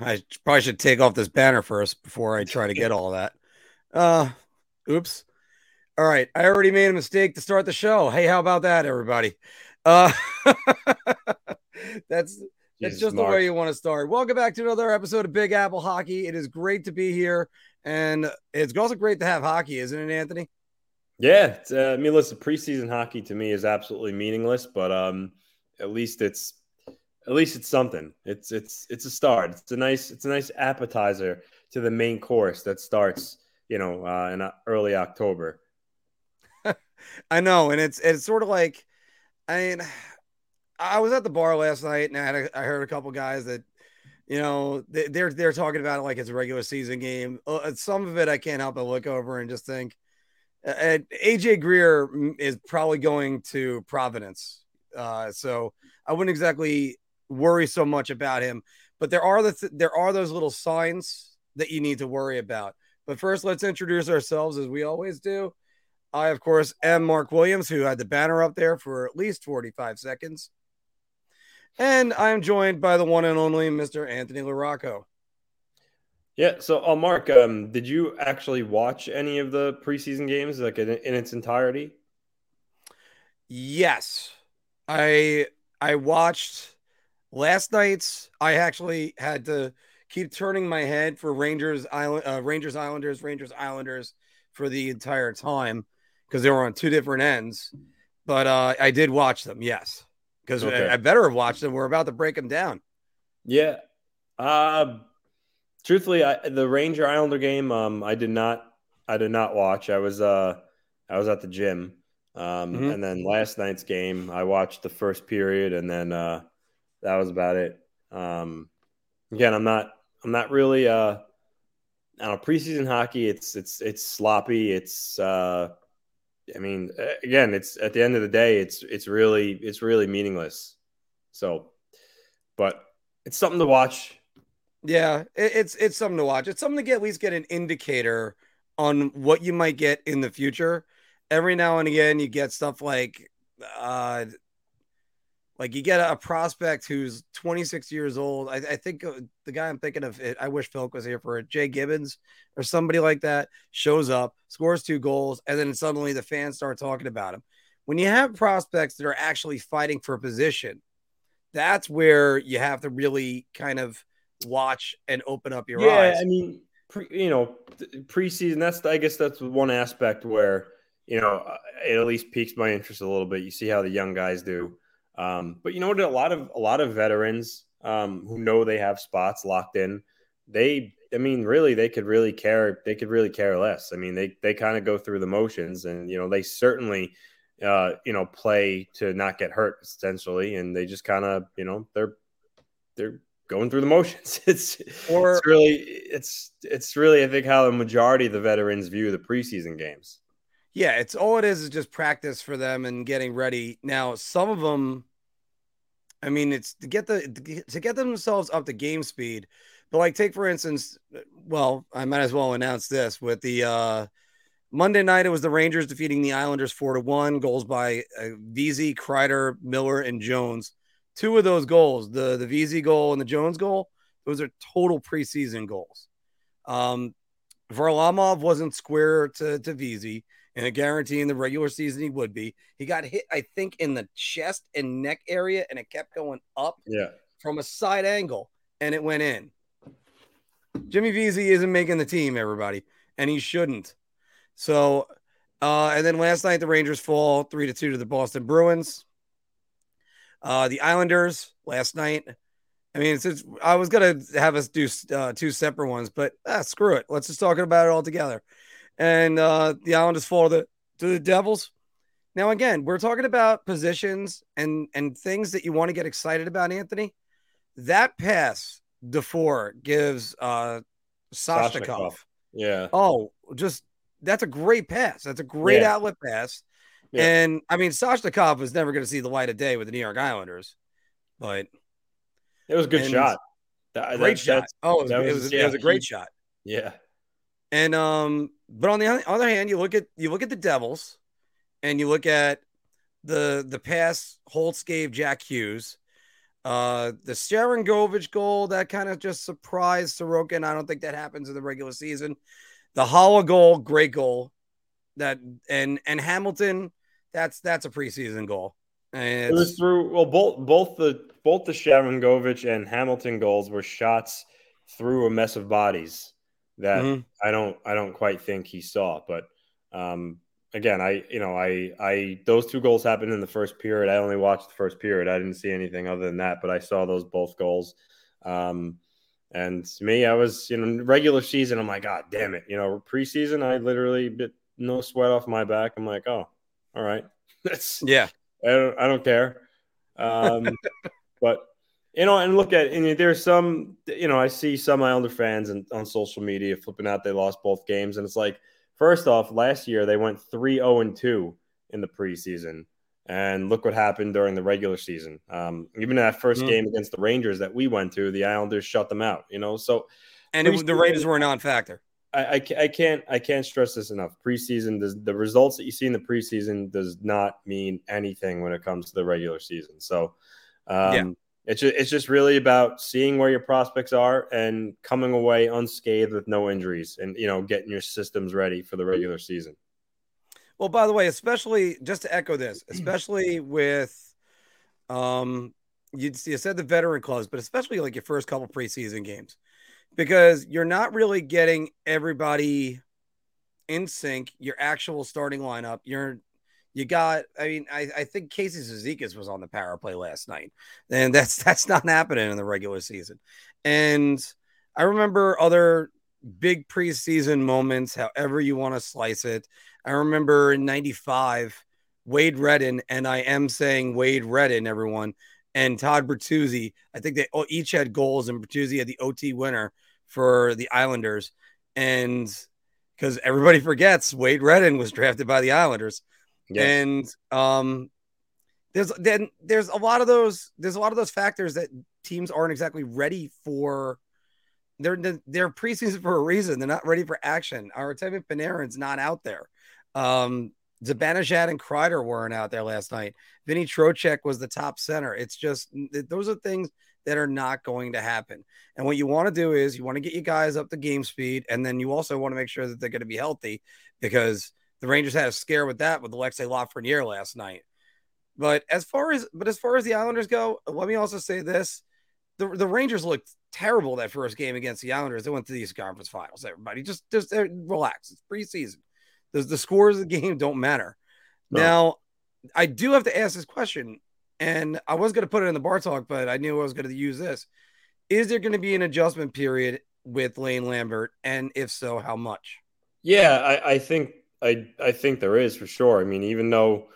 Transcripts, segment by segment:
Oh, I probably should take off this banner first before I try to get all that. Uh, oops. All right, I already made a mistake to start the show. Hey, how about that, everybody? Uh, that's that's just Mark. the way you want to start. Welcome back to another episode of Big Apple Hockey. It is great to be here, and it's also great to have hockey, isn't it, Anthony? Yeah, uh, I mean, listen, preseason hockey to me is absolutely meaningless, but um, at least it's at least it's something. It's it's it's a start. It's a nice it's a nice appetizer to the main course that starts, you know, uh, in uh, early October. I know, and it's it's sort of like, I mean, I was at the bar last night, and I had a, I heard a couple guys that, you know, they, they're they're talking about it like it's a regular season game. Uh, some of it I can't help but look over and just think, uh, AJ Greer is probably going to Providence, uh, so I wouldn't exactly worry so much about him. But there are the th- there are those little signs that you need to worry about. But first, let's introduce ourselves as we always do. I, of course, am Mark Williams, who had the banner up there for at least 45 seconds. And I am joined by the one and only Mr. Anthony LaRocco. Yeah. So, uh, Mark, um, did you actually watch any of the preseason games, like in, in its entirety? Yes, I I watched last night's. I actually had to keep turning my head for Rangers Island, uh, Rangers Islanders, Rangers Islanders for the entire time because they were on two different ends. But uh, I did watch them, yes, because okay. I, I, better have watched them. We're about to break them down. Yeah. Uh, truthfully, I, the Ranger Islander game, um, I did not, I did not watch. I was, uh, I was at the gym. Um, mm-hmm. and then last night's game, I watched the first period, and then uh, that was about it. Um, again, I'm not, I'm not really, uh, I don't know, preseason hockey. It's, it's, it's sloppy. It's, uh, I mean, again, it's at the end of the day, it's it's really it's really meaningless. So, but it's something to watch. Yeah, it's it's something to watch. It's something to get at least get an indicator on what you might get in the future. Every now and again, you get stuff like uh, like you get a, prospect who's 26 years old. I, I think uh, the guy I'm thinking of, it, I wish Phil was here for it. Jay Gibbons or somebody like that shows up, scores two goals, and then suddenly the fans start talking about him. When you have prospects that are actually fighting for a position, that's where you have to really kind of watch and open up your yeah, eyes. Yeah, I mean, pre, you know, preseason. That's I guess that's one aspect where you know uh, it at least piques my interest a little bit. You see how the young guys do. Um, but you know what? A lot of a lot of veterans um, who know they have spots locked in, they, I mean, really, they could really care. They could really care less. I mean, they they kind of go through the motions, and you know, they certainly, uh, you know, play to not get hurt essentially, and they just kind of, you know, they're they're going through the motions. It's or, it's really it's it's really I think how the majority of the veterans view the preseason games. Yeah, it's all it is is just practice for them and getting ready. Now, some of them, I mean, it's to get the to get themselves up to game speed. But like, take for instance, well, I might as well announce this with the uh Monday night. It was the Rangers defeating the Islanders four to one. Goals by uh, Vesey, Kreider, Miller, and Jones. Two of those goals, the the Vesey goal and the Jones goal, those are total preseason goals. Um, Varlamov wasn't square to to Vesey and a guarantee in the regular season he would be. He got hit, I think, in the chest and neck area, and it kept going up yeah. from a side angle, and it went in. Jimmy Vesey isn't making the team, everybody, and he shouldn't. So, uh, and then last night the Rangers fall three to two to the Boston Bruins. Uh, the Islanders last night. I mean, it's, I was gonna have us do uh, two separate ones, but ah, screw it. Let's just talk about it all together and uh, the Islanders fall to, to the Devils. Now, again, we're talking about positions and and things that you want to get excited about, Anthony. That pass, Dufour gives uh Soshnikov. Yeah. Oh, just that's a great pass. That's a great yeah. outlet pass. Yeah. And I mean, Soshnikov was never going to see the light of day with the New York Islanders, but it was a good shot. That, great that, shot. Oh, it was, was, it was, yeah, it was a great he, shot. Yeah. And um, but on the other hand, you look at you look at the Devils, and you look at the the pass Holtz gave Jack Hughes. Uh, the Sharangovich goal that kind of just surprised Sorokin. I don't think that happens in the regular season. The Haula goal, great goal. That and and Hamilton, that's that's a preseason goal. And it was through well both both the both the Sharangovich and Hamilton goals were shots through a mess of bodies that mm-hmm. I don't I don't quite think he saw. But um, again, I you know I I those two goals happened in the first period. I only watched the first period. I didn't see anything other than that, but I saw those both goals. Um, and to me, I was you know regular season. I'm like, God damn it, you know preseason. I literally bit no sweat off my back. I'm like, oh, all right, that's yeah. I don't I don't care. Um, but you know, and look at and there's some, you know, I see some Islander fans and on social media flipping out they lost both games, and it's like, first off, last year they went 3 0 and 2 in the preseason. And look what happened during the regular season. Um, even that 1st mm-hmm. game against the Rangers that we went to, the Islanders shut them out. You know, so and it, the Rangers were a non-factor. I, I, I, can't I can't stress this enough. Preseason does the results that you see in the preseason does not mean anything when it comes to the regular season. So, um, yeah. It's just, it's just really about seeing where your prospects are and coming away unscathed with no injuries and you know getting your systems ready for the regular season. Well, by the way, especially just to echo this, especially with um you, you said the veteran clause, but especially like your first couple preseason games because you're not really getting everybody in sync, your actual starting lineup. You're you got, I mean, I, I think Casey Cizikas was on the power play last night, and that's that's not happening in the regular season. And I remember other big preseason moments, however you want to slice it. I remember in '95, Wade Redden, and I am saying Wade Redden, everyone, and Todd Bertuzzi. I think they each had goals, and Bertuzzi had the OT winner for the Islanders. And because everybody forgets, Wade Redden was drafted by the Islanders. And um, there's then there's a lot of those there's a lot of those factors that teams aren't exactly ready for. They're they're preseason for a reason. They're not ready for action. Our Artemi Panarin's not out there. Um, Zibanejad and Kreider weren't out there last night. Vinny Trocheck was the top center. It's just those are things that are not going to happen. And what you want to do is you want to get you guys up to game speed, and then you also want to make sure that they're going to be healthy because the Rangers had a scare with that with Alexei Lafreniere last night. But as far as but as far as the Islanders go, let me also say this: the the Rangers looked terrible that first game against the Islanders. They went to these conference finals. Everybody just just uh, relax. It's preseason. The, the scores of the game don't matter. No. Now, I do have to ask this question, and I was going to put it in the bar talk, but I knew I was going to use this. Is there going to be an adjustment period with Lane Lambert, and if so, how much? Yeah, I, I think I I think there is for sure. I mean, even though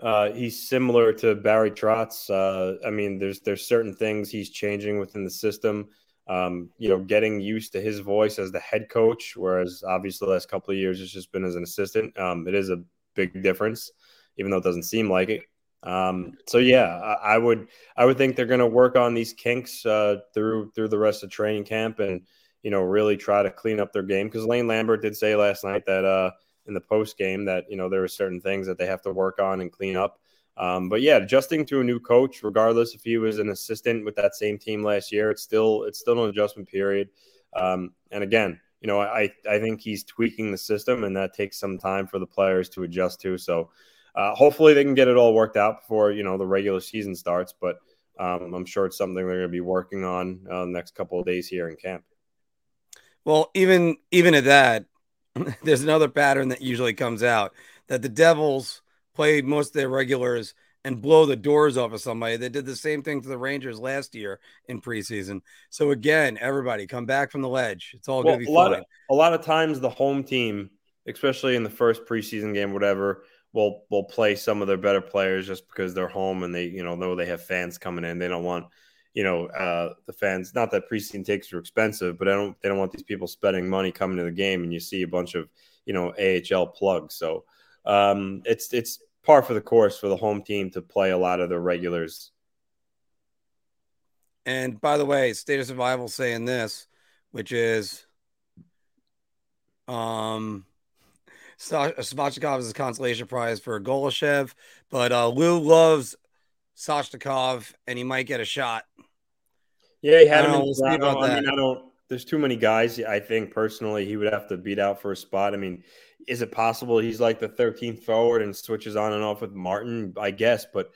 uh, he's similar to Barry Trotz, uh, I mean, there's there's certain things he's changing within the system. Um, you know, getting used to his voice as the head coach, whereas obviously the last couple of years it's just been as an assistant. Um, it is a big difference, even though it doesn't seem like it. Um, so yeah, I, I, would I would think they're going to work on these kinks uh, through through the rest of training camp and you know really try to clean up their game because Lane Lambert did say last night that uh, in the post game that you know there are certain things that they have to work on and clean up. Um, but yeah, adjusting to a new coach, regardless if he was an assistant with that same team last year, it's still it's still an adjustment period. Um, and again, you know, I I think he's tweaking the system, and that takes some time for the players to adjust to. So uh, hopefully they can get it all worked out before you know the regular season starts. But um, I'm sure it's something they're going to be working on uh, the next couple of days here in camp. Well, even even at that, there's another pattern that usually comes out that the Devils play most of their regulars and blow the doors off of somebody. They did the same thing to the Rangers last year in preseason. So again, everybody come back from the ledge. It's all well, going to be a lot Of, a lot of times, the home team, especially in the first preseason game, whatever, will will play some of their better players just because they're home and they you know know they have fans coming in. They don't want you know, uh, the fans. Not that preseason tickets are expensive, but I don't. They don't want these people spending money coming to the game, and you see a bunch of you know AHL plugs. So um, it's it's par for the course for the home team to play a lot of their regulars. And by the way, State of Survival saying this, which is, um, Svechnikov is a consolation prize for Golashev, but uh, Lou loves Soshnikov, and he might get a shot. Yeah, he had him. Know, we'll I, I mean, I don't. There's too many guys. I think personally, he would have to beat out for a spot. I mean, is it possible he's like the 13th forward and switches on and off with Martin? I guess, but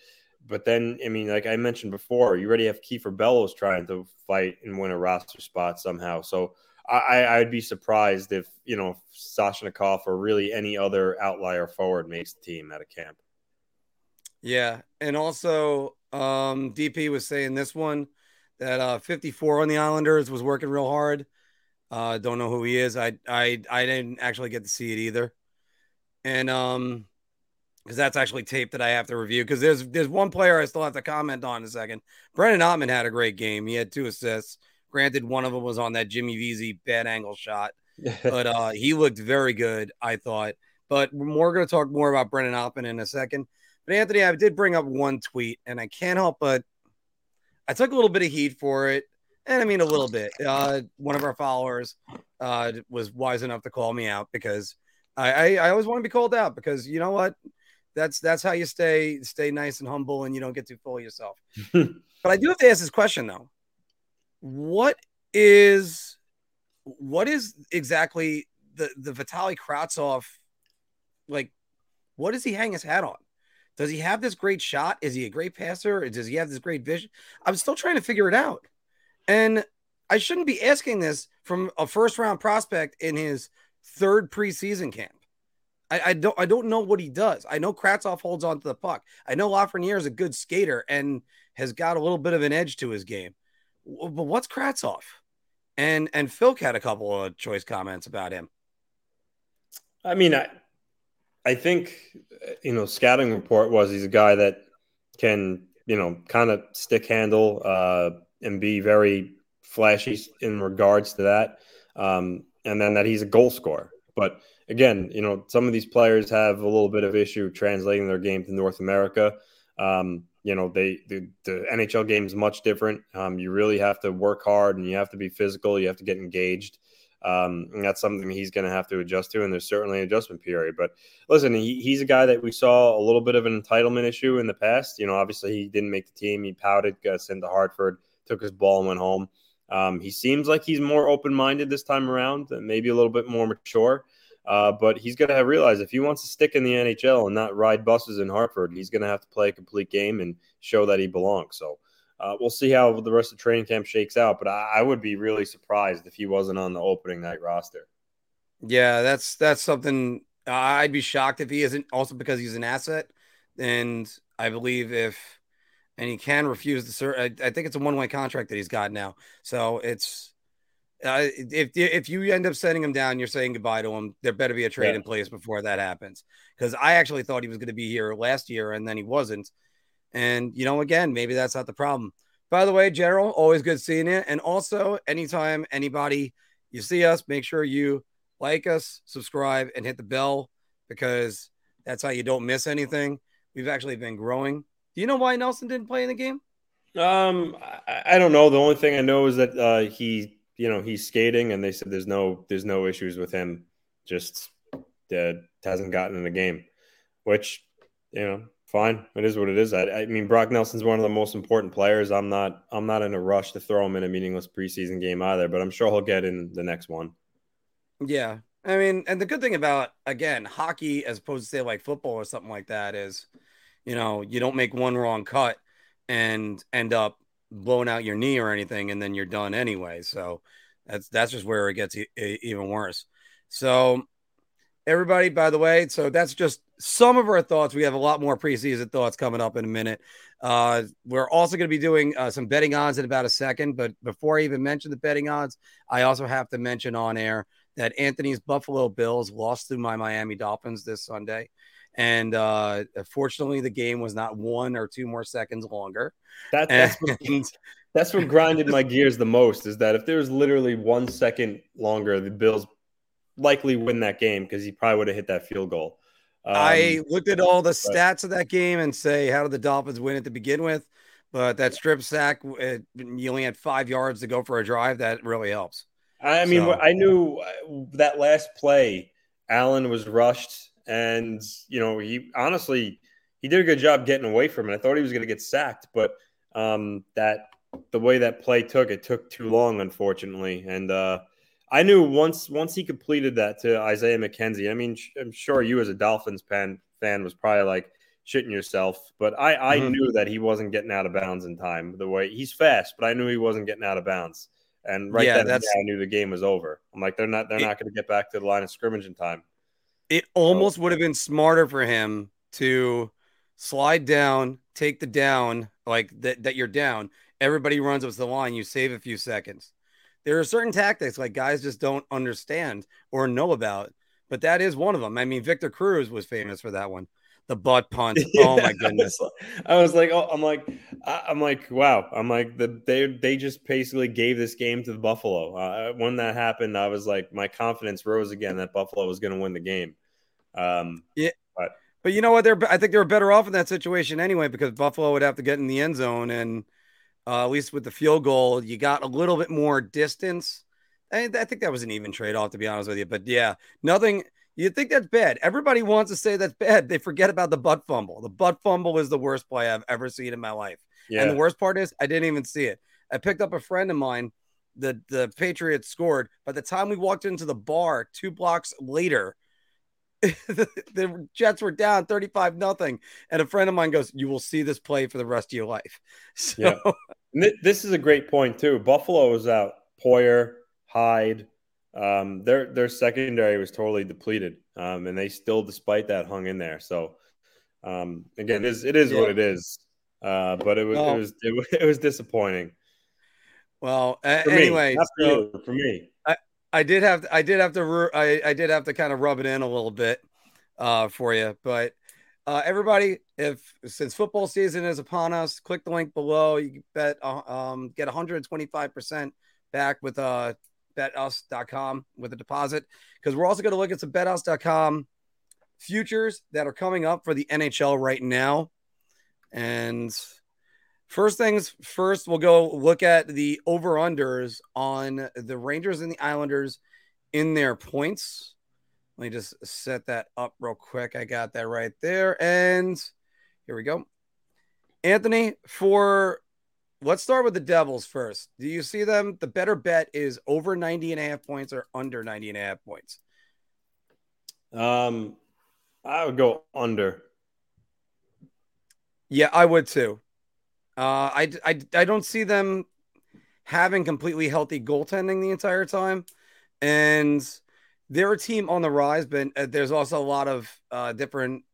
but then I mean, like I mentioned before, you already have Kiefer Bellows trying to fight and win a roster spot somehow. So I, I'd be surprised if you know Soshnikov or really any other outlier forward makes the team out of camp. Yeah, and also um, DP was saying this one that uh, 54 on the Islanders was working real hard. Uh, don't know who he is. I I I didn't actually get to see it either, and um, because that's actually tape that I have to review. Because there's there's one player I still have to comment on in a second. Brennan Othmann had a great game. He had two assists. Granted, one of them was on that Jimmy Vesey bad angle shot, but uh, he looked very good. I thought. But we're going to talk more about Brennan Othmann in a second. But Anthony, I did bring up one tweet, and I can't help but I took a little bit of heat for it, and I mean a little bit. Uh, one of our followers uh, was wise enough to call me out because I, I, I always want to be called out because you know what that's that's how you stay stay nice and humble and you don't get too full of yourself. but I do have to ask this question though. What is what is exactly the the Vitali Kravtsov like what does he hang his hat on? Does he have this great shot? Is he a great passer? Does he have this great vision? I'm still trying to figure it out. And I shouldn't be asking this from a first round prospect in his third preseason camp. I, I, don't I don't know what he does. I know Kravtsov holds on to the puck. I know Lafreniere is a good skater and has got a little bit of an edge to his game. But what's Kravtsov? And and Phil had a couple of choice comments about him. I mean, I I think you know, scouting report was he's a guy that can you know kind of stick handle uh, and be very flashy in regards to that, um, and then that he's a goal scorer. But again, you know, some of these players have a little bit of issue translating their game to North America. Um, you know, they the, the, NHL game is much different. Um, you really have to work hard and you have to be physical. You have to get engaged. Um, and that's something he's going to have to adjust to. And there's certainly an adjustment period. But listen, he, he's a guy that we saw a little bit of an entitlement issue in the past. You know, obviously he didn't make the team. He pouted, got sent to Hartford, took his ball and went home. Um, he seems like he's more open minded this time around, and maybe a little bit more mature. Uh, but he's going to have realize if he wants to stick in the NHL and not ride buses in Hartford, he's going to have to play a complete game and show that he belongs. So uh, we'll see how the rest of training camp shakes out. But I, I, would be really surprised if he wasn't on the opening night roster. Yeah, that's that's something I'd be shocked if he isn't. Also because he's an asset, and I believe if and he can refuse the sir. I, I think it's a one way contract that he's got now. So it's uh, if if you end up sending him down, you're saying goodbye to him. There better be a trade yeah. in place before that happens. Because I actually thought he was going to be here last year, and then he wasn't. And you know, again, maybe that's not the problem. By the way, General, always good seeing you. And also, anytime anybody you see us, make sure you like us, subscribe, and hit the bell because that's how you don't miss anything. We've actually been growing. Do you know why Nelson didn't play in the game? Um, I, don't know. The only thing I know is that uh, he you know he's skating, and they said there's no there's no issues with him. Just uh, hasn't gotten in the game, which you know fine. It is what it is. I, I, mean, Brock Nelson's one of the most important players. I'm not. I'm not in a rush to throw him in a meaningless preseason game either. But I'm sure he'll get in the next one. Yeah, I mean, and the good thing about again hockey, as opposed to say like football or something like that, is you know you don't make one wrong cut and end up blowing out your knee or anything, and then you're done anyway. So that's that's just where it gets e- even worse. So everybody, by the way, so that's just some of our thoughts. We have a lot more preseason thoughts coming up in a minute. Uh, we're also going to be doing uh, some betting odds in about a second. But before I even mention the betting odds, I also have to mention on air that Anthony's Buffalo Bills lost to my Miami Dolphins this Sunday. And uh, fortunately, the game was not one or two more seconds longer. That, that's, and, what, that's what grinded my gears the most is that if there was literally one second longer, the Bills likely win that game because he probably would have hit that field goal. Um, I looked at all the stats of that game and say, how did the Dolphins win it to begin with? But that strip sack, it, you only had five yards to go for a drive. That really helps. I mean, so, I knew uh, that last play, Allen was rushed, and you know, he honestly he did a good job getting away from it. I thought he was going to get sacked, but um, that the way that play took, it took too long, unfortunately. And uh, I knew once once he completed that to Isaiah McKenzie. I mean, I'm sure you as a Dolphins fan fan was probably like shitting yourself, but I I mm-hmm. knew that he wasn't getting out of bounds in time. The way he's fast, but I knew he wasn't getting out of bounds. And right yeah, then, that's, I knew the game was over. I'm like, they're not they're it, not going to get back to the line of scrimmage in time. It almost so, would have been smarter for him to slide down, take the down, like that that you're down. Everybody runs up to the line. You save a few seconds. There are certain tactics like guys just don't understand or know about, but that is one of them. I mean, Victor Cruz was famous for that one the butt punt. Oh my goodness! I was like, oh, I'm like, I'm like, wow. I'm like, the, they they just basically gave this game to the Buffalo. Uh, when that happened, I was like, my confidence rose again that Buffalo was going to win the game. Um, yeah, but but you know what? They're I think they were better off in that situation anyway because Buffalo would have to get in the end zone, and uh, at least with the field goal, you got a little bit more distance. I, I think that was an even trade off, to be honest with you. But yeah, nothing you think that's bad. Everybody wants to say that's bad. They forget about the butt fumble. The butt fumble is the worst play I've ever seen in my life. Yeah. And the worst part is I didn't even see it. I picked up a friend of mine. The the Patriots scored. By the time we walked into the bar, two blocks later, the, the, Jets were down 35 nothing. And a friend of mine goes, You will see this play for the rest of your life. So yeah. this is a great point, too. Buffalo was out. Poyer, Hyde, um, their their secondary was totally depleted, um, and they still, despite that, hung in there. So um, again, it is, it is yeah. what it is. Uh, but it was it was it, was, it was disappointing. Well, uh, anyway, me, so for me, I, I did have to, I did have to I, I did have to kind of rub it in a little bit uh, for you, but uh, everybody, if since football season is upon us, click the link below. You bet uh, um, get 125 percent back with uh betus.com with a deposit because we're also going to look at some betus.com futures that are coming up for the NHL right now. And first things first, we'll go look at the over unders on the Rangers and the Islanders in their points. Let me just set that up real quick. I got that right there. And here we go. Anthony, for let's start with the Devils first. Do you see them? The better bet is over 90 and a half points or under 90 and a half points. Um, I would go under. Yeah, I would too. Uh, I, I, I don't see them having completely healthy goaltending the entire time. And they're a team on the rise, but uh, there's also a lot of uh, different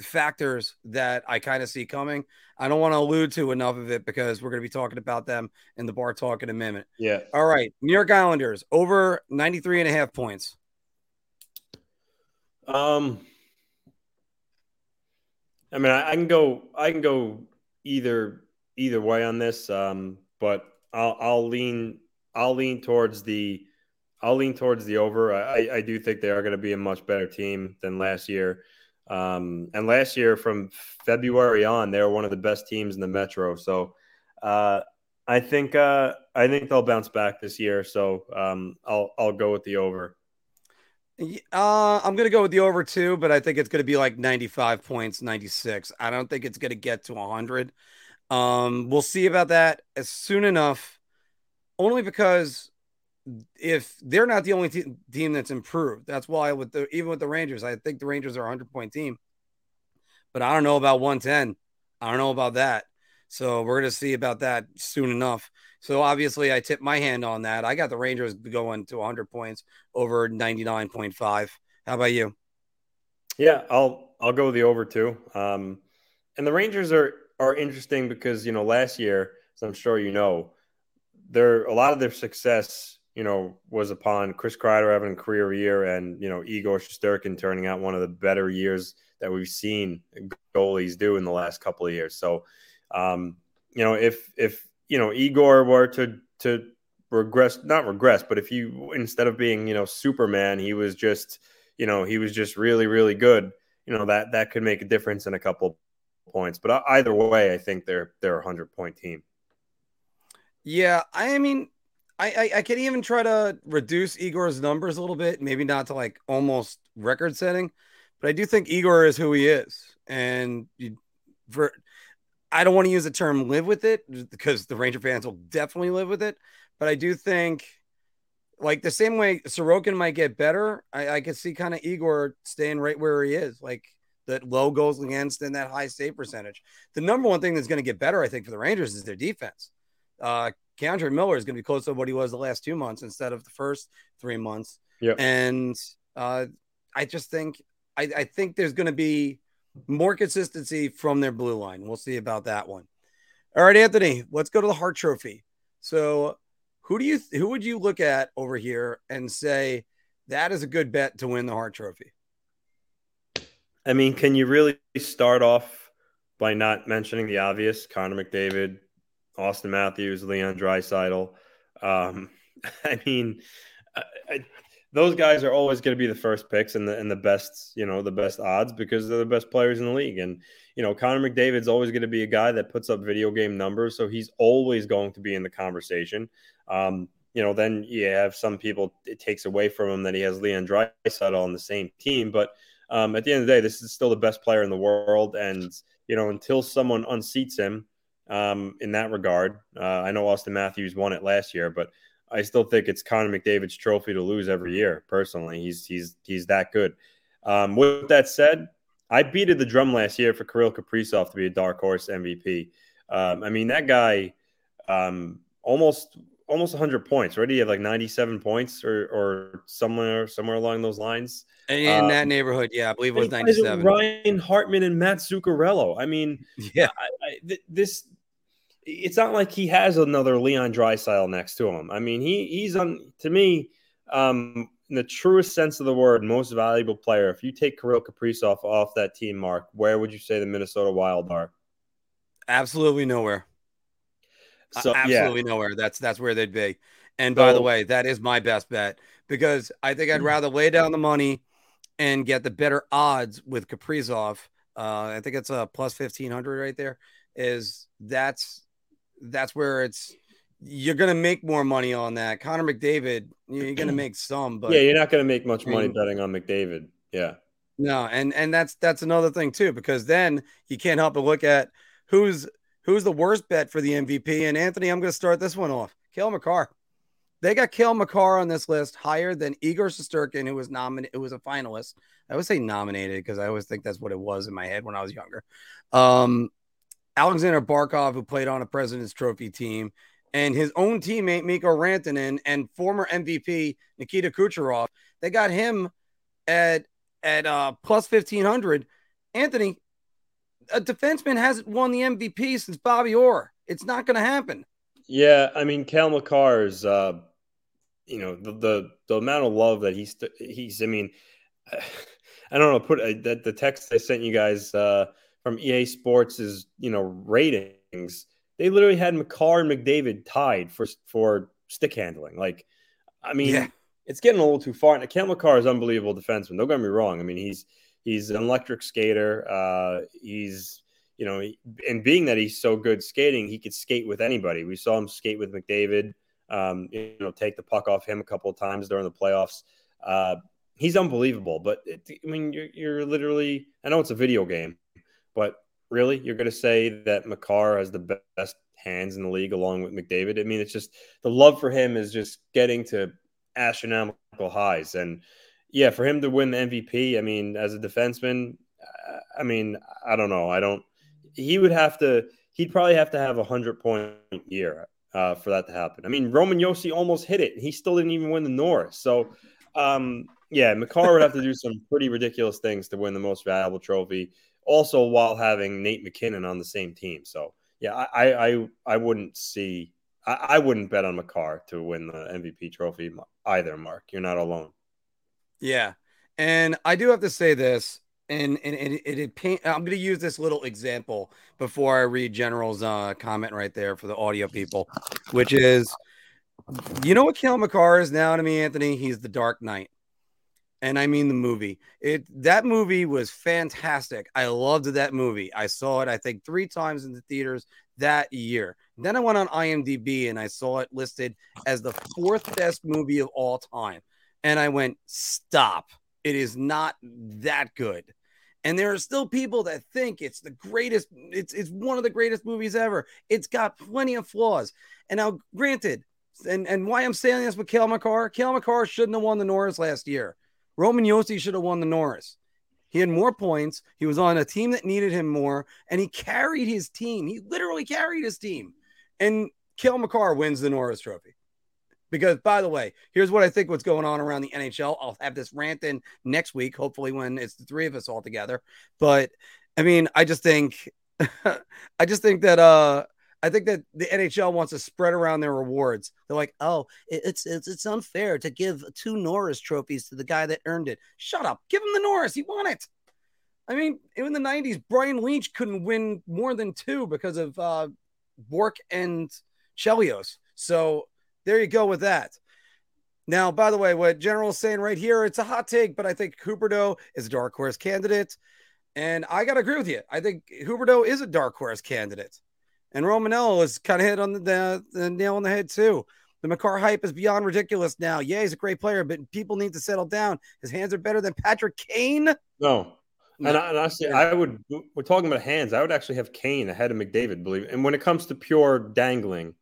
factors that I kind of see coming. I don't want to allude to enough of it because we're going to be talking about them in the bar talk in a minute. Yeah. All right. New York Islanders over 93 and a half points. Um, I mean, I, I can go, I can go either, either way on this. Um, but I'll, I'll lean, I'll lean towards the, I'll lean towards the over. I, I do think they are going to be a much better team than last year. Um, and last year, from February on, they were one of the best teams in the Metro. So uh, I think uh, I think they'll bounce back this year. So um, I'll I'll go with the over. Uh, I'm gonna go with the over two, but I think it's gonna be like 95 points, 96. I don't think it's gonna get to 100. Um, we'll see about that as soon enough, only because if they're not the only te- team that's improved, that's why with the even with the Rangers, I think the Rangers are a hundred point team. But I don't know about 110. I don't know about that. So we're gonna see about that soon enough. So obviously, I tipped my hand on that. I got the Rangers going to 100 points over 99.5. How about you? Yeah, I'll I'll go the over too. Um, and the Rangers are are interesting because you know last year, as I'm sure you know, their a lot of their success you know, was upon Chris Kreider having a career year and, you know, Igor Shesterkin turning out one of the better years that we've seen goalies do in the last couple of years. So, um, you know, if, if, you know, Igor were to, to regress, not regress, but if you, instead of being, you know, Superman, he was just, you know, he was just really, really good, you know, that, that could make a difference in a couple points. But either way, I think they're, they're a hundred point team. Yeah. I mean, I, I, I can even try to reduce Igor's numbers a little bit, maybe not to like almost record setting, but I do think Igor is who he is. and you, for I don't want to use the term live with it because the Ranger fans will definitely live with it, but I do think like the same way Sorokin might get better, I, I could see kind of Igor staying right where he is, like that low goals against and that high save percentage. The number one thing that's going to get better, I think, for the Rangers is their defense. Uh, K'Andre Miller is going to be close to what he was the last two months instead of the first three months. Yep. And uh, I just think I, I think there's going to be more consistency from their blue line. We'll see about that one. All right, Anthony, let's go to the Hart Trophy. So, who do you who would you look at over here and say that is a good bet to win the Hart Trophy? I mean, can you really start off by not mentioning the obvious? Connor McDavid, Auston Matthews, Leon Draisaitl. Um, I mean, I, I, those guys are always going to be the first picks and the and the best, you know, the best odds because they're the best players in the league. And you know, Connor McDavid's always going to be a guy that puts up video game numbers, so he's always going to be in the conversation. Um, you know, then you have some people it takes away from him that he has Leon Draisaitl on the same team, but um, at the end of the day, this is still the best player in the world, and you know, until someone unseats him um, in that regard, uh, I know Auston Matthews won it last year, but I still think it's Connor McDavid's trophy to lose every year. Personally, he's he's he's that good. Um, with that said, I beated the drum last year for Kirill Kaprizov to be a dark horse MVP. Um, I mean, that guy um, almost almost 100 points. Right? He had like 97 points or or somewhere somewhere along those lines. In um, that neighborhood, yeah, I believe it was 97. Ryan Hartman and Matt Zuccarello. I mean, yeah, I, I, th- this it's not like he has another Leon Draisaitl next to him. I mean, he he's on to me, um, in the truest sense of the word, most valuable player. If you take Kirill Kaprizov off that team, Mark, where would you say the Minnesota Wild are? Absolutely nowhere. So uh, absolutely yeah. nowhere. That's that's where they'd be. And by the way, that is my best bet because I think I'd rather lay down the money and get the better odds with Kaprizov. Uh, I think it's a plus fifteen hundred right there. Is that's that's where it's you're going to make more money on that. Connor McDavid, you're going to make some, but yeah, you're not going to make much money betting on McDavid. Yeah, no, and and that's that's another thing too, because then you can't help but look at who's who's the worst bet for the MVP. And Anthony, I'm going to start this one off. Cale Makar. They got Cale Makar on this list higher than Igor Shesterkin, who was nominated, who was a finalist. I would say nominated because I always think that's what it was in my head when I was younger. Um, Alexander Barkov, who played on a President's Trophy team, and his own teammate Mikko Rantanen and former MVP Nikita Kucherov. They got him at at uh, plus fifteen hundred. Anthony, a defenseman hasn't won the MVP since Bobby Orr. It's not going to happen. Yeah, I mean, Cale Makar's, uh, you know, the, the, the amount of love that he's he's. I mean, I don't know. Put uh, that the text I sent you guys. Uh, from EA Sports' you know ratings, they literally had Makar and McDavid tied for for stick handling. Like, I mean, yeah. it's getting a little too far. And Cale Makar is unbelievable defenseman. Don't get me wrong. I mean, he's he's an electric skater. Uh, he's you know, and being that he's so good skating, he could skate with anybody. We saw him skate with McDavid. Um, you know, take the puck off him a couple of times during the playoffs. Uh, he's unbelievable. But it, I mean, you're, you're literally. I know it's a video game, but really, you're going to say that Makar has the best hands in the league along with McDavid? I mean, it's just the love for him is just getting to astronomical highs. And yeah, for him to win the MVP, I mean, as a defenseman, I mean, I don't know. I don't. He would have to. He'd probably have to have a hundred point year uh, for that to happen. I mean, Roman Josi almost hit it, he still didn't even win the Norris. So, um, yeah, Makar would have to do some pretty ridiculous things to win the most valuable trophy also while having Nate MacKinnon on the same team. So yeah, I I I wouldn't see I, I wouldn't bet on Makar to win the MVP trophy either. Mark, you're not alone. Yeah, and I do have to say this, and and, and it, it, paint. I'm going to use this little example before I read General's uh, comment right there for the audio people, which is, you know what Cale Makar is now to me, Anthony? He's the Dark Knight and I mean the movie. It that movie was fantastic. I loved that movie. I saw it I think 3 times in the theaters that year. Then I went on IMDb and I saw it listed as the fourth best movie of all time. And I went, "Stop. It is not that good." And there are still people that think it's the greatest, it's it's one of the greatest movies ever. It's got plenty of flaws. And now, granted, and, and why I'm saying this with Cale Makar, Cale Makar shouldn't have won the Norris last year. Roman Josi should have won the Norris. He had more points. He was on a team that needed him more, and he carried his team. He literally carried his team. And Cale Makar wins the Norris Trophy. Because, by the way, here's what I think what's going on around the NHL. I'll have this rant in next week, hopefully, when it's the three of us all together. But I mean, I just think, I just think that, uh, I think that the NHL wants to spread around their rewards. They're like, oh, it's it's it's unfair to give two Norris trophies to the guy that earned it. Shut up. Give him the Norris. He won it. I mean, in the 90s, Brian Leetch couldn't win more than two because of uh, Bourque and Chelios. So there you go with that. Now, by the way, what General's saying right here, it's a hot take, but I think Huberdeau is a dark horse candidate. And I got to agree with you. I think Huberdeau is a dark horse candidate. And Rougned is kind of hit on the, the, nail on the head, too. The Makar hype is beyond ridiculous now. Yeah, he's a great player, but people need to settle down. His hands are better than Patrick Kane. No. And, I, and honestly, I would, we're talking about hands. I would actually have Kane ahead of McDavid, believe. And when it comes to pure dangling,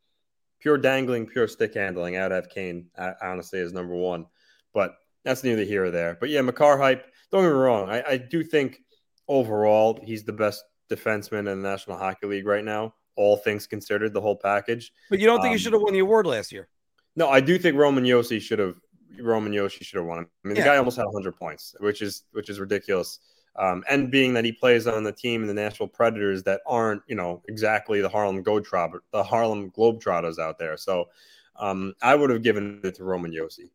pure dangling, pure stick handling. I would have Kane honestly as number one, but that's neither here or there. But yeah, Makar hype. Don't get me wrong. I, I do think overall he's the best defenseman in the National Hockey League right now. All things considered, the whole package. But you don't think um, he should have won the award last year? No, I do think Roman Josi should have. Roman Josi should have won. I mean, yeah. the guy almost had 100 points, which is which is ridiculous. Um, and being that he plays on the team in the Nashville Predators that aren't, you know, exactly the Harlem Globetrotter, the Harlem Globetrotters out there. So um, I would have given it to Roman Josi.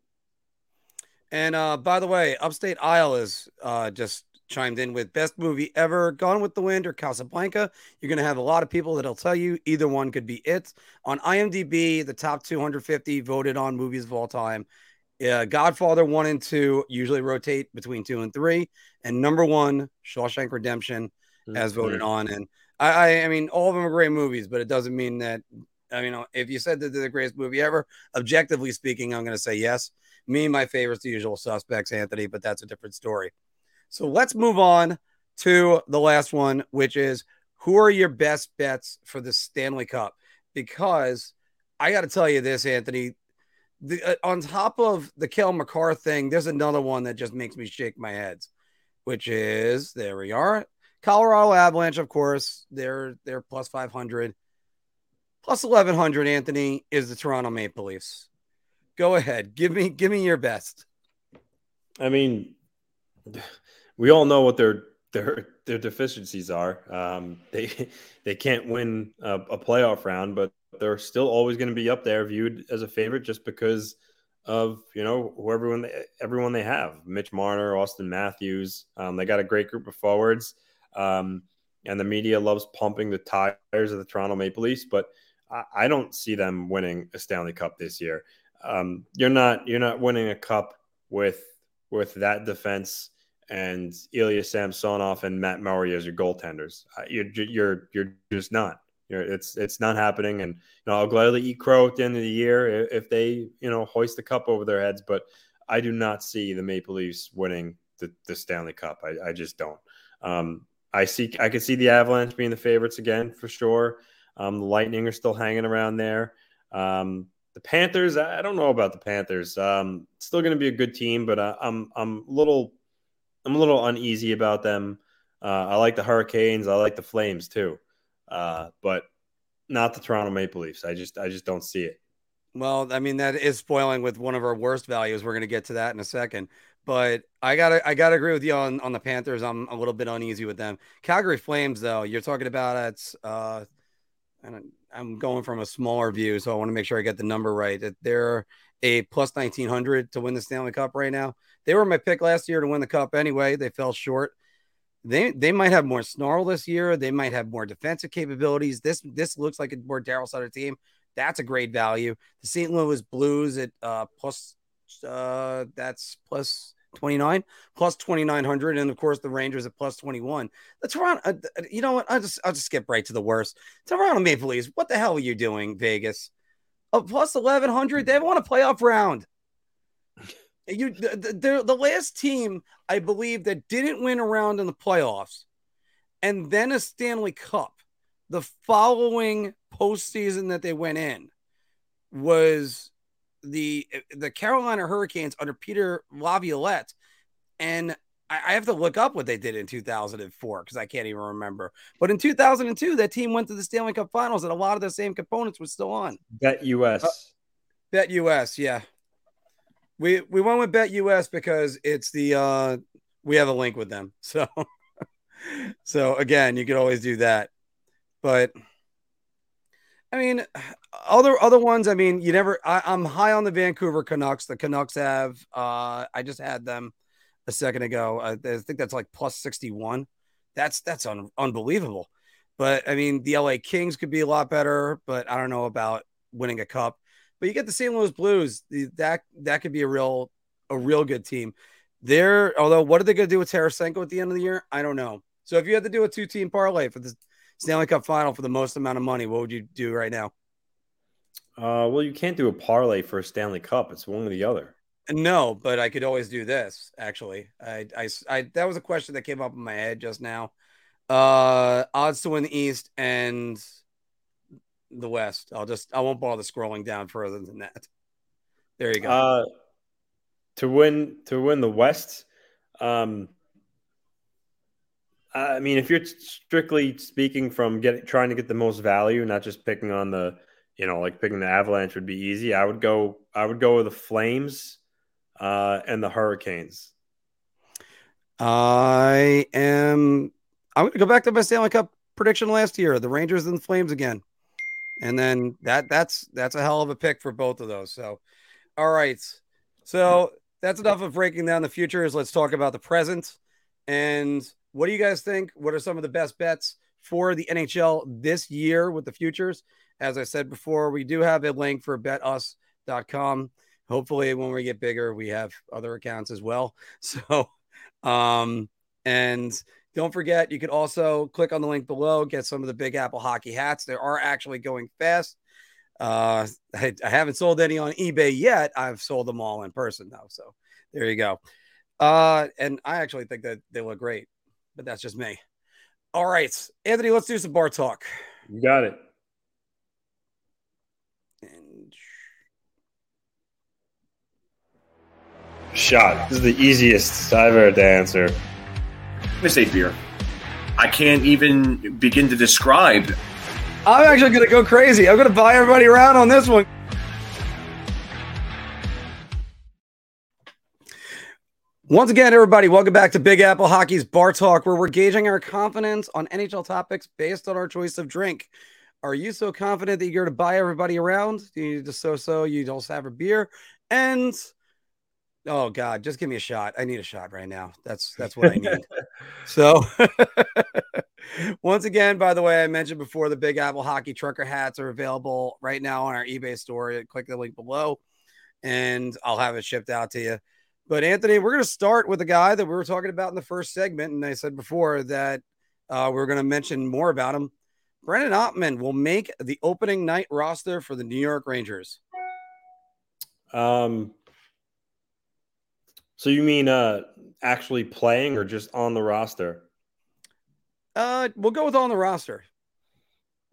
And uh, by the way, Upstate Isle is uh, just chimed in with best movie ever, Gone with the Wind or Casablanca. You're going to have a lot of people that'll tell you either one could be it. On IMDb, the top 250 voted on movies of all time. Yeah, Godfather one and two usually rotate between two and three, and number one, Shawshank Redemption, mm-hmm. as voted on. And I, I, I mean, all of them are great movies, but it doesn't mean that. I mean, if you said that they're the greatest movie ever, objectively speaking, I'm going to say yes. Me, my favorite's the usual suspects, Anthony, but that's a different story. So let's move on to the last one, which is who are your best bets for the Stanley Cup? Because I got to tell you this, Anthony, the, uh, on top of the Cale Makar thing, there's another one that just makes me shake my head, which is there we are. Colorado Avalanche, of course, they're they're plus 500. Plus 1100, Anthony, is the Toronto Maple Leafs. Go ahead. Give me give me your best. I mean, we all know what their their their deficiencies are. Um, they they can't win a, a playoff round, but they're still always going to be up there, viewed as a favorite, just because of you know who everyone they, everyone they have. Mitch Marner, Auston Matthews. Um, they got a great group of forwards, um, and the media loves pumping the tires of the Toronto Maple Leafs. But I, I don't see them winning a Stanley Cup this year. Um, you're not you're not winning a cup with with that defense and Ilya Samsonov and Matt Murray as your goaltenders. You're you're you're just not. You know, it's it's not happening, and you know I'll gladly eat crow at the end of the year if they you know hoist the cup over their heads. But I do not see the Maple Leafs winning the, the Stanley Cup. I, I just don't. Um, I see I could see the Avalanche being the favorites again for sure. Um, the Lightning are still hanging around there. Um, the Panthers, I, I don't know about the Panthers. Um, still going to be a good team, but I, I'm I'm a little I'm a little uneasy about them. Uh, I like the Hurricanes. I like the Flames too uh, but not the Toronto Maple Leafs. I just I just don't see it. Well, I mean that is spoiling with one of our worst values. We're going to get to that in a second. But I gotta I gotta agree with you on, on the Panthers. I'm a little bit uneasy with them. Calgary Flames, though, you're talking about it's uh and I'm going from a smaller view, so I want to make sure I get the number right. That they're a plus 1900 to win the Stanley Cup right now. They were my pick last year to win the cup anyway. They fell short they they might have more snarl this year. They might have more defensive capabilities. This this looks like a more Darryl Sutter team. That's a great value. The St. Louis Blues at uh, plus uh, that's plus 29 plus 2900 and of course the rangers at plus 21 the toronto uh, you know what i'll just i'll just skip right to the worst toronto maple leafs what the hell are you doing vegas oh, plus 1100 they want a playoff round You the, the, the last team I believe that didn't win a round in the playoffs and then a Stanley Cup the following postseason that they went in was the the Carolina Hurricanes under Peter Laviolette, and I, I have to look up what they did in 2004 because I can't even remember. But in 2002, that team went to the Stanley Cup Finals, and a lot of the same components were still on. Bet US. Uh, Bet US, yeah. We we went with Bet US because it's the uh we have a link with them. So so again, you could always do that. But I mean, other other ones. I mean, you never. I, am high on the Vancouver Canucks. The Canucks have. Uh, I just had them a second ago. I, I think that's like plus sixty one. That's that's un, unbelievable. But I mean, the LA Kings could be a lot better. But I don't know about winning a cup. But you get the St. Louis Blues. That that could be a real a real good team. They're although what are they going to do with Tarasenko at the end of the year? I don't know. So if you had to do a two team parlay for the Stanley Cup final for the most amount of money, what would you do right now? Uh, well, you can't do a parlay for a Stanley Cup. It's one or the other. No, but I could always do this. Actually, I, I, I that was a question that came up in my head just now. Uh, odds to win the East and the West. I'll just I won't bother scrolling down further than that. There you go. Uh, to win to win the West, um, I mean, if you're strictly speaking from getting trying to get the most value, not just picking on the, you know, like picking the Avalanche would be easy. I would go. I would go with the Flames uh, and the Hurricanes. I am. I'm going to go back to my Stanley Cup prediction last year: the Rangers and the Flames again, and then that that's that's a hell of a pick for both of those. So, all right, so that's enough of breaking down the futures. Let's talk about the present and what do you guys think? What are some of the best bets for the NHL this year with the futures? As I said before, we do have a link for betus.com. Hopefully, when we get bigger, we have other accounts as well. So, um, and don't forget, you could also click on the link below, get some of the Big Apple hockey hats. They are actually going fast. Uh, I, I haven't sold any on eBay yet. I've sold them all in person though. So there you go. Uh, and I actually think that they look great but that's just me. All right, Anthony, let's do some bar talk. You got it. And... Shot. This is the easiest I've ever to answer. I say beer. I can't even begin to describe. I'm actually to go crazy. I'm to buy everybody around on this one. Once again, everybody, welcome back to Big Apple Hockey's Bar Talk, where we're gauging our confidence on NHL topics based on our choice of drink. Are you so confident that you're going to buy everybody around? You just so so? You don't have a beer, and oh god, just give me a shot. I need a shot right now. That's that's what I need. so, once again, by the way, I mentioned before the Big Apple Hockey Trucker hats are available right now on our eBay store. Click the link below, and I'll have it shipped out to you. But Anthony, we're going to start with a guy that we were talking about in the first segment, and I said before that uh, we are going to mention more about him. Brennan Othmann will make the opening night roster for the New York Rangers. Um. So you mean uh actually playing or just on the roster? Uh, we'll go with on the roster.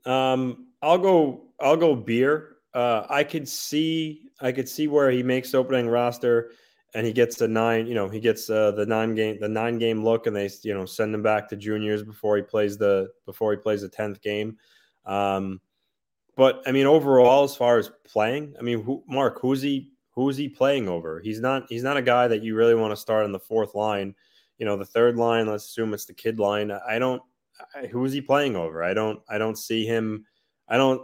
Um, I'll go. I'll go beer. Uh, I could see. I could see where he makes opening roster and he gets the nine, you know, he gets uh, the nine game, the nine game look, and they, you know, send him back to juniors before he plays the before he plays the tenth game. Um, but I mean, overall, as far as playing, I mean, who, Mark, who's he? Who's he playing over? He's not. He's not a guy that you really want to start on the fourth line. You know, the third line. Let's assume it's the kid line. I don't. I, who is he playing over? I don't. I don't see him. I don't.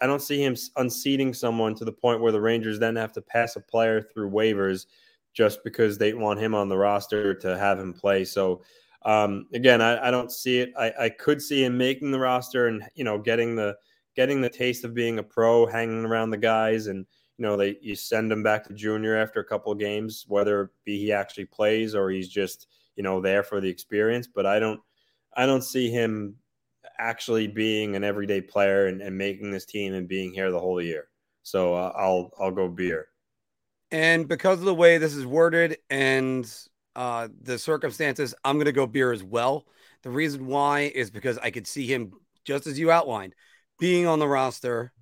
I don't see him unseating someone to the point where the Rangers then have to pass a player through waivers just because they want him on the roster to have him play. So um, again, I, I, don't see it. I, I, could see him making the roster and you know getting the getting the taste of being a pro, hanging around the guys, and you know they you send him back to junior after a couple of games, whether it be he actually plays or he's just you know there for the experience. But I don't I don't see him actually being an everyday player and, and making this team and being here the whole year. So uh, I'll I'll go beer. And because of the way this is worded and uh, the circumstances, I'm to go beer as well. The reason why is because I could see him, just as you outlined, being on the roster,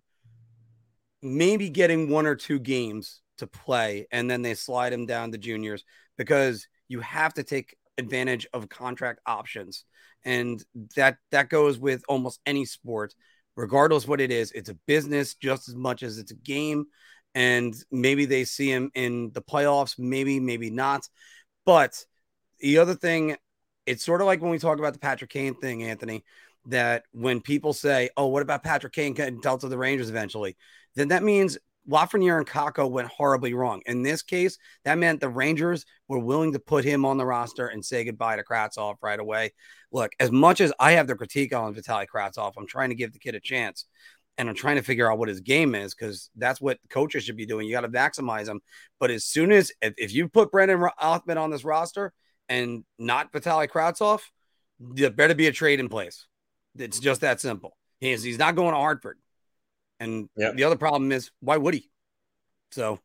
maybe getting one or two games to play, and then they slide him down to juniors because you have to take advantage of contract options. And that that goes with almost any sport, regardless what it is. It's a business just as much as it's a game. And maybe they see him in the playoffs, maybe, maybe not. But the other thing, it's sort of like when we talk about the Patrick Kane thing, Anthony, that when people say, Oh, what about Patrick Kane getting dealt to the Rangers eventually? Then that means Lafreniere and Kakko went horribly wrong. In this case, that meant the Rangers were willing to put him on the roster and say goodbye to Kravtsov right away. Look, as much as I have the critique on Vitaly Kravtsov, I'm trying to give the kid a chance. And I'm trying to figure out what his game is because that's what coaches should be doing. You got to maximize him. But as soon as if, if you put Brennan Othmann on this roster and not Vitaly Kravtsov, there better be a trade in place. It's just that simple. He's he's not going to Hartford. And yep. the other problem is why would he? So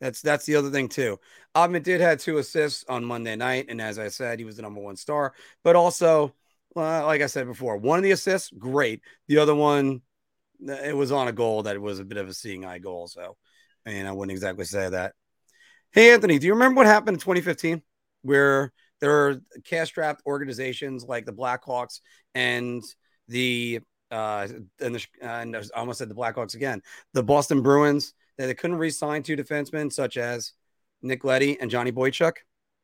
that's that's the other thing too. Othmann did have two assists on Monday night, and as I said, he was the number one star. But also, well, like I said before, one of the assists, great. The other one, it was on a goal that was a bit of a seeing eye goal. So, I mean, I wouldn't exactly say that. Hey, Anthony, do you remember what happened in 2015 where there are cash strapped organizations like the Blackhawks and the uh, and, the, uh, and I almost said the Blackhawks again, the Boston Bruins, that they couldn't re-sign two defensemen such as Nick Leddy and Johnny Boychuk.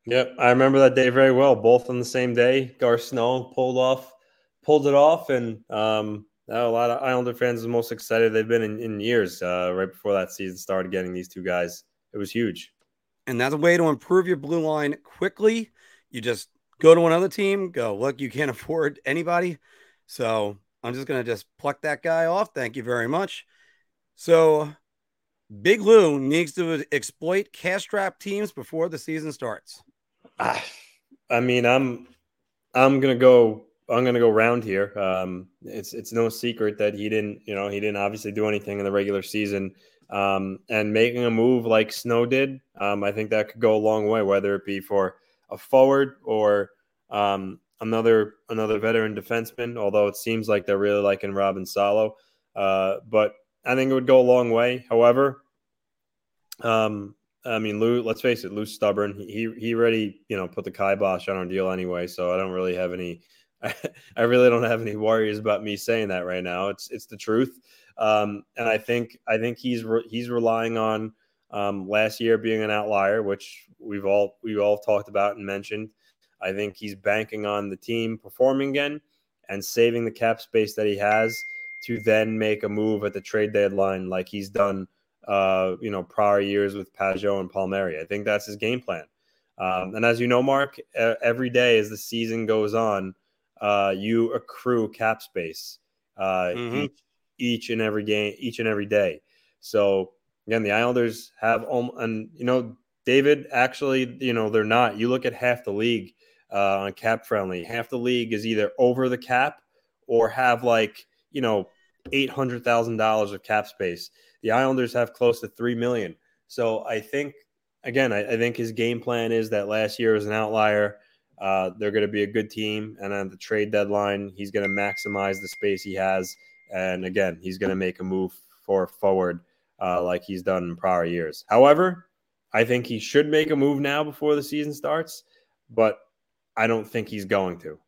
Yep, I remember that day very well. Both on the same day, Garth Snow pulled off, pulled it off, and um, a lot of Islander fans are the most excited they've been in, in years. Uh, right before that season started, getting these two guys, it was huge. And that's a way to improve your blue line quickly. You just go to another team, go look. You can't afford anybody, so I'm just going to just pluck that guy off. Thank you very much. So, Big Lou needs to exploit cash trap teams before the season starts. I, I mean, I'm I'm gonna go. I'm gonna go round here. Um, it's it's no secret that he didn't, you know, he didn't obviously do anything in the regular season. Um, and making a move like Snow did, um, I think that could go a long way, whether it be for a forward or um, another another veteran defenseman, although it seems like they're really liking Robin Salo. Uh, but I think it would go a long way. However, um, I mean, Lou. Let's face it, Lou's stubborn. He he already you know put the kibosh on our deal anyway. So I don't really have any. I, I really don't have any worries about me saying that right now. It's it's the truth. Um, and I think I think he's re- he's relying on um, last year being an outlier, which we've all we all talked about and mentioned. I think he's banking on the team performing again and saving the cap space that he has to then make a move at the trade deadline like he's done uh, you know, prior years with Pageau and Palmieri. I think that's his game plan. Um, and as you know, Mark, every day as the season goes on, uh, you accrue cap space uh, mm-hmm. each, each and every game, each and every day. So again, the Islanders have, um, and you know, David, actually, you know, they're not. You look at half the league uh, on cap friendly. Half the league is either over the cap or have like you know eight hundred thousand dollars of cap space. The Islanders have close to three million. So I think again, I, I think his game plan is that last year was an outlier. Uh, they're going to be a good team, and on the trade deadline, he's going to maximize the space he has. And again, he's going to make a move for forward uh, like he's done in prior years. However, I think he should make a move now before the season starts. But I don't think he's going to.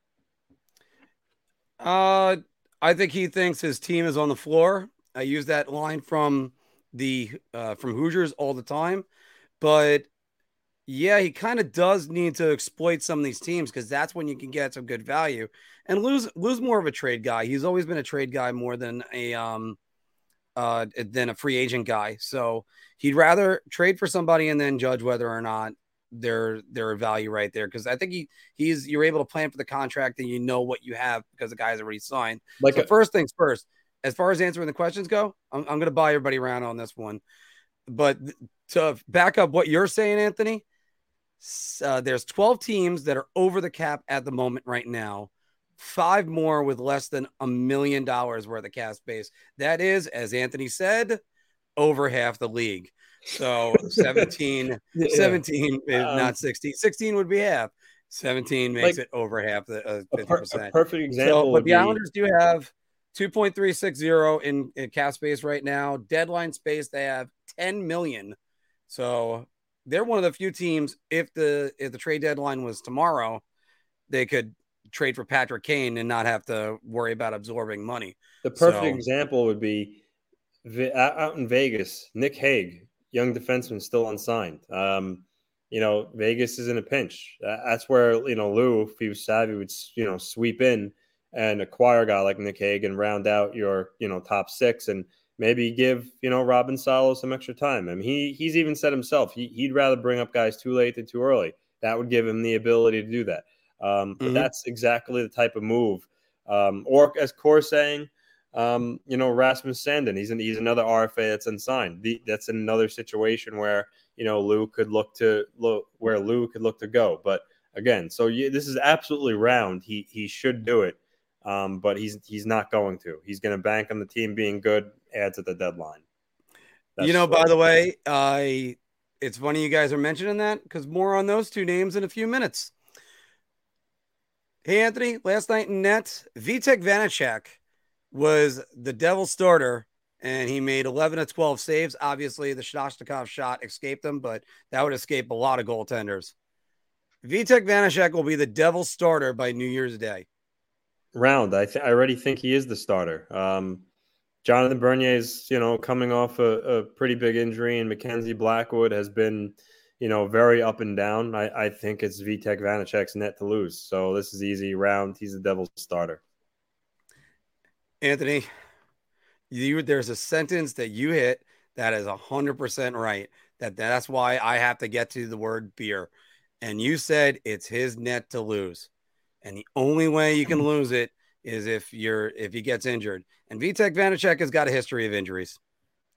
Uh, I think he thinks his team is on the floor. I use that line from the uh, from Hoosiers all the time, but yeah, he kind of does need to exploit some of these teams because that's when you can get some good value and lose lose more of a trade guy. He's always been a trade guy more than a um uh than a free agent guy. So he'd rather trade for somebody and then judge whether or not their their value right there because I think he he's you're able to plan for the contract and you know what you have because the guy's already signed. Like so a, first things first, as far as answering the questions go, I'm, I'm going to buy everybody around on this one. But to back up what you're saying, Anthony, uh, there's 12 teams that are over the cap at the moment right now. Five more with less than a million dollars worth of cap space. That is, as Anthony said, over half the league. So 17, Yeah. 17 is Um, not 16. 16 would be half. 17 makes Like, it over half the uh, A, per- 50%. a perfect example. So, but the be- Islanders do have 2.360 in, in cap space right now. Deadline space, they have 10 million. So they're one of the few teams. If the if the trade deadline was tomorrow, they could trade for Patrick Kane and not have to worry about absorbing money. The perfect So- example would be out in Vegas, Nick Hague, young defenseman, still unsigned. Um, you know, Vegas is in a pinch. That's where you know Lou, if he was savvy, would you know sweep in and acquire a guy like Nick Hague and round out your you know top six and maybe give you know Robin Salo some extra time. I mean, he he's even said himself he, he'd rather bring up guys too late than too early. That would give him the ability to do that. Um, but Mhm. that's exactly the type of move. Um, or as Core saying, um, you know, Rasmus Sandin, he's an, he's another RFA that's unsigned. The, that's another situation where you know Lou could look to look where Lou could look to go. But again, so you, this is absolutely round. He he should do it, um, but he's he's not going to. He's going to bank on the team being good. Adds at the deadline. you know, by the way, I it's funny you guys are mentioning that because more on those two names in a few minutes. Hey, Anthony, last night in net, Vitek Vanacek was the devil starter and he made 11 of 12 saves. Obviously, the Shostakov shot escaped him, but that would escape a lot of goaltenders. Vitek Vanacek will be the devil starter by New Year's Day. round. I th- I already think he is the starter. Um, Jonathan Bernier is you know coming off a, a pretty big injury, and Mackenzie Blackwood has been you know very up and down. I, I think it's Vitek Vanacek's net to lose. So this is easy round. He's the Devils starter. Anthony, you there's a sentence that you hit that is hundred percent right. That that's why I have to get to the word beer. And you said it's his net to lose. And the only way you can mm-hmm. lose it is if you're if he gets injured. And Vitek Vanacek has got a history of injuries.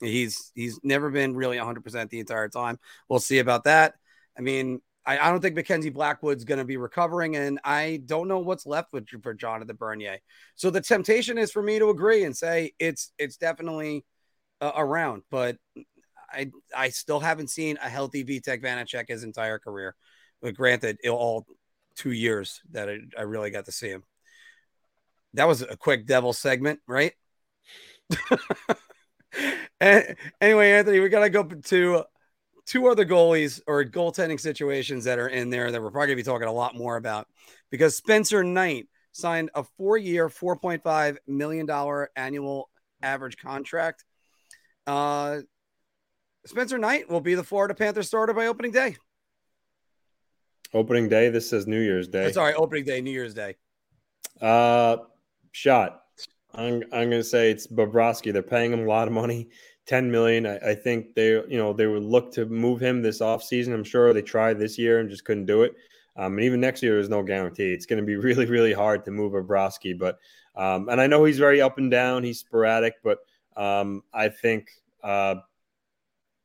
He's he's never been really 100% the entire time. We'll see about that. I mean, I, I don't think Mackenzie Blackwood's going to be recovering, and I don't know what's left with for Jonathan Bernier. So the temptation is for me to agree and say it's it's definitely uh, around, but I I still haven't seen a healthy Vitek Vanacek his entire career. But granted, all two years that I, I really got to see him. That was a quick devil segment, right? anyway, Anthony, we got to go to two other goalies or goaltending situations that are in there that we're probably going to be talking a lot more about because Spencer Knight signed a four year, $4.5 million annual average contract. Uh, Spencer Knight will be the Florida Panthers starter by opening day. Opening day. This says New Year's Day. Sorry, opening day, New Year's Day. Uh, shot. I'm I'm gonna say it's Bobrovsky. They're paying him a lot of money, ten million. I, I think they you know they would look to move him this offseason. I'm sure they tried this year and just couldn't do it. Um, and even next year, there's no guarantee. It's going to be really really hard to move Bobrovsky. But um, and I know he's very up and down. He's sporadic, but um, I think uh,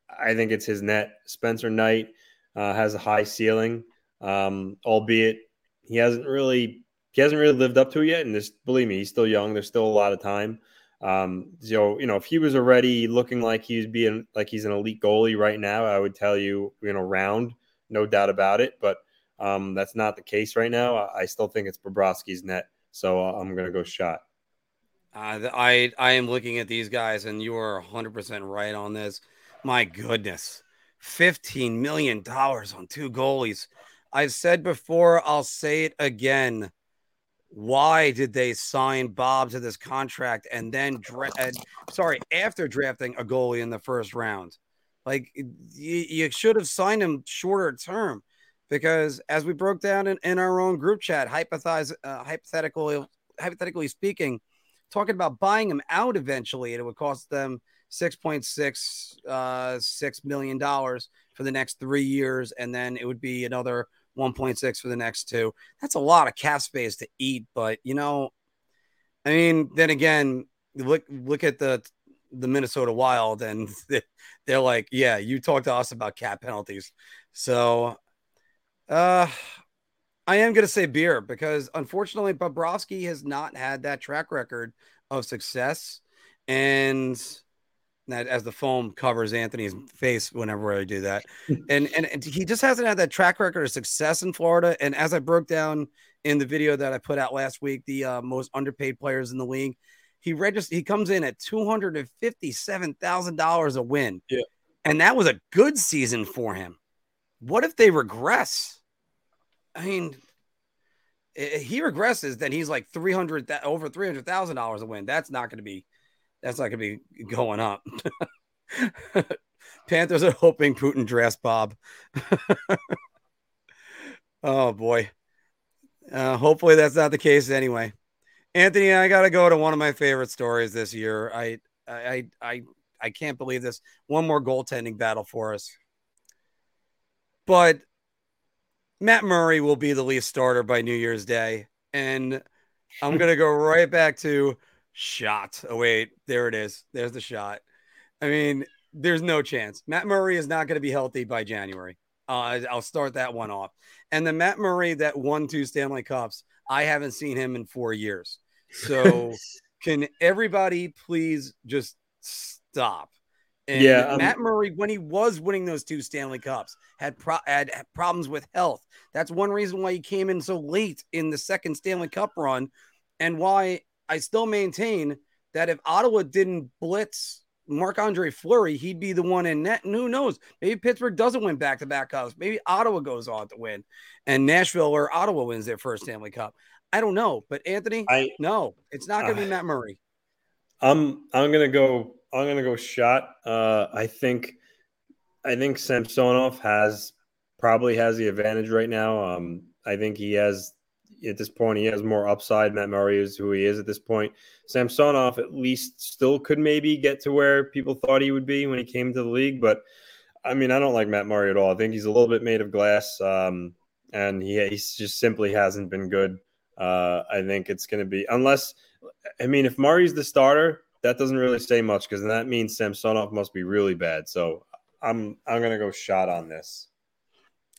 I think it's his net. Spencer Knight uh, has a high ceiling, um, albeit he hasn't really he hasn't really lived up to it yet. And this, believe me, he's still young. There's still a lot of time. Um, so you know, if he was already looking like he's being like he's an elite goalie right now, I would tell you, you know, round, no doubt about it. But um, that's not the case right now. I, I still think it's Bobrovsky's net. So uh, I'm gonna go shot. Uh, I I am looking at these guys, and you are 100 percent right on this. My goodness, 15 million dollars on two goalies. I've said before, I'll say it again. Why did they sign Bob to this contract and then, dra- uh, sorry, after drafting a goalie in the first round? Like you, you should have signed him shorter term because, as we broke down in, in our own group chat, hypothesize, uh, hypothetically, hypothetically speaking, talking about buying him out eventually, and it would cost them six point six uh, six million dollars for the next three years, and then it would be another 1.6 for the next two. That's a lot of cap space to eat, but you know, I mean, then again, look look at the the Minnesota Wild, and they're like, yeah, you talk to us about cap penalties. So, uh, I am gonna say beer because unfortunately, Bobrovsky has not had that track record of success, and that as the foam covers Anthony's face whenever I do that. and, and and he just hasn't had that track record of success in Florida. And as I broke down in the video that I put out last week, the uh, most underpaid players in the league, he registered he comes in at two hundred and fifty seven thousand dollars a win. Yeah, and that was a good season for him. What if they regress? I mean, if he regresses, then he's like three hundred over three hundred thousand dollars a win. That's not going to be that's not going to be going up. Panthers are hoping Putin drafts Bob. oh boy. Uh, hopefully that's not the case anyway. Anthony, I got to go to one of my favorite stories this year. I, I, I, I can't believe this. One more goaltending battle for us. But Matt Murray will be the lead starter by New Year's Day. And I'm going to go right back to shot. Oh, wait, there it is. There's the shot. I mean, there's no chance. Matt Murray is not going to be healthy by January. Uh, I'll start that one off. And the Matt Murray that won two Stanley Cups, I haven't seen him in four years. So can everybody please just stop? And yeah, um, Matt Murray, when he was winning those two Stanley Cups, had, pro- had problems with health. That's one reason why he came in so late in the second Stanley Cup run, and why I still maintain that if Ottawa didn't blitz Marc Andre Fleury, he'd be the one in net. And who knows? Maybe Pittsburgh doesn't win back to back cups. Maybe Ottawa goes on to win, and Nashville or Ottawa wins their first Stanley Cup. I don't know, but Anthony, I no, it's not going to uh, be Matt Murray. I'm I'm gonna go. I'm gonna go shot. Uh, I think I think Samsonov has probably has the advantage right now. Um, I think he has at this point. He has more upside. Matt Murray is who he is at this point. Samsonov at least still could maybe get to where people thought he would be when he came to the league. But I mean, I don't like Matt Murray at all. I think he's a little bit made of glass, um, and he, he just simply hasn't been good. Uh, I think it's going to be unless I mean, if Murray's the starter, that doesn't really say much because that means Samsonov must be really bad. So I'm I'm going to go shot on this.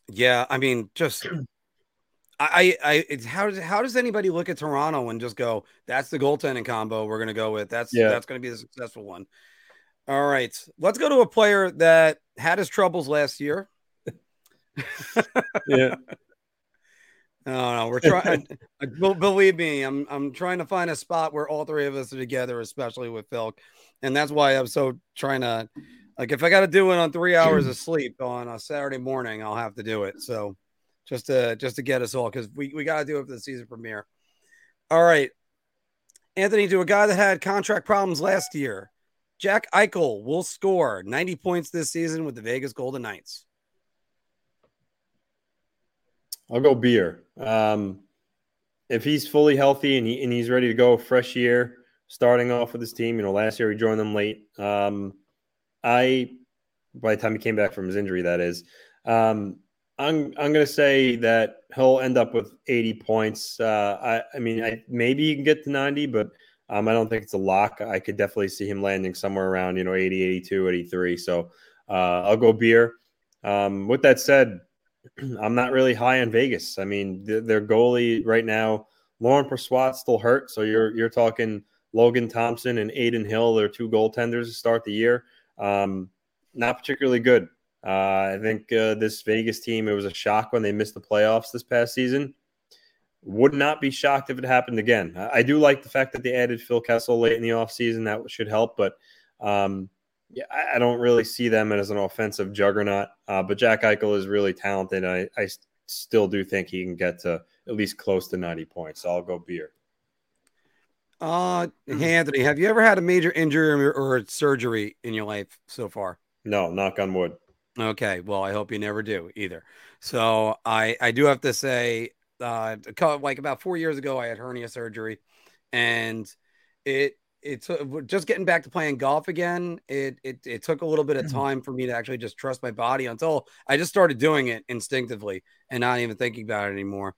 Yeah, I mean, just I, I, it's how does how does anybody look at Toronto and just go, that's the goaltending combo we're gonna go with. That's yeah. that's gonna be the successful one. All right, let's go to a player that had his troubles last year. yeah. No, no, we're trying. believe me, I'm I'm trying to find a spot where all three of us are together, especially with Phil, and that's why I'm so trying to. Like, if I got to do it on three hours of sleep on a Saturday morning, I'll have to do it. So, just to just to get us all because we, we got to do it for the season premiere. All right, Anthony, to a guy that had contract problems last year, Jack Eichel will score 90 points this season with the Vegas Golden Knights. I'll go beer. Um, if he's fully healthy and, he, and he's ready to go, fresh year, starting off with his team. You know, last year he joined them late. Um, I, by the time he came back from his injury, that is, um, I'm I'm gonna say that he'll end up with 80 points. Uh, I I mean, I, maybe he can get to 90, but um, I don't think it's a lock. I could definitely see him landing somewhere around you know 80, 82, 83. So uh, I'll go beer. Um, with that said, I'm not really high on Vegas. I mean, th- their goalie right now, Laurent Brossoit, still hurt. So you're you're talking Logan Thompson and Adin Hill, their two goaltenders to start the year. Um, not particularly good. Uh, I think uh, this Vegas team, it was a shock when they missed the playoffs this past season. Would not be shocked if it happened again. I, I do like the fact that they added Phil Kessel late in the offseason. That should help, but um, yeah, I, I, don't really see them as an offensive juggernaut. Uh, but Jack Eichel is really talented. I, I still do think he can get to at least close to 90 points. So I'll go beer. Uh, Anthony, have you ever had a major injury or, or surgery in your life so far? No, knock on wood. Okay, well, I hope you never do either. So I I do have to say, uh, like about four years ago, I had hernia surgery, and it it's just getting back to playing golf again. It, it it took a little bit of mm-hmm. time for me to actually just trust my body until I just started doing it instinctively and not even thinking about it anymore.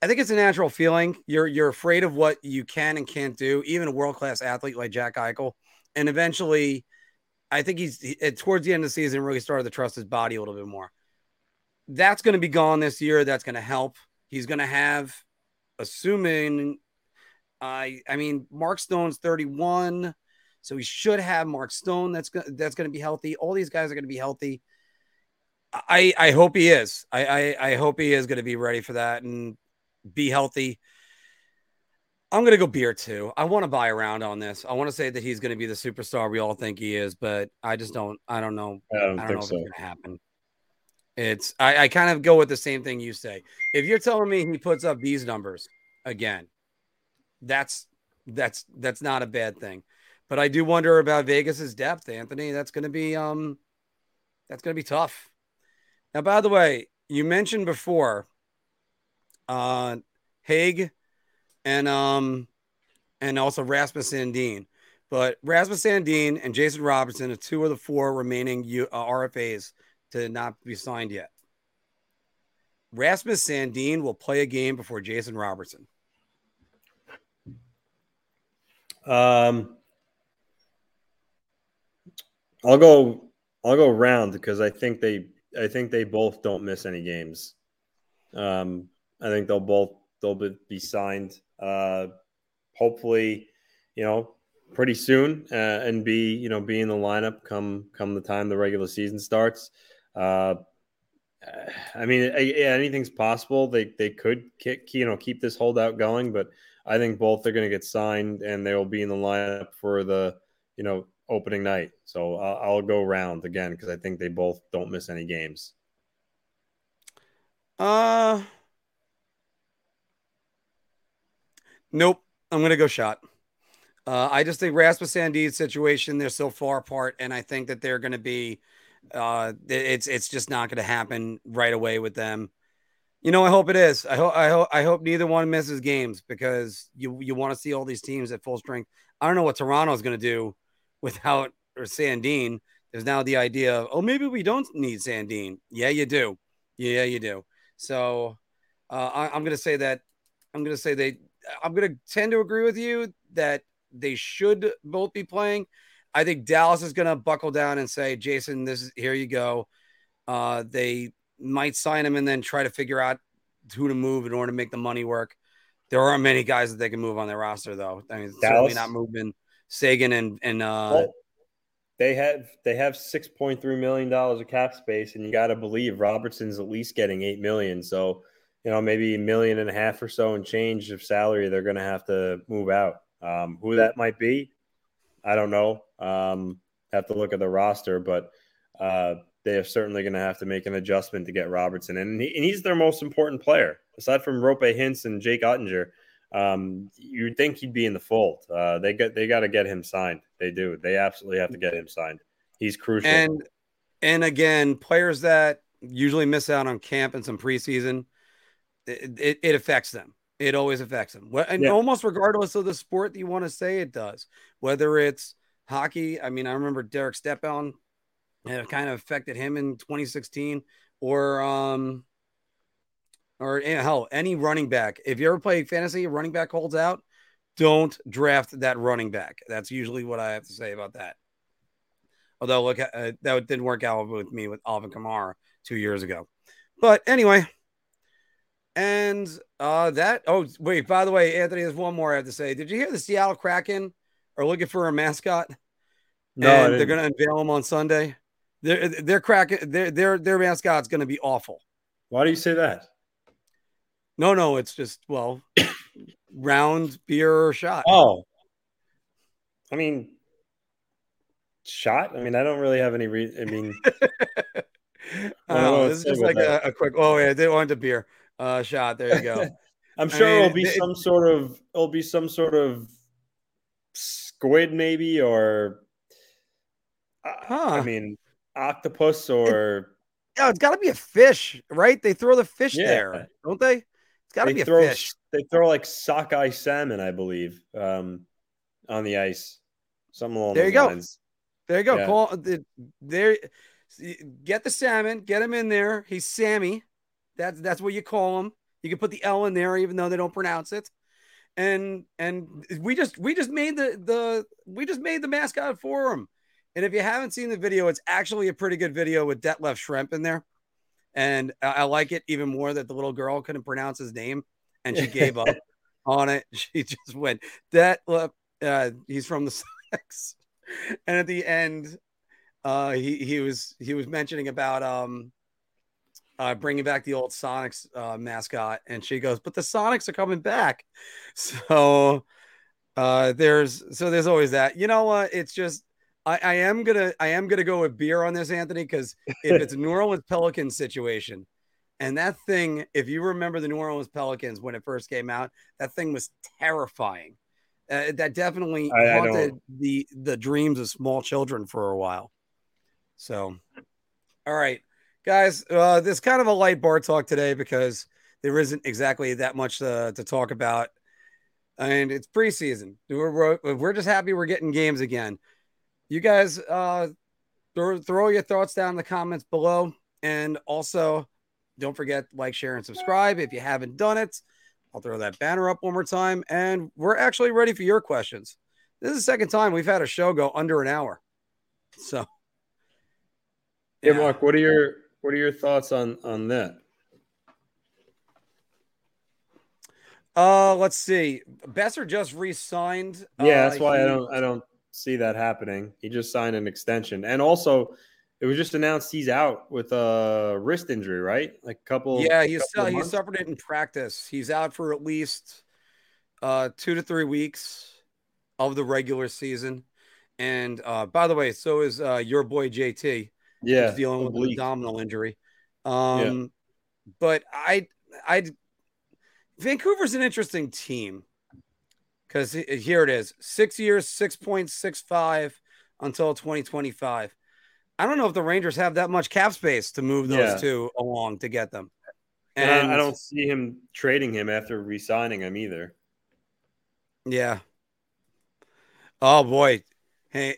I think it's a natural feeling. You're you're afraid of what you can and can't do, even a world class athlete like Jack Eichel, and eventually I think he's he, eh, towards the end of the season really started to trust his body a little bit more. That's going to be gone this year. That's going to help. He's going to have, assuming, I I mean, Mark Stone's 31, So he should have Mark Stone. That's go- that's going to be healthy. All these guys are going to be healthy. I I hope he is. I I, I hope he is going to be ready for that and be healthy. I'm going to go beer too. I want to buy around on this. I want to say that he's going to be the superstar we all think he is, but I just don't. I don't know. I don't, I don't know if so. it's going to happen. It's I, I kind of go with the same thing you say. If you're telling me he puts up these numbers again, that's that's that's not a bad thing. But I do wonder about Vegas's depth, Anthony. That's going to be um that's going to be tough. Now, by the way, you mentioned before uh Hague and um and also Rasmus Sandin. But Rasmus Sandin and Jason Robertson are two of the four remaining U, uh, RFAs to not be signed yet. Rasmus Sandin will play a game before Jason Robertson. Um, I'll go. I'll go round because I think they. I think they both don't miss any games. Um, I think they'll both they'll be, be signed. Uh, hopefully, you know, pretty soon, uh, and be you know be in the lineup come come the time the regular season starts. Uh, I mean, yeah, anything's possible. They they could kick, you know keep this holdout going, but I think both are going to get signed and they will be in the lineup for the you know opening night. So I'll, I'll go round again because I think they both don't miss any games. Uh, nope. I'm gonna go shot. Uh, I just think Rasmus Sandin's situation they're so far apart, and I think that they're going to be. Uh, it's it's just not going to happen right away with them. You know, I hope it is. I hope I hope I hope neither one misses games because you you want to see all these teams at full strength. I don't know what Toronto's going to do without or Sandin. There's now the idea of oh maybe we don't need Sandin. Yeah, you do. Yeah, you do. So uh, I, I'm going to say that I'm going to say they. I'm going to tend to agree with you that they should both be playing. I think Dallas is going to buckle down and say, Jason, this is here you go. Uh, they might sign him and then try to figure out who to move in order to make the money work. There aren't many guys that they can move on their roster, though. I mean, certainly Dallas? not moving Seguin and and uh, Well, they have they have six point three million dollars of cap space, and you got to believe Robertson's at least getting eight million. So you know maybe a million and a half or so and change of salary they're going to have to move out. Um, who that might be, I don't know. Um, have to look at the roster, but uh, they are certainly going to have to make an adjustment to get Robertson, and, he, and he's their most important player aside from Roope Hintz and Jake Oettinger. Um, you'd think he'd be in the fold. Uh, they got they got to get him signed. They do. They absolutely have to get him signed. He's crucial. and and again, players that usually miss out on camp and some preseason, it, it, it affects them. It always affects them. And Yeah. almost regardless of the sport that you want to say it does, whether it's hockey. I mean, I remember Derek Stepan, and it kind of affected him in 2016, or um, or eh, hell, any running back. If you ever play fantasy, a running back holds out. Don't draft that running back. That's usually what I have to say about that. Although, look, uh, that didn't work out with me with Alvin Kamara two years ago. But anyway, and uh, that. Oh, wait. By the way, Anthony, there's one more I have to say. Did you hear the Seattle Kraken are looking for a mascot? no, and they're going to unveil them on Sunday. they're Their their Kraken their their their mascot's going to be awful. why do you say that? No, no, it's just well, round beer shot. Oh, I mean, shot. I mean, I don't really have any reason. I mean, Oh, I don't know what this is just like a, a quick. Oh yeah, they wanted a beer uh, shot. There you go. I'm I sure mean, it'll be it- some sort of it'll be some sort of squid, maybe, or uh, Huh. I mean, octopus or yeah, it's got to be a fish, right? They throw the fish Yeah. there, don't they? It's got to be a throw fish. they throw like sockeye salmon, I believe, um, on the ice. Something along There you go. lines. There you go. Yeah. Call the there. Get the salmon. Get him in there. He's Sammy. That's that's what you call them. You can put the L in there, even though they don't pronounce it. And and we just we just made the the we just made the mascot for him. And if you haven't seen the video, it's actually a pretty good video with Detlef Schrempf in there. And I, I like it even more that the little girl couldn't pronounce his name and she gave up on it. She just went Detlef. Uh, he's from the Sox. and at the end, uh, he he was he was mentioning about um uh, bringing back the old Sonics uh, mascot, and she goes, "But the Sonics are coming back." So uh, there's so there's always that. You know what? It's just I, I am gonna I am gonna go with beer on this, Anthony, because if it's New Orleans Pelicans situation, and that thing, if you remember the New Orleans Pelicans when it first came out, that thing was terrifying. Uh, that definitely I- I haunted don't- the the dreams of small children for a while. So, all right, guys, uh, this kind of a light bar talk today because there isn't exactly that much to, to talk about, and it's preseason. We're, we're we're just happy we're getting games again. You guys, uh, throw, throw your thoughts down in the comments below, and also don't forget like, share, and subscribe if you haven't done it. I'll throw that banner up one more time, and we're actually ready for your questions. This is the second time we've had a show go under an hour, so. Yeah, Mark, what are your what are your thoughts on on that? Uh, let's see. Boeser just re-signed. Yeah, Uh, that's why I don't I don't see that happening. He just signed an extension, and also it was just announced he's out with a wrist injury, right? Like a couple. Yeah, he's couple he suffered it in practice. He's out for at least uh two to three weeks of the regular season. And uh, by the way, so is uh, your boy JT. Yeah, dealing with an abdominal injury. Um, but I, I, Vancouver's an interesting team because here it is: six years, six point six five until twenty twenty five. I don't know if the Rangers have that much cap space to move those Yeah. two along to get them. And And I, I don't see him trading him after re-signing him either. Yeah. Oh boy. Hey.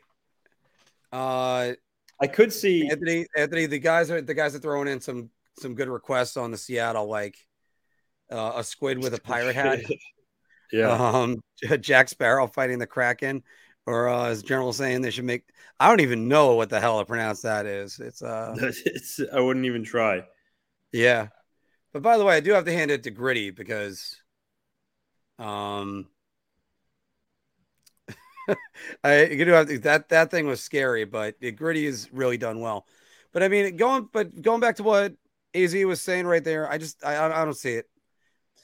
Uh I could see. Anthony, Anthony, the guys are the guys are throwing in some some good requests on the Seattle, like uh, a squid with a pirate hat. yeah, Um, Jack Sparrow fighting the Kraken, or uh, as General saying they should make. I don't even know what the hell to pronounce that is. It's uh, it's, I wouldn't even try. yeah. But by the way, I do have to hand it to Gritty because, um, I you have that that thing was scary, but it, Gritty has really done well. But I mean, going but going back to what Az was saying right there, I just I I don't see it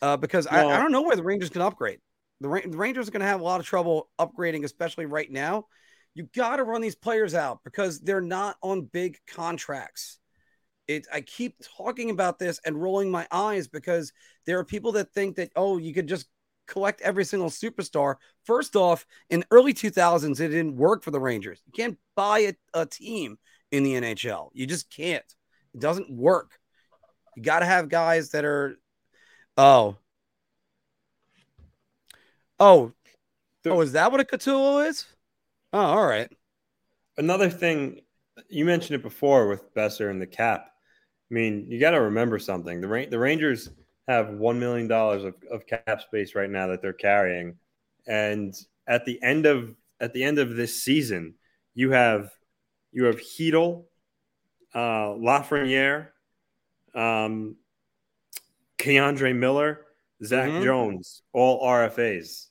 uh, because I, I don't know where the Rangers can upgrade. The, Ra- the Rangers are going to have a lot of trouble upgrading, especially right now. You got to run these players out because they're not on big contracts. It I keep talking about this and rolling my eyes because there are people that think that oh you could just collect every single superstar. First off, in early 2000s it didn't work for the Rangers. You can't buy a, a team in the NHL. You just can't. It doesn't work. You got to have guys that are oh oh oh is that what a Cthulhu is? Oh, all right. Another thing, you mentioned it before with Boeser and the cap. I mean, you got to remember something. The Ra- the Rangers have one million dollars of, of cap space right now that they're carrying, and at the end of at the end of this season, you have you have Heedle, uh, Lafreniere, um, K'Andre Miller, Zach Mhm. Jones, all RFAs.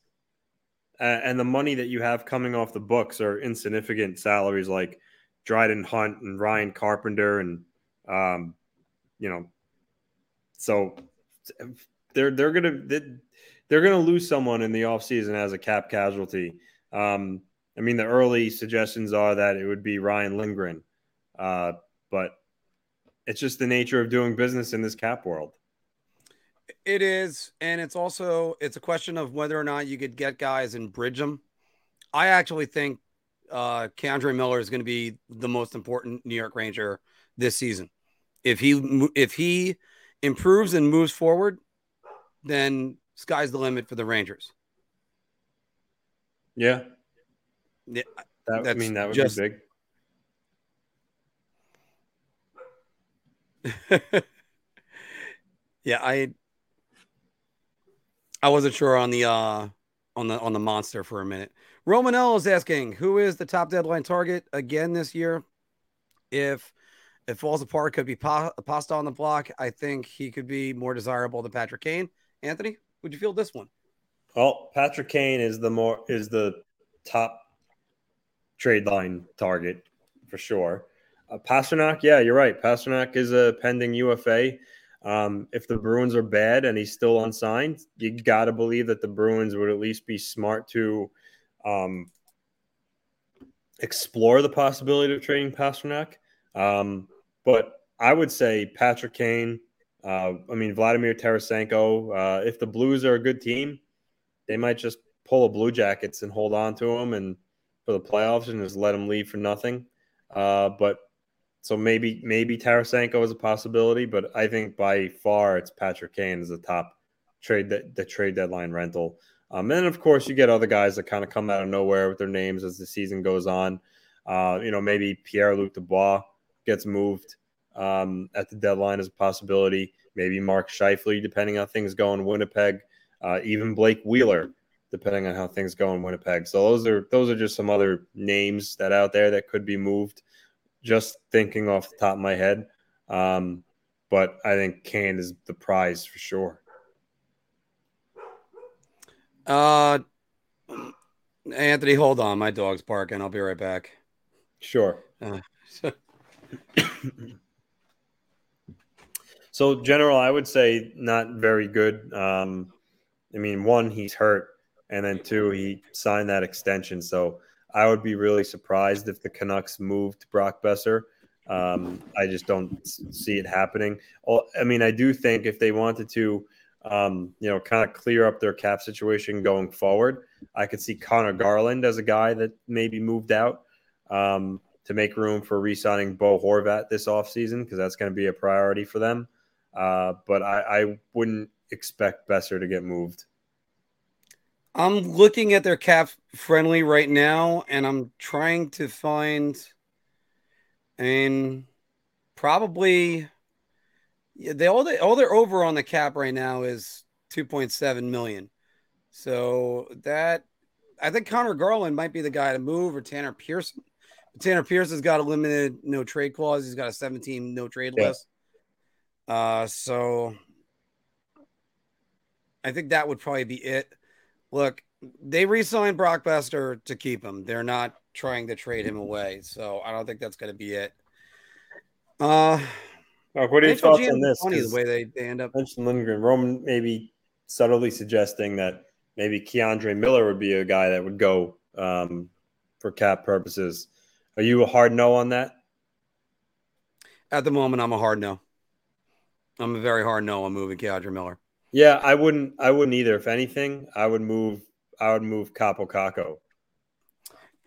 Uh, and the money that you have coming off the books are insignificant salaries like Dryden Hunt and Ryan Carpenter and um, you know so they're they're gonna they're, gonna lose someone in the offseason as a cap casualty. Um, I mean the early suggestions are that it would be Ryan Lindgren. Uh, but it's just the nature of doing business in this cap world. It is, and it's also it's a question of whether or not you could get guys and bridge them. I actually think uh K'Andre Miller is going to be the most important New York Ranger this season. If he if he improves and moves forward, then sky's the limit for the Rangers. Yeah. Yeah, That, I mean that would just- be big. yeah, I I wasn't sure on the uh on the on the monster for a minute. Romanello is asking who is the top deadline target again this year. If it falls apart, could be pa- pasta on the block. I think he could be more desirable than Patrick Kane. Anthony, would you feel this one? Well, Patrick Kane is the more is the top trade line target for sure. Uh, Pastrnak, yeah, you're right. Pastrnak is a pending UFA. Um, if the Bruins are bad and he's still unsigned, you got to believe that the Bruins would at least be smart to um, explore the possibility of trading Pastrnak. Um, but I would say Patrick Kane, uh, I mean, Vladimir Tarasenko, uh, if the Blues are a good team, they might just pull a Blue Jackets and hold on to them and for the playoffs and just let them leave for nothing. Uh, but so maybe maybe Tarasenko is a possibility, but I think by far it's Patrick Kane is the top trade the trade deadline rental. Um, and then of course you get other guys that kind of come out of nowhere with their names as the season goes on. Uh, you know, maybe Pierre Luc Dubois gets moved um, at the deadline as a possibility. Maybe Mark Scheifele, depending on things go in Winnipeg. Uh, even Blake Wheeler, depending on how things go in Winnipeg. So those are those are just some other names that out there that could be moved just thinking off the top of my head. Um, but I think Kane is the prize for sure. Uh, Anthony, hold on. My dog's barking. I'll be right back. Sure. Uh, so. So, general, I would say not very good. Um, I mean, one, he's hurt, and then two, he signed that extension. So I would be really surprised if the Canucks moved Brock Boeser. Um, I just don't see it happening. I mean, I do think if they wanted to, um, you know, kind of clear up their cap situation going forward, I could see Conor Garland as a guy that maybe moved out um, to make room for re-signing Bo Horvat this offseason because that's going to be a priority for them. Uh, but I, I wouldn't expect Boeser to get moved. I'm looking at their cap friendly right now, and I'm trying to find, and probably they all they all they're over on the cap right now is 2.7 million. So that I think Conor Garland might be the guy to move, or Tanner Pearson. Tanner Pearson has got a limited no trade clause. He's got a 17 no trade yeah. list. Uh, so I think that would probably be it look, they re-signed Brock Boeser to keep him. They're not trying to trade him away, so I don't think that's going to be it. Uh, Mark, what are your thoughts on this? Funny the way they, they end up. Mentioned Lindgren, Roman maybe subtly suggesting that maybe K'Andre Miller would be a guy that would go um, for cap purposes. Are you a hard no on that? At the moment, I'm a hard no. I'm a very hard no on moving K'Andre Miller. Yeah, I wouldn't. I wouldn't either. If anything, I would move. I would move Kakko.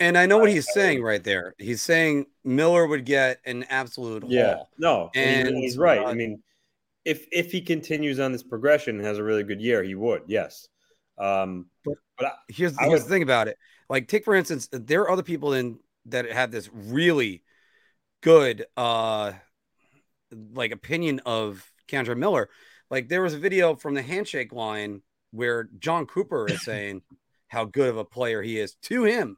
And I know what he's saying right there. He's saying Miller would get an absolute yeah. Haul. No, and he's right. Uh, I mean, if if he continues on this progression and has a really good year, he would. Yes. Um, but, but I, here's, I here's would, the thing about it. Like, take for instance, there are other people in that had this really good, uh, like opinion of K'Andre Miller. Like there was a video from the handshake line where Jon Cooper is saying how good of a player he is to him.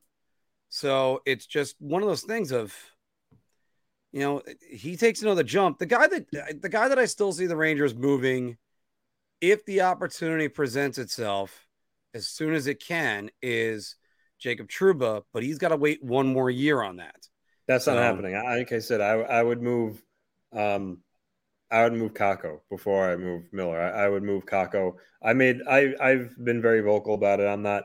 So it's just one of those things of, you know, he takes another jump. The guy that the guy that I still see the Rangers moving, if the opportunity presents itself, as soon as it can, is Jacob Trouba, but he's got to wait one more year on that. That's not happening. I, like I said, I, I would move um, I would move Kakko before I move Miller. I, I, would move Kakko. I made I I've been very vocal about it. I'm not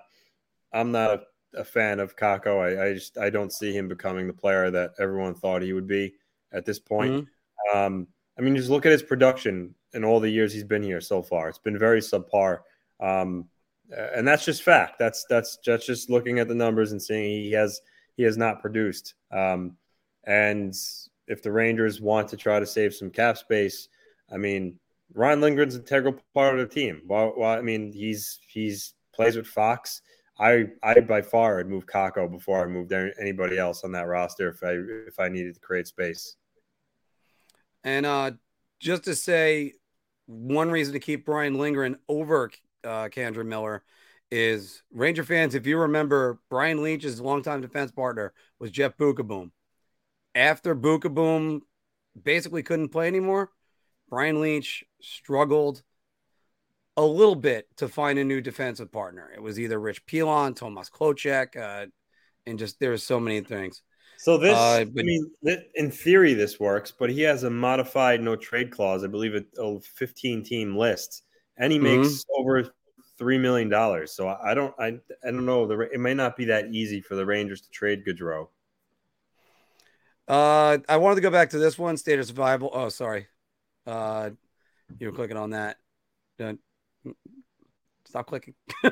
I'm not a, a fan of Kakko. I, I, just I don't see him becoming the player that everyone thought he would be at this point. Mm-hmm. Um, I mean, just look at his production in all the years he's been here so far. It's been very subpar. Um, and that's just fact. That's that's just just looking at the numbers and seeing he has he has not produced. Um, and if the Rangers want to try to save some cap space, I mean, Ryan Lindgren's integral part of the team. Well, well, I mean, he's he's plays with Fox. I I by far would move Kakko before I moved anybody else on that roster if I if I needed to create space. And uh, just to say, one reason to keep Ryan Lindgren over uh, K'Andre Miller is Ranger fans. If you remember, Brian Leetch's longtime defense partner was Jeff Beukeboom after Beukeboom basically couldn't play anymore, Brian Leetch struggled a little bit to find a new defensive partner. It was either Rich Pilon, Tomas Kloucek, uh, and just there there's so many things. So this, Uh, I mean, in theory, this works, but he has a modified no trade clause. I believe it a 15 team list, and he Mm-hmm. makes over three million dollars. So I don't, I, I don't know. The it may not be that easy for the Rangers to trade Goodrow. Uh, I wanted to go back to this one, state of survival. Oh, sorry. Uh, you were clicking on that. Done. Stop clicking.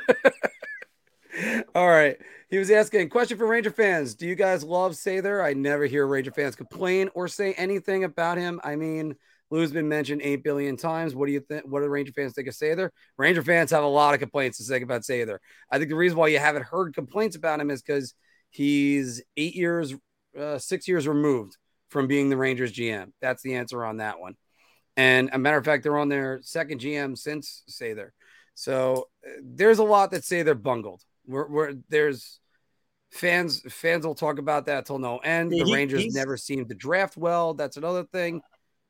All right. He was asking question for Ranger fans. Do you guys love Sather? I never hear Ranger fans complain or say anything about him. I mean, Lou's been mentioned eight billion times. What do you think? What do the Ranger fans think of Sather? Ranger fans have a lot of complaints to say about Sather. I think the reason why you haven't heard complaints about him is because he's eight years, uh, six years removed from being the Rangers GM. That's the answer on that one. And a matter of fact, they're on their second GM since Sather. So uh, there's a lot that say they're bungled. We're, we're there's fans fans will talk about that till no end. The he- Rangers never seem to draft well. That's another thing.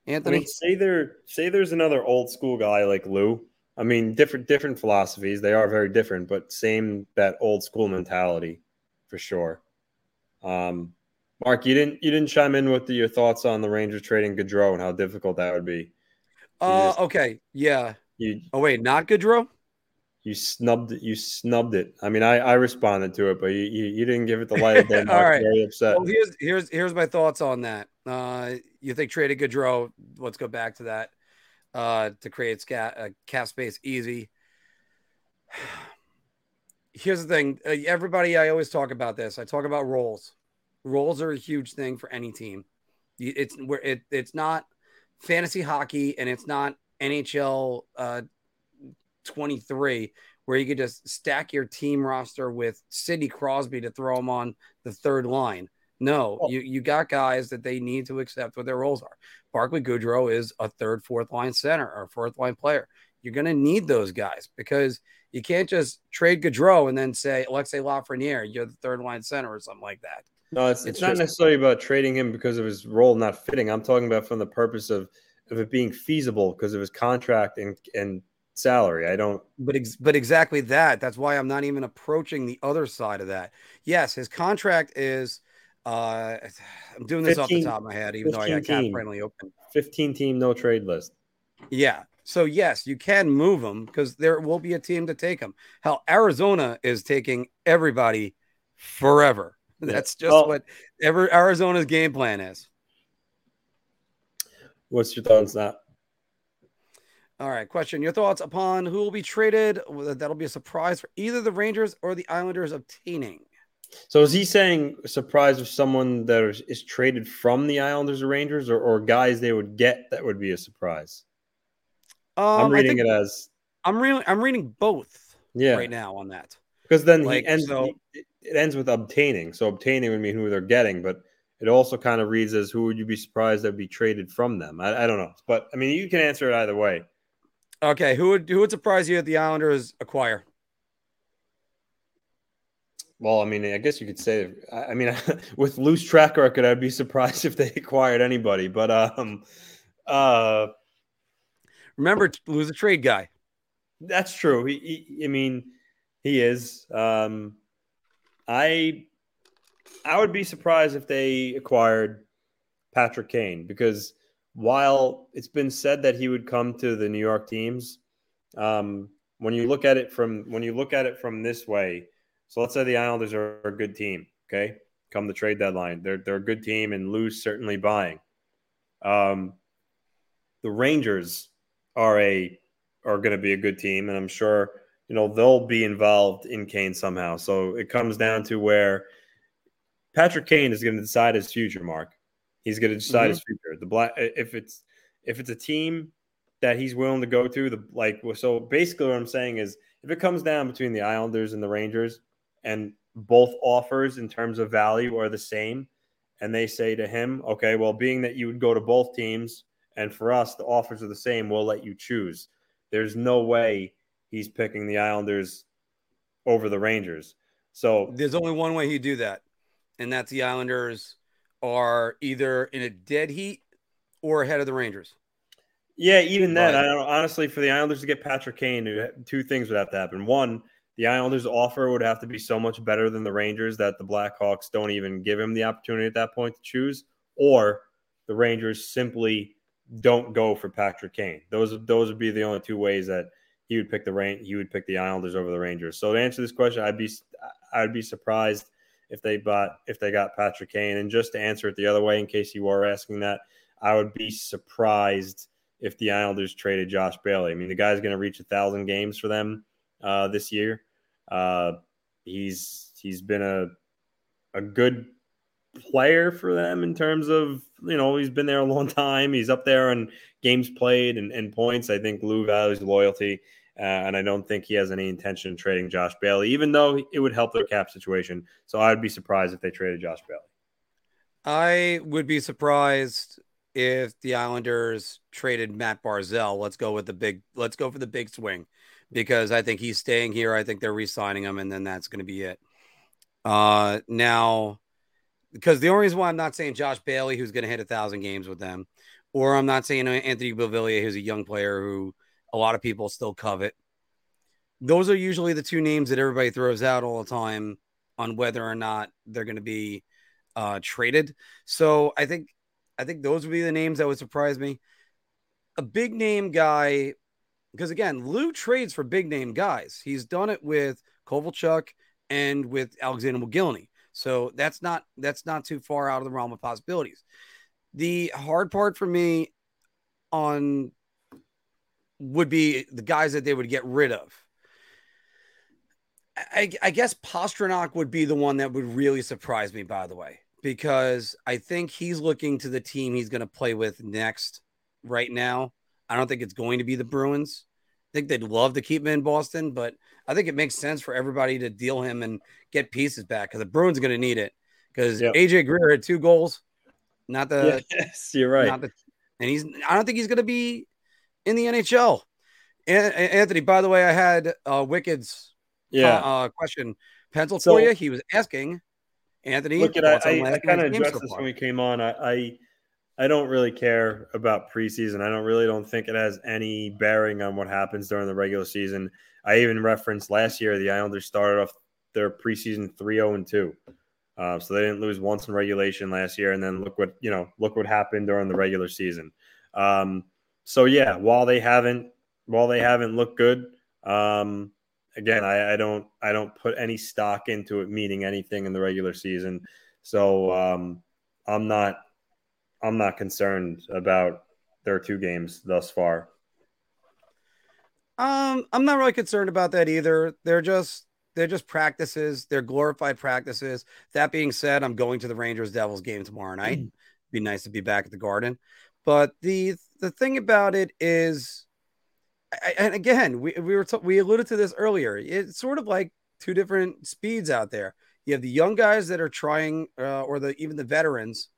I Anthony, mean, say there, say there's another old school guy like Lou. I mean, different, different philosophies. They are very different, but same that old school mentality for sure. Um, Mark, you didn't, you didn't chime in with the, your thoughts on the Rangers trading Goodrow and how difficult that would be. uh, just- okay, yeah. You, Oh wait, not Goodrow. You snubbed it. You snubbed it. I mean, I, I responded to it, but you, you, you didn't give it the light of day. All right. Very upset. Well, here's here's here's my thoughts on that. Uh, you think traded Goodrow? Let's go back to that. Uh, to create scat, uh, cap space easy. Here's the thing, uh, everybody. I always talk about this. I talk about roles. Roles are a huge thing for any team. It's where it it's not fantasy hockey and it's not NHL uh, 23 where you could just stack your team roster with Sidney Crosby to throw him on the third line. No, Well- you, you got guys that they need to accept what their roles are. Barclay Goodrow is a third, fourth line center or fourth line player. You're going to need those guys because you can't just trade Goodrow and then say, Alexis Lafreniere, you're the third line center or something like that. No, it's, It's it's, not just- necessarily about trading him because of his role not fitting. I'm talking about from the purpose of, of it being feasible because of his contract and, and salary. I don't. But ex- but exactly that. That's why I'm not even approaching the other side of that. Yes, his contract is. Uh, I'm doing this off the top of my head, even though I got 15 cap team. friendly open. 15 team no trade list. Yeah. So yes, you can move him because there will be a team to take him. Hell, Arizona is taking everybody forever. That's just Well- what ever Arizona's game plan is. What's your thoughts on that? All right. Question: Your thoughts upon who will be traded? That'll be a surprise for either the Rangers or the Islanders obtaining. So is he saying surprise of someone that is, is traded from the Islanders or Rangers or, or guys they would get that would be a surprise? Um, I'm reading think it as I'm reading. I'm reading both yeah, right now on that. because then Like, ends. so- it, it ends with obtaining. So obtaining would mean who they're getting, but it also kind of reads as who would you be surprised that would be traded from them? I, I don't know, but I mean you can answer it either way. Okay, who would who would surprise you that the Islanders acquire? Well, I mean, I guess you could say. I I mean, with Lou's track record, I'd be surprised if they acquired anybody. But um, uh, Remember, Lou's a trade guy. that's true. He, he, I mean, he is. Um, I, I would be surprised if they acquired Patrick Kane because while it's been said that he would come to the New York teams, um, when you look at it from when you look at it from this way, so let's say the Islanders are a good team. Okay, come the trade deadline, they're they're a good team, and Lou's certainly buying. Um, the Rangers are a are going to be a good team, and I'm sure you know they'll be involved in Kane somehow. So it comes down to where Patrick Kane is going to decide his future. Mark, he's going to decide mm-hmm. his future. The black if it's if it's a team that he's willing to go to, the like so basically what I'm saying is if it comes down between the Islanders and the Rangers, and both offers in terms of value are the same, and they say to him, okay, well, being that you would go to both teams, and for us the offers are the same, we'll let you choose. There's no way he's picking the Islanders over the Rangers. So There's only one way he'd do that, and that's the Islanders are either in a dead heat or ahead of the Rangers. Yeah, even then, I don't honestly for the Islanders to get Patrick Kane, two things would have to happen. One, the Islanders' offer would have to be so much better than the Rangers that the Blackhawks don't even give him the opportunity at that point to choose, or the Rangers simply don't go for Patrick Kane. Those those would be the only two ways that he would pick the rain. He would pick the Islanders over the Rangers. So to answer this question, I'd be I'd be surprised if they bought if they got Patrick Kane. And just to answer it the other way, in case you were asking that, I would be surprised if the Islanders traded Josh Bailey. I mean, the guy's going to reach a thousand games for them uh, this year. Uh, he's he's been a a good player for them in terms of you know he's been there a long time. He's up there on games played and, and points. I think Lou values loyalty, uh, and I don't think he has any intention of trading Josh Bailey, even though it would help their cap situation. So I'd be surprised if they traded Josh Bailey. I would be surprised if the Islanders traded Matt Barzal. Let's go with the big. Let's go for the big swing because I think he's staying here. I think they're re-signing him, and then that's going to be it. Uh, now, because the only reason why I'm not saying Josh Bailey, who's going to hit a thousand games with them, or I'm not saying Anthony Beauvillier, who's a young player who a lot of people still covet. Those are usually the two names that everybody throws out all the time on whether or not they're going to be uh, traded. So I think I think those would be the names that would surprise me. A big name guy because again, Lou trades for big name guys. He's done it with Kovalchuk and with Alexander Mogilny. So that's not that's not too far out of the realm of possibilities. The hard part for me on would be the guys that they would get rid of. I, I guess Pastrnak would be the one that would really surprise me, by the way, because I think he's looking to the team he's going to play with next right now I don't think it's going to be the Bruins. I think they'd love to keep him in Boston, but I think it makes sense for everybody to deal him and get pieces back because the Bruins are going to need it. Because yep. AJ Greer had two goals, not the yes, you're right. The, and he's I don't think he's going to be in the NHL. Anthony, by the way, I had uh, Wicked's yeah uh, question penciled so, for you. He was asking Anthony. Look at I, I, I kind of addressed so this when we came on. I, I I don't really care about preseason. I don't really don't think it has any bearing on what happens during the regular season. I even referenced last year the Islanders started off their preseason 3-0 and 2. Uh, so they didn't lose once in regulation last year, and then look what you know, look what happened during the regular season. Um, so yeah, while they haven't while they haven't looked good, um, again, I, I, don't I don't put any stock into it meaning anything in the regular season. So um, I'm not I'm not concerned about their two games thus far. Um, I'm not really concerned about that either. They're just they're just practices. They're glorified practices. That being said, I'm going to the Rangers Devils game tomorrow night. Mm. Be nice to be back at the Garden. But the the thing about it is, and again, we we were t- we alluded to this earlier. It's sort of like two different speeds out there. You have the young guys that are trying, uh, or the even the veterans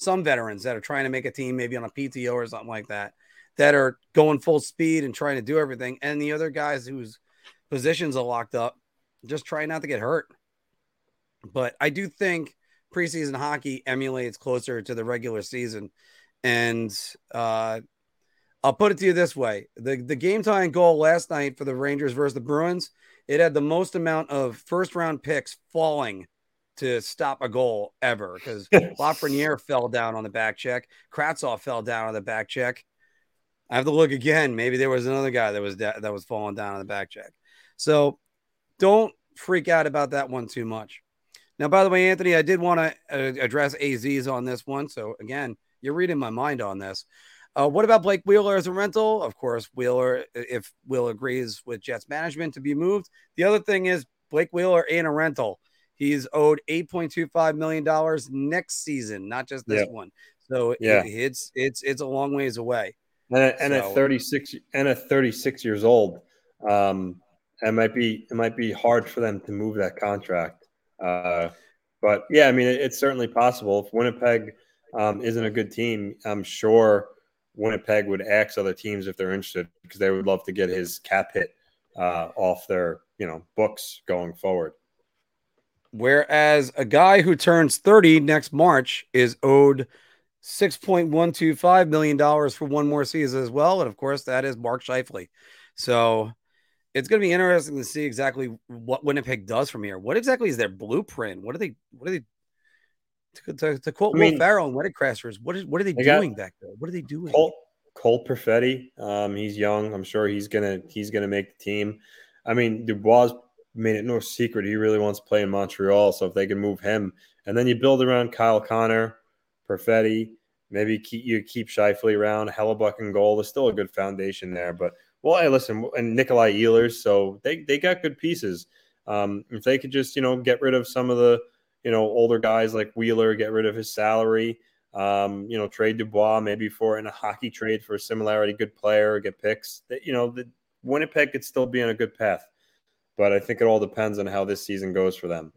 some veterans that are trying to make a team, maybe on a PTO or something like that, that are going full speed and trying to do everything. And the other guys whose positions are locked up, just trying not to get hurt. But I do think preseason hockey emulates closer to the regular season. And uh, I'll put it to you this way the, the game time goal last night for the Rangers versus the Bruins, it had the most amount of first round picks falling to stop a goal ever because Lafreniere fell down on the back check. Kravtsov fell down on the back check. I have to look again. Maybe there was another guy that was that was falling down on the back check. So don't freak out about that one too much. Now, by the way, Anthony, I did want to uh, address AZs on this one. So again, you're reading my mind on this. Uh, what about Blake Wheeler as a rental? Of course, Wheeler, if Will agrees with Jets management to be moved. The other thing is Blake Wheeler in a rental. He's owed $8.25 million next season, not just this one. So yeah, it, it's it's it's a long ways away. And, a, and so, at 36 and at 36 years old, um, it might be it might be hard for them to move that contract. Uh, but yeah, I mean, it, it's certainly possible. If Winnipeg um, isn't a good team, I'm sure Winnipeg would ask other teams if they're interested because they would love to get his cap hit uh, off their you know books going forward. Whereas a guy who turns 30 next March is owed $6.125 million for one more season as well. And of course, that is Mark Scheifele. So it's going to be interesting to see exactly what Winnipeg does from here. What exactly is their blueprint? What are they? What are they? To, to, to quote I mean, Will Ferrell and Wedding Crashers, what is what are they, they doing back there? What are they doing? Cole, Cole Perfetti, um, he's young. I'm sure he's gonna he's gonna make the team. I mean, Dubois made it no secret he really wants to play in Montreal. So if they can move him, and then you build around Kyle Connor, Perfetti, maybe keep, you keep Scheifele around, Hellebuyck and goal. There's still a good foundation there, but well, hey, listen, and Nikolai Ehlers, so they they got good pieces. Um, if they could just you know get rid of some of the you know older guys like Wheeler, get rid of his salary, um, you know trade Dubois maybe for in a hockey trade for a similarity good player, get picks. That you know the Winnipeg could still be on a good path, but I think it all depends on how this season goes for them.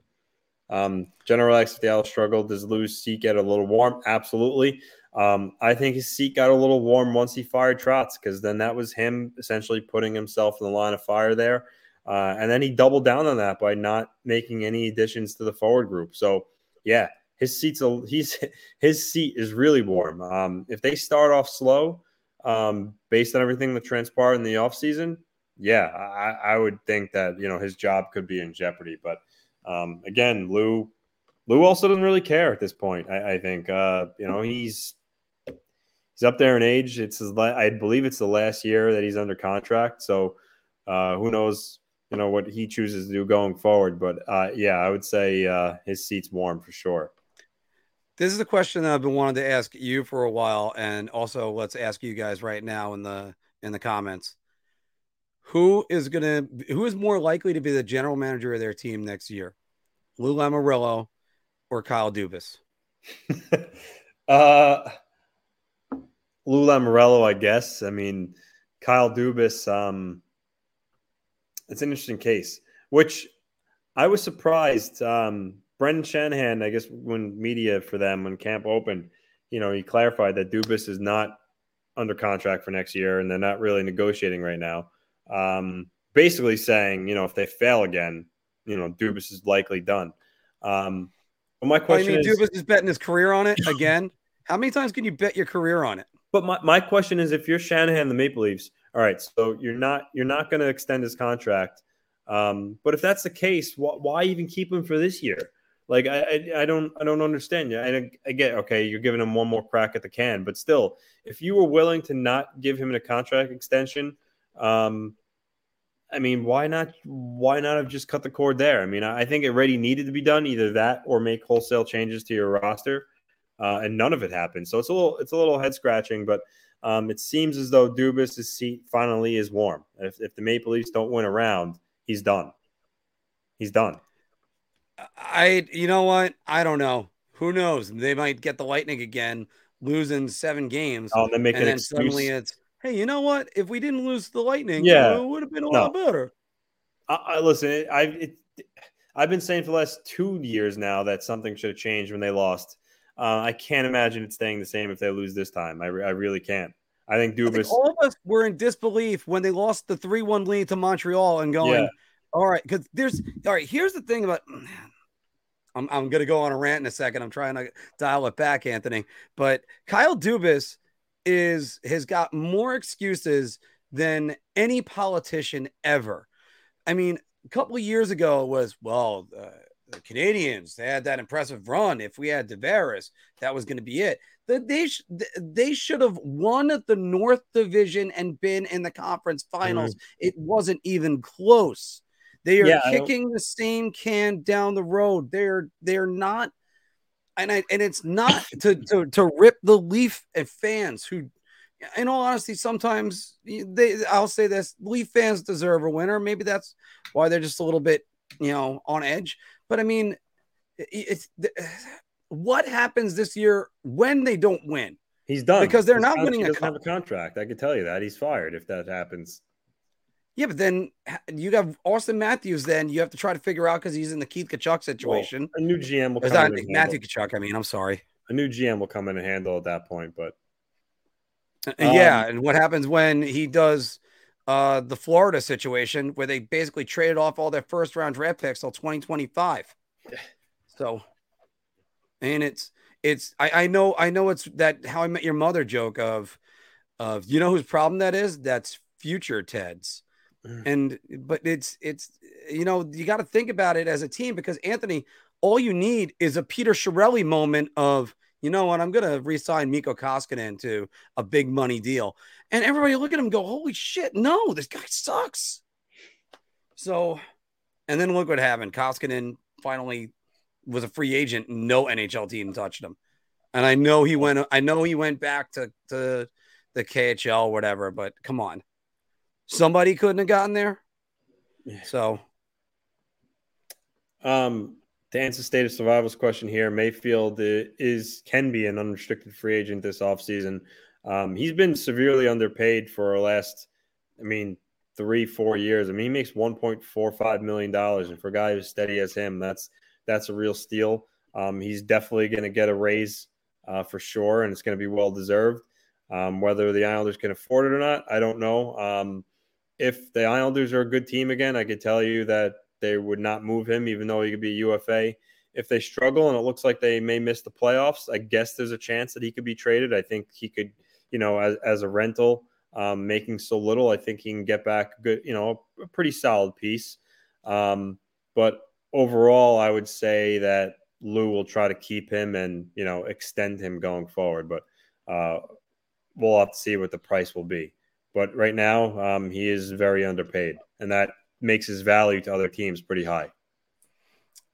Um, General X Dallas struggled. Does Lou's seat get a little warm? Absolutely. Um, I think his seat got a little warm once he fired Trotz because then that was him essentially putting himself in the line of fire there. Uh, and then he doubled down on that by not making any additions to the forward group. So, yeah, his seat's a, he's his seat is really warm. Um, if they start off slow, um, based on everything that transpired in the offseason, yeah, I, I, would think that you know his job could be in jeopardy. But um, again, Lou Lou also doesn't really care at this point. I, I think uh, you know he's he's up there in age. It's his, I believe it's the last year that he's under contract. So uh, who knows, you know, what he chooses to do going forward. But uh, yeah, I would say uh, his seat's warm for sure. This is a question that I've been wanting to ask you for a while, and also let's ask you guys right now in the in the comments. Who is gonna who is more likely to be the general manager of their team next year? Lou Lamoriello or Kyle Dubas? uh Lou Lamoriello, I guess. I mean, Kyle Dubas, um, it's an interesting case, which I was surprised. Um, Brendan Shanahan, I guess, when media for them, when camp opened, you know, he clarified that Dubas is not under contract for next year and they're not really negotiating right now. Um, basically saying, you know, if they fail again, you know, Dubas is likely done. Um, but my question I mean, is, Dubas is betting his career on it again. How many times can you bet your career on it? But my, my question is, if you're Shanahan, the Maple Leafs, all right, so you're not you're not going to extend his contract. Um, but if that's the case, wh- why even keep him for this year? Like I, I, I don't I don't understand you. And get okay, you're giving him one more crack at the can, but still, if you were willing to not give him a contract extension, um, I mean, why not? Why not have just cut the cord there? I mean, I think it already needed to be done, either that or make wholesale changes to your roster uh, and none of it happened. So it's a little it's a little head scratching, but um, it seems as though Dubas' seat finally is warm. If, if the Maple Leafs don't win a round, he's done. He's done. I you know what? I don't know. Who knows? They might get the Lightning again, losing seven games. Oh, and then, make and then suddenly it's hey, you know what? If we didn't lose the Lightning, yeah, it would have been a no. lot better. I, I listen. I it, I've been saying for the last two years now that something should have changed when they lost. Uh, I can't imagine it staying the same if they lose this time. I, re- I really can't. I think Dubas. I think all of us were in disbelief when they lost the three-one lead to Montreal and going, yeah. all right, because there's all right. Here's the thing about. I'm, I'm going to go on a rant in a second. I'm trying to dial it back, Anthony. But Kyle Dubas is has got more excuses than any politician ever. I mean, a couple of years ago it was well, uh, the Canadiens, they had that impressive run. If we had Tavares, that was going to be it. They, sh- they should have won at the North Division and been in the conference finals. Mm-hmm. It wasn't even close. They are yeah, kicking the same can down the road. They're they're not, and I, and it's not to, to to rip the Leaf fans who, in all honesty, sometimes they I'll say this: Leaf fans deserve a winner. Maybe that's why they're just a little bit you know on edge. But I mean, it's what happens this year when they don't win? He's done because they're He's not winning. Doesn't a have a contract. I can tell you that he's fired if that happens. Yeah, but then you have Auston Matthews. Then you have to try to figure out because he's in the Keith Tkachuk situation. Well, a new GM will come not Matthew Tkachuk. I mean, I'm sorry. A new GM will come in and handle at that point. But um, yeah, and what happens when he does uh, the Florida situation where they basically traded off all their first round draft picks till 2025. So, and it's it's I, I know I know it's that how I met your mother joke of of you know whose problem that is? That's future Ted's. Mm. And but it's it's you know you got to think about it as a team because Anthony, all you need is a Peter Chiarelli moment of you know what I'm gonna resign Mikko Koskinen to a big money deal, and everybody look at him go, holy shit, no, this guy sucks. So, and then look what happened. Koskinen finally was a free agent. No NHL team touched him, and I know he went. I know he went back to to the KHL, whatever. But come on, somebody couldn't have gotten there. So, um, to answer state of survival's question here, Mayfield is can be an unrestricted free agent this offseason. Um, he's been severely underpaid for our last, I mean, three, four years. I mean, he makes $1.45 million. And for a guy as steady as him, that's that's a real steal. Um, he's definitely going to get a raise uh, for sure, and it's going to be well deserved. Um, whether the Islanders can afford it or not, I don't know. Um, if the Islanders are a good team again, I could tell you that they would not move him, even though he could be a UFA. If they struggle and it looks like they may miss the playoffs, I guess there's a chance that he could be traded. I think he could, you know, as, as a rental, um, making so little, I think he can get back good, you know, a pretty solid piece. Um, but overall, I would say that Lou will try to keep him and you know extend him going forward. But uh, we'll have to see what the price will be. But right now, um, he is very underpaid, and that makes his value to other teams pretty high.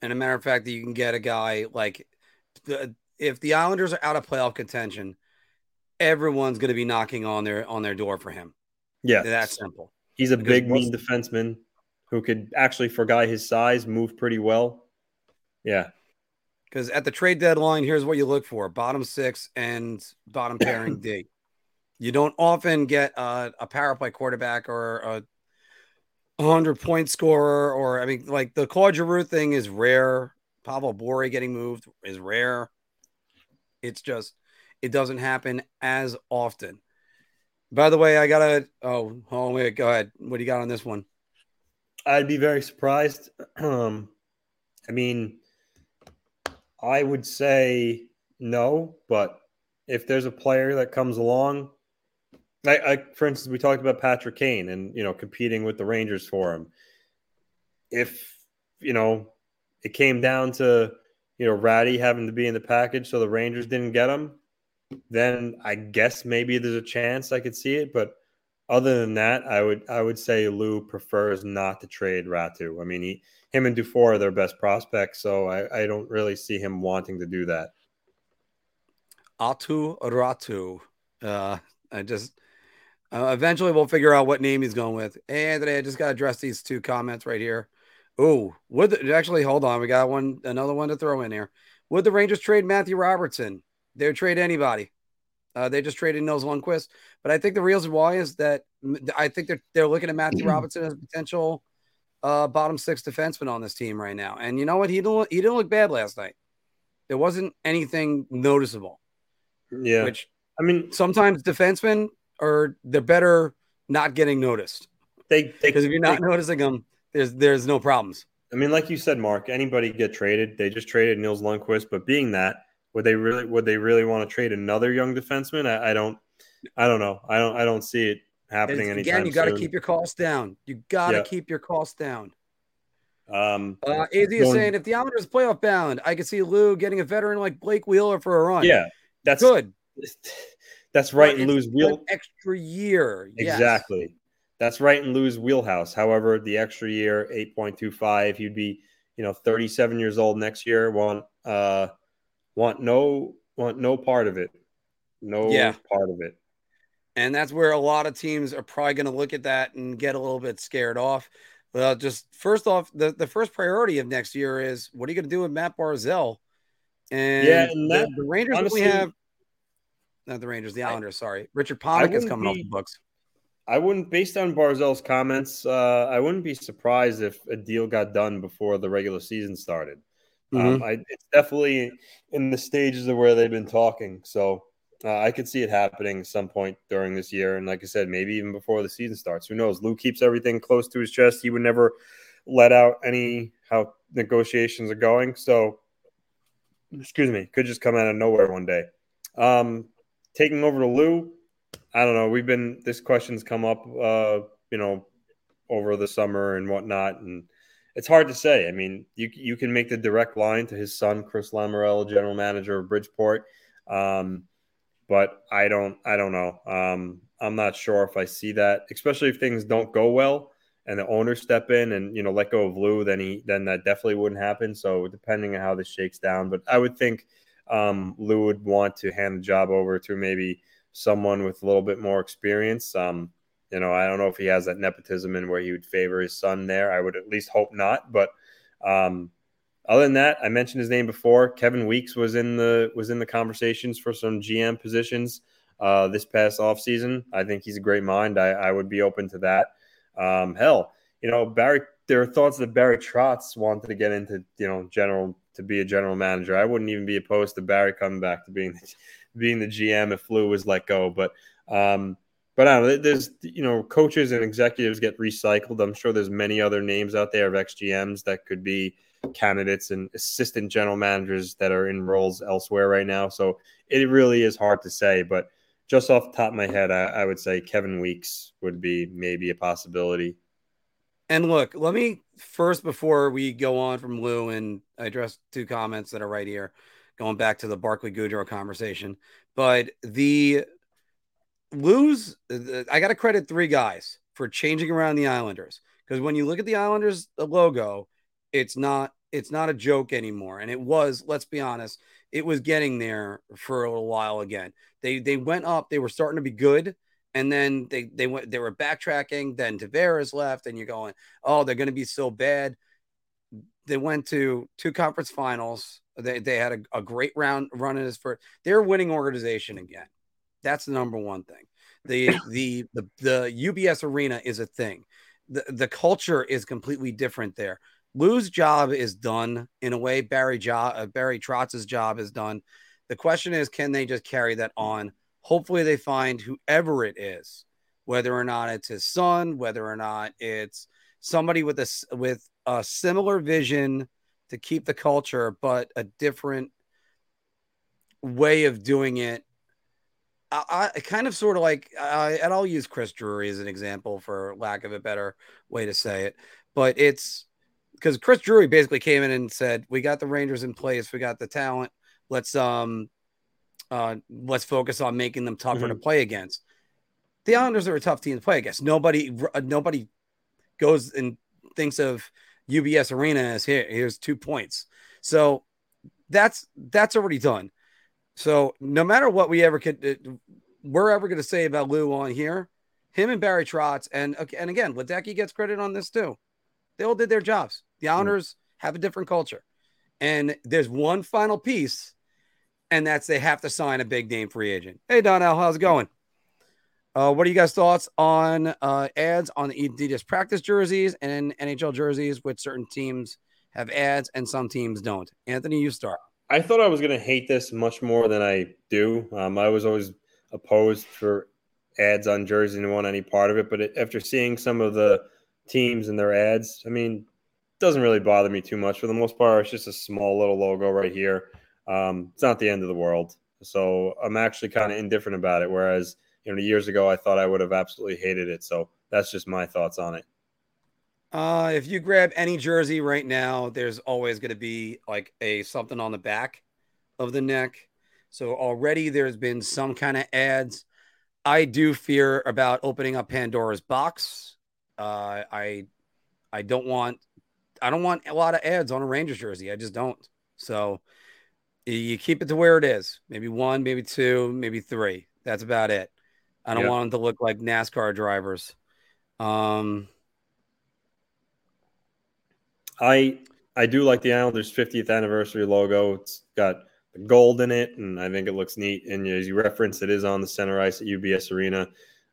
And a matter of fact, that you can get a guy like the, if the Islanders are out of playoff contention, everyone's going to be knocking on their on their door for him. Yeah, that's simple. He's a because big, mean defenseman who could actually, for a guy his size, move pretty well. Yeah. Because at the trade deadline, here's what you look for bottom six and bottom pairing D. You don't often get a, a power play quarterback or a 100 point scorer, or I mean, like the Claude Giroux thing is rare. Pavel Bure getting moved is rare. It's just, it doesn't happen as often. By the way, I gotta. Oh, oh wait, go ahead. What do you got on this one? I'd be very surprised. Um, I mean, I would say no, but if there's a player that comes along, I, I, for instance, we talked about Patrick Kane and you know competing with the Rangers for him. If you know it came down to you know Raty having to be in the package, so the Rangers didn't get him, then I guess maybe there's a chance I could see it. But other than that, I would I would say Lou prefers not to trade Raty. I mean, he him and Dufour are their best prospects, so I, I don't really see him wanting to do that. Aatu Raty. Uh, I just uh, eventually we'll figure out what name he's going with. Hey, Anthony, I just got to address these two comments right here. Oh, would the, actually hold on, we got one another one to throw in here. Would the Rangers trade Matthew Robertson? They'd trade anybody. Uh, they just traded Nils Lundkvist, but I think the reason why is that I think they're they're looking at Matthew Robinson as a potential uh, bottom six defenseman on this team right now. And you know what? He didn't he didn't look bad last night. There wasn't anything noticeable. Yeah. Which I mean, sometimes defensemen are they're better not getting noticed. They because if you're not they, noticing them, there's there's no problems. I mean, like you said, Mark, anybody get traded. They just traded Nils Lundkvist, but being that would they really would they really want to trade another young defenseman? I, I don't I don't know. I don't I don't see it happening anytime Again, you got to keep your costs down. You got to yeah. keep your costs down. Um, uh, AZ is saying if the Islanders playoff bound, I could see Lou getting a veteran like Blake Wheeler for a run. Yeah, that's good. That's right and Lou's wheel extra year. Exactly. Yes. That's right and Lou's wheelhouse. However, the extra year, eight point two five, he'd be you know thirty seven years old next year. Want uh want no want no part of it. No yeah. part of it. And that's where a lot of teams are probably going to look at that and get a little bit scared off. Well, just first off, the, the first priority of next year is what are you going to do with Matt Barzal? And yeah, and that, the, the Rangers honestly, only have not the Rangers, the Islanders. Sorry, Richard Panik is coming be, off the books. I wouldn't, based on Barzal's comments, uh, I wouldn't be surprised if a deal got done before the regular season started. Mm-hmm. Um, I, it's definitely in the stages of where they've been talking. So uh, I could see it happening some point during this year. And like I said, maybe even before the season starts. Who knows? Lou keeps everything close to his chest. He would never let out any how negotiations are going. So, excuse me, could just come out of nowhere one day. Um, taking over to Lou, I don't know. We've been, this question's come up, uh, you know, over the summer and whatnot. And it's hard to say. I mean, you you can make the direct line to his son, Chris Lamoriello, general manager of Bridgeport. Um, but I don't I don't know. Um, I'm not sure if I see that, especially if things don't go well and the owners step in and you know let go of Lou, then he then that definitely wouldn't happen. So depending on how this shakes down, but I would think um, Lou would want to hand the job over to maybe someone with a little bit more experience. Um, you know, I don't know if he has that nepotism in where he would favor his son there. I would at least hope not. But um, other than that, I mentioned his name before. Kevin Weeks was in the was in the conversations for some GM positions uh, this past offseason. I think he's a great mind. I, I would be open to that. Um, hell, you know, Barry. There are thoughts that Barry Trotz wanted to get into, you know, general to be a general manager. I wouldn't even be opposed to Barry coming back to being being the GM if Lou was let go. But um, but I don't know. There's you know coaches and executives get recycled. I'm sure there's many other names out there of ex GMs that could be candidates and assistant general managers that are in roles elsewhere right now. So it really is hard to say. But just off the top of my head, I, I would say Kevin Weeks would be maybe a possibility. And look, let me first before we go on from Lou and address two comments that are right here, going back to the Barclay Goodrow conversation. But the lose, uh, I got to credit three guys for changing around the Islanders because when you look at the Islanders logo, it's not it's not a joke anymore. And it was, let's be honest, it was getting there for a little while again. They they went up, they were starting to be good, and then they they went they were backtracking. Then Tavares left, and you're going, oh, they're going to be so bad. They went to two conference finals. They they had a, a great round run in his first. They're winning organization again. That's the number one thing. The the the the UBS arena is a thing. The the culture is completely different there. Lou's job is done in a way. Barry job uh, Barry Trotz's job is done. The question is, can they just carry that on? Hopefully, they find whoever it is, whether or not it's his son, whether or not it's somebody with a with a similar vision to keep the culture, but a different way of doing it I, I, kind of sort of like, uh, and I'll use Chris Drury as an example for lack of a better way to say it, but it's because Chris Drury basically came in and said, "We got the Rangers in place, we got the talent. Let's um, uh, let's focus on making them tougher mm-hmm. to play against." The Islanders are a tough team to play against. Nobody, uh, nobody goes and thinks of UBS Arena as here. Here's two points. So that's that's already done. So no matter what we ever could, uh, we're ever going to say about Lou on here, him and Barry Trotz, and and again, Ledecky gets credit on this too. They all did their jobs. The owners mm-hmm. have a different culture, and there's one final piece, and that's they have to sign a big name free agent. Hey Donnell, how's it going? Uh, what are you guys' thoughts on uh, ads on the Adidas practice jerseys and NHL jerseys, which certain teams have ads and some teams don't? Anthony, you start. I thought I was going to hate this much more than I do. Um, I was always opposed for ads on jerseys and want any part of it, but it, after seeing some of the teams and their ads, I mean, it doesn't really bother me too much. For the most part, it's just a small little logo right here. Um, it's not the end of the world, so I'm actually kind of indifferent about it. Whereas you know, years ago, I thought I would have absolutely hated it. So that's just my thoughts on it. Uh, if you grab any jersey right now, there's always going to be like a something on the back of the neck. So already there's been some kind of ads. I do fear about opening up Pandora's box. Uh, I I don't want I don't want a lot of ads on a Rangers jersey. I just don't. So you keep it to where it is. Maybe one, maybe two, maybe three. That's about it. I don't want them to look like NASCAR drivers. Um, I I do like the Islanders 50th anniversary logo. It's got the gold in it, and I think it looks neat. And as you referenced, it is on the center ice at UBS Arena.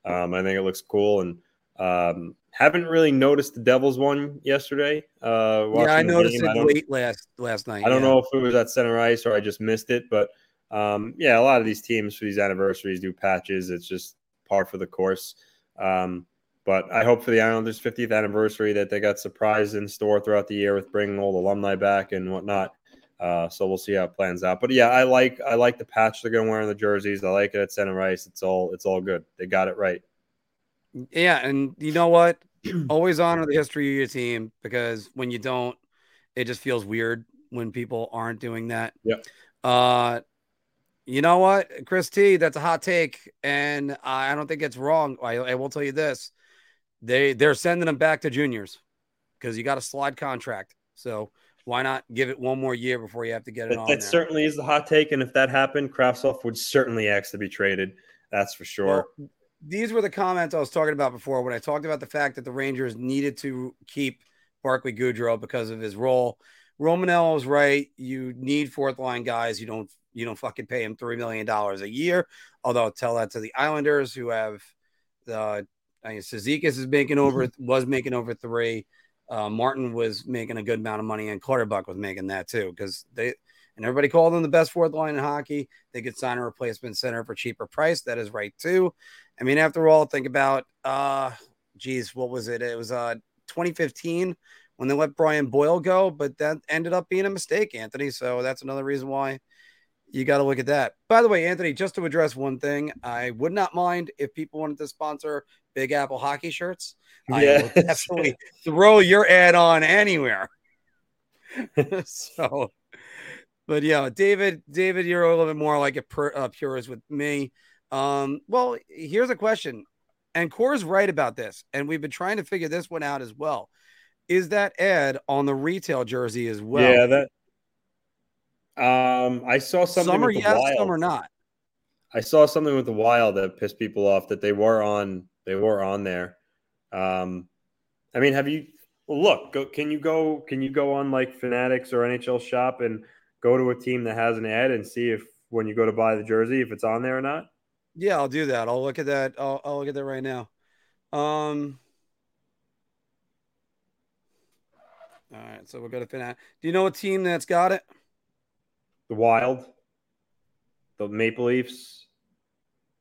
Um, I think it looks cool, and um, haven't really noticed the Devils one yesterday. Uh, yeah, I noticed game. it I late last last night. I don't yeah. know if it was at center ice or I just missed it, but um, yeah, a lot of these teams for these anniversaries do patches. It's just par for the course. Um, but I hope for the Islanders' 50th anniversary that they got surprised in store throughout the year with bringing old alumni back and whatnot. Uh, so we'll see how it plans out. But yeah, I like I like the patch they're gonna wear in the jerseys. I like it at center ice. It's all it's all good. They got it right. Yeah, and you know what? always honor the history of your team because when you don't, it just feels weird when people aren't doing that. Yeah. Uh, you know what, Chris T, that's a hot take, and I don't think it's wrong. I, I will tell you this: they they're sending them back to juniors because you got a slide contract. So why not give it one more year before you have to get it That, on? that there? certainly is the hot take, and if that happened, Kravtsov would certainly ask to be traded. That's for sure. Well, these were the comments I was talking about before when I talked about the fact that the Rangers needed to keep Barclay Goodrow because of his role. Romanel was right. You need fourth line guys. You don't you don't fucking pay him three million dollars a year. Although tell that to the Islanders who have the I mean Cizikas is making over was making over three. Uh, Martin was making a good amount of money, and Clutterbuck was making that too because they and everybody called them the best fourth line in hockey. They could sign a replacement center for cheaper price. That is right too. I mean, after all, think about uh geez, what was it? It was uh 2015 when they let Brian Boyle go, but that ended up being a mistake, Anthony. So that's another reason why you got to look at that. By the way, Anthony, just to address one thing, I would not mind if people wanted to sponsor Big Apple hockey shirts. I will definitely throw your ad on anywhere. so, but yeah, David, David, you're a little bit more like a pur- uh, purist with me. Um, well, here's a question, and Core's right about this, and we've been trying to figure this one out as well. Is that ad on the retail jersey as well? yeah, that. Um, I saw something some are with the yes, Wild. some are not. I saw something with the Wild that pissed people off that they were on. They were on there. Um, I mean, have you well, look? Go, can you go? Can you go on like Fanatics or NHL Shop and go to a team that has an ad and see if when you go to buy the jersey if it's on there or not? Yeah, I'll do that. I'll look at that. I'll, I'll look at that right now. Um. All right, so we're gonna finish. Do you know a team that's got it? The Wild, the Maple Leafs.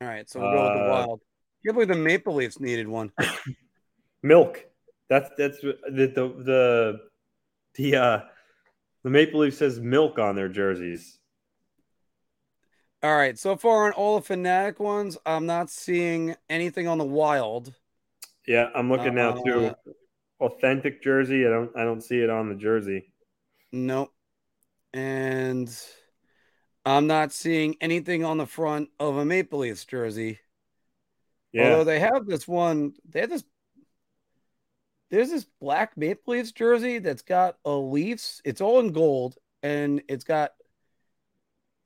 All right, so we'll go with the Uh, Wild. I can't believe the Maple Leafs needed one. Milk. That's that's the the the the uh the Maple Leaf says milk on their jerseys. All right, so far on all the Fanatic ones, I'm not seeing anything on the Wild. Yeah, I'm looking now too. Uh, Authentic jersey. I don't I don't see it on the jersey. Nope. And I'm not seeing anything on the front of a Maple Leafs jersey. Yeah. Although they have this one, they have this. There's this black Maple Leafs jersey that's got a Leafs. It's all in gold, and it's got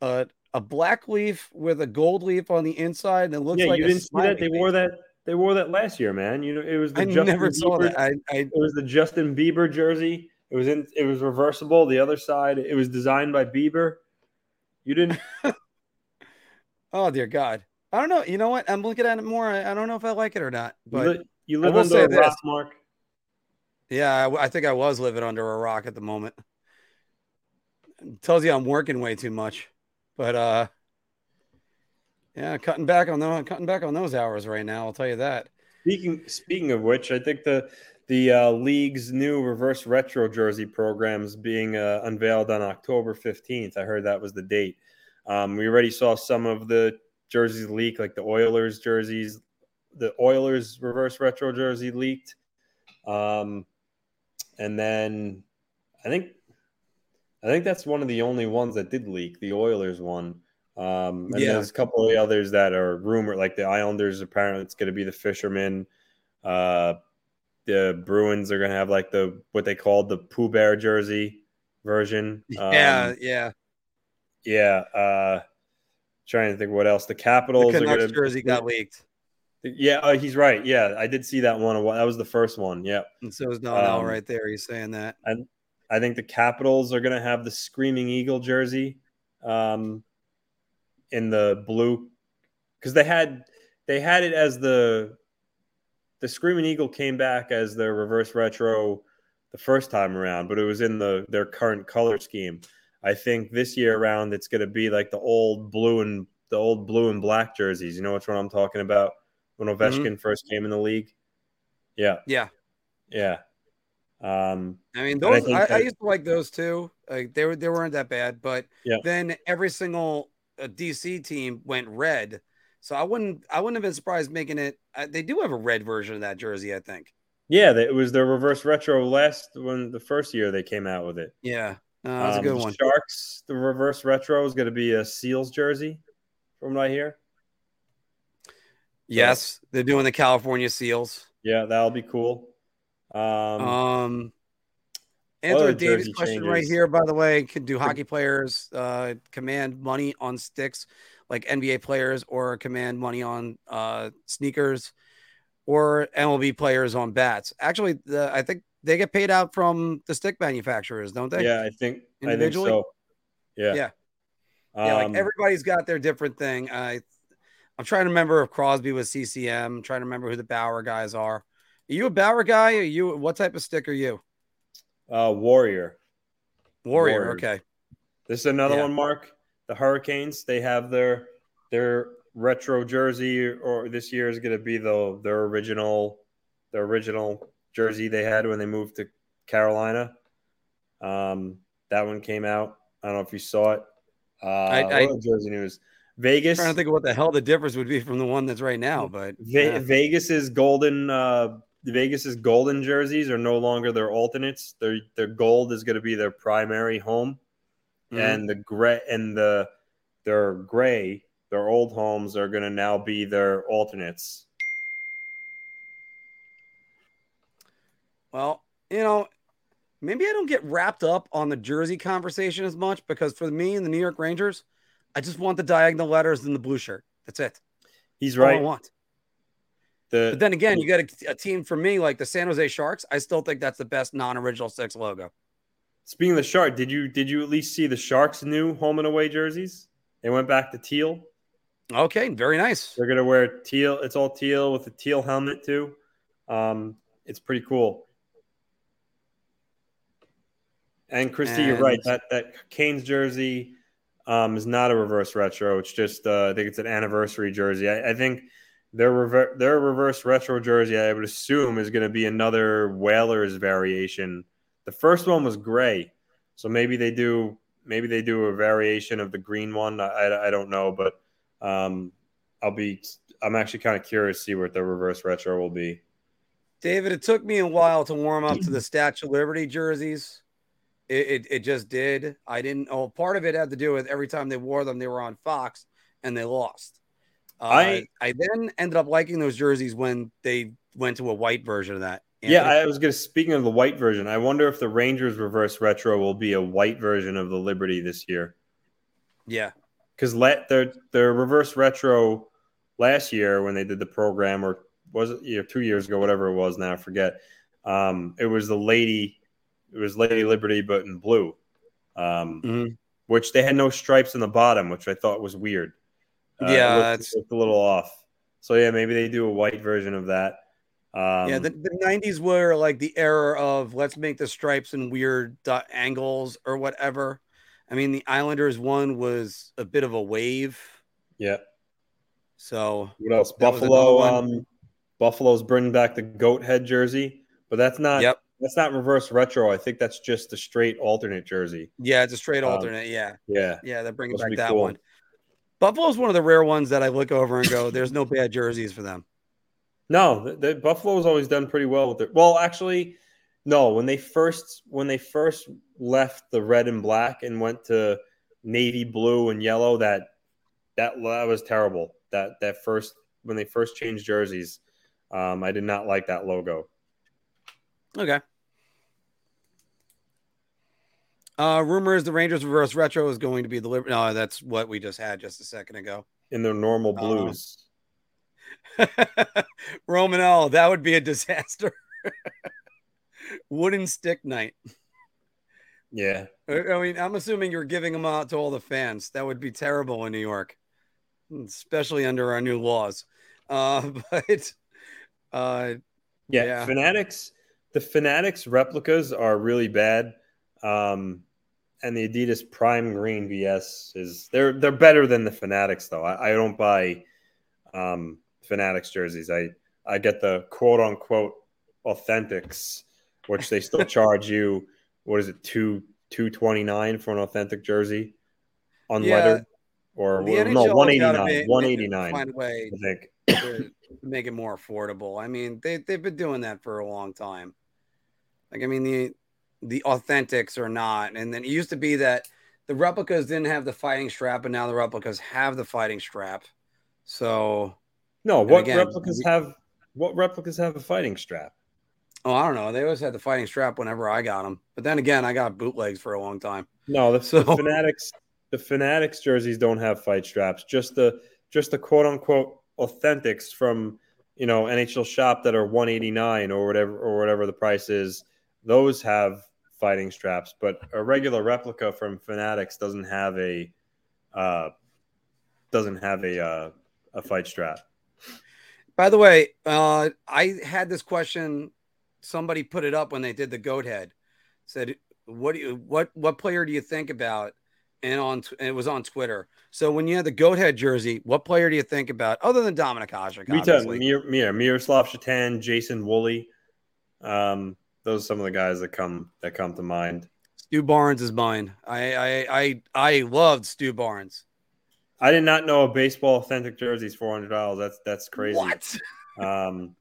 a a black leaf with a gold leaf on the inside, and it looks yeah, like you didn't see that. They wore that. They wore that last year, man. You know, it was the I Justin never saw Bieber- that. I, I It was the Justin Bieber jersey. It was in. It was reversible. The other side. It was designed by Bieber. You didn't. oh dear God, I don't know. You know what? I'm looking at it more. I, I don't know if I like it or not. you But li- you live under say a this. rock, Mark. yeah, I, I think I was living under a rock at the moment. tells you I'm working way too much, but uh, yeah, cutting back on those, cutting back on those hours right now. I'll tell you that. Speaking speaking of which, I think the the uh, league's new reverse retro jersey programs being uh, unveiled on October fifteenth. I heard that was the date. Um, we already saw some of the jerseys leak, like the Oilers jerseys. The Oilers reverse retro jersey leaked, um, and then I think I think that's one of the only ones that did leak. The Oilers one. Um, and Yeah. there's a couple of the others that are rumored, like the Islanders. Apparently, it's going to be the Fisherman. Uh, the Bruins are going to have like the what they called the Pooh Bear jersey version. yeah, Um, yeah. yeah. Uh, trying to think what else. The The Capitals are Canucks to. jersey got leaked, Yeah, uh, he's right. Yeah, I did see that one. That was the first one. Yeah. and so is Donnell Um, right there. He's saying that. And I think the Capitals are going to have the Screaming Eagle jersey um, in the blue because they had they had it as the the Screaming Eagle came back as the reverse retro the first time around, but it was in the their current color scheme. I think this year around it's going to be like the old blue and the old blue and black jerseys. You know which one I'm talking about when Ovechkin first came in the league. Yeah, Yeah, yeah. Um, I mean those. I, I, that- used to like those too. Like they were they weren't that bad, but Yeah. then every single uh, DC team went red. So I wouldn't I wouldn't have been surprised making it. Uh, they do have a red version of that jersey, I think. Yeah, it was the reverse retro last when the first year they came out with it. Yeah, uh, that's um, a good one. Sharks, the reverse retro is going to be a Seals jersey, from what I hear. Yes, they're doing the California Seals. Yeah, that'll be cool. Um, um Anthony Davis question changes. right here, by the way, can do hockey players uh, command money on sticks like NBA players or command money on uh, sneakers or MLB players on bats? Actually, the, I think they get paid out from the stick manufacturers, don't they? Yeah, I think individually. I think so. Yeah. Yeah. Yeah, like um, everybody's got their different thing. I I'm trying to remember if Crosby was CCM. I'm trying to remember who the Bauer guys are. Are you a Bauer guy? Are you what type of stick are you? Uh Warrior. Warrior, Warriors. okay. This is another yeah. one, Mark. The Hurricanes, they have their their retro jersey or this year is going to be the their original their original jersey they had when they moved to Carolina. Um, that one came out. I don't know if you saw it. Uh, I, I jersey news. Vegas. I'm trying to think of what the hell the difference would be from the one that's right now, but Ve- yeah. Vegas's golden uh, Vegas's golden jerseys are no longer their alternates. Their their gold is going to be their primary home, mm-hmm. and the gray and the their gray their old homes are going to now be their alternates. Well, you know, maybe I don't get wrapped up on the jersey conversation as much because for me and the New York Rangers, I just want the diagonal letters in the blue shirt. That's it. He's right. I want. The, but then again, you got a, a, team for me like the San Jose Sharks. I still think that's the best non-original six logo. Speaking of the Shark, did you did you at least see the Sharks' new home and away jerseys? They went back to teal. Okay, very nice. They're gonna wear teal. It's all teal with a teal helmet too. Um, it's pretty cool. And Christy, and... you're right. That that Canes jersey um, is not a reverse retro. It's just uh, I think it's an anniversary jersey. I, I think their rever- their reverse retro jersey, I would assume, is going to be another Whalers variation. The first one was gray, so maybe they do maybe they do a variation of the green one. I, I, I don't know, but um, I'll be. I'm actually kind of curious to see what the reverse retro will be. David, it took me a while to warm up to the Statue of Liberty jerseys. It, it, it just did. I didn't. Oh, part of it had to do with every time they wore them, they were on Fox and they lost. Uh, I I then ended up liking those jerseys when they went to a white version of that. Anthony. Yeah, I was going to. Speaking of the white version, I wonder if the Rangers reverse retro will be a white version of the Liberty this year. Yeah, because let their their reverse retro last year when they did the program or was it you know, two years ago whatever it was now I forget um, it was the lady it was Lady Liberty but in blue um, mm-hmm. which they had no stripes in the bottom which I thought was weird uh, yeah it it's a little off so yeah maybe they do a white version of that um, yeah, the, the 90s were like the era of let's make the stripes in weird angles or whatever. I mean, the Islanders one was a bit of a wave. Yeah. So what else? Buffalo. Um, Buffalo's bringing back the goat head jersey, but that's not. Yep. That's not reverse retro. I think that's just a straight alternate jersey. Yeah, it's a straight um, alternate. Yeah. Yeah. Yeah, they're bringing back that cool. one. Buffalo's one of the rare ones that I look over and go, "There's no bad jerseys for them." No, the, the Buffalo's always done pretty well with it. Well, actually, no. When they first when they first left the red and black and went to navy blue and yellow, that that that was terrible. That that first when they first changed jerseys, um, I did not like that logo. Okay. Uh, rumors the Rangers reverse retro is going to be the no. That's what we just had just a second ago. In their normal uh, blues. Roman L, that would be a disaster. Wooden stick night. Yeah. I mean, I'm assuming you're giving them out to all the fans. That would be terrible in New York, especially under our new laws. Uh, but uh, yeah, yeah, Fanatics, the Fanatics replicas are really bad. Um, and the Adidas Prime Green VS is they're they're better than the Fanatics though. I, I don't buy um, Fanatics jerseys. I I get the quote unquote authentics, which they still charge you. What is it two two twenty nine for an authentic jersey, unlettered, yeah, or no one eighty nine, one eighty nine. Find I think to make it more affordable. I mean, they they've been doing that for a long time. Like, I mean, the the authentics are not, and then it used to be that the replicas didn't have the fighting strap, and now the replicas have the fighting strap. So, no, what again, replicas we- have what replicas have a fighting strap? oh, I don't know. They always had the fighting strap whenever I got them, but then again, I got bootlegs for a long time. No, the, So- the fanatics the fanatics jerseys don't have fight straps. Just the just the quote unquote authentics from you know NHL shop that are 189 or whatever or whatever the price is. Those have fighting straps, but a regular replica from Fanatics doesn't have a uh, doesn't have a uh, a fight strap. By the way, uh, I had this question. Somebody put it up when they did the goat head. Said, "What do you what what player do you think about?" And on and it was on Twitter. So when you had the goat head jersey, what player do you think about other than Dominik Hasek? We talk obviously? Mir, Mir, Miroslav Shatan, Jason Woolley. Um, those are some of the guys that come that come to mind. Stu Barnes is mine. I I I I loved Stu Barnes. I did not know a baseball authentic jersey is four hundred dollars. That's that's crazy. What? Um,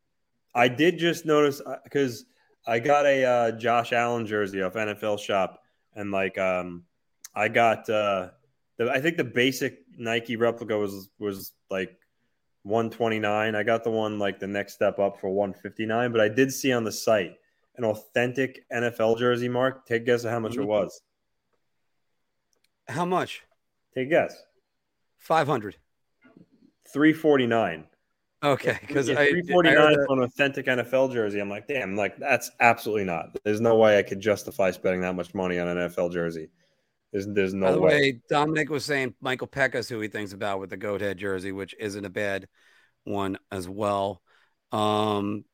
I did just notice because I got a uh, Josh Allen jersey off NFL Shop, and like um, I got uh, the I think the basic Nike replica was was like one twenty nine. I got the one like the next step up for one fifty nine, but I did see on the site an authentic NFL jersey. Mark, take a guess how much it Mhm. was. How much? Take a guess. Five hundred. Three forty nine. Okay, because Yeah, I, I forty heard nine that- for an authentic NFL jersey. I'm like, damn, like that's absolutely not. There's no way I could justify spending that much money on an NFL jersey. There's there's By no the way. way, Dominic was saying Michael Peca's who he thinks about with the goat head jersey, which isn't a bad one as well. Um,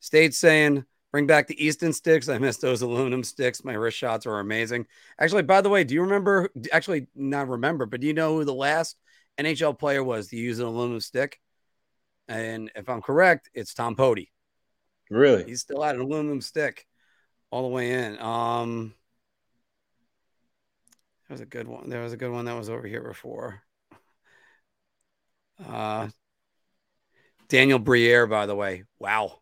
State's saying bring back the Easton sticks. I miss those aluminum sticks. My wrist shots are amazing. Actually, by the way, do you remember? Actually, not remember, but do you know who the last NHL player was to use an aluminum stick? And if I'm correct, it's Tom Poti. Really? He's still at an aluminum stick all the way in. Um, there was a good one. There was a good one that was over here before. Uh, Daniel Briere, by the way. Wow.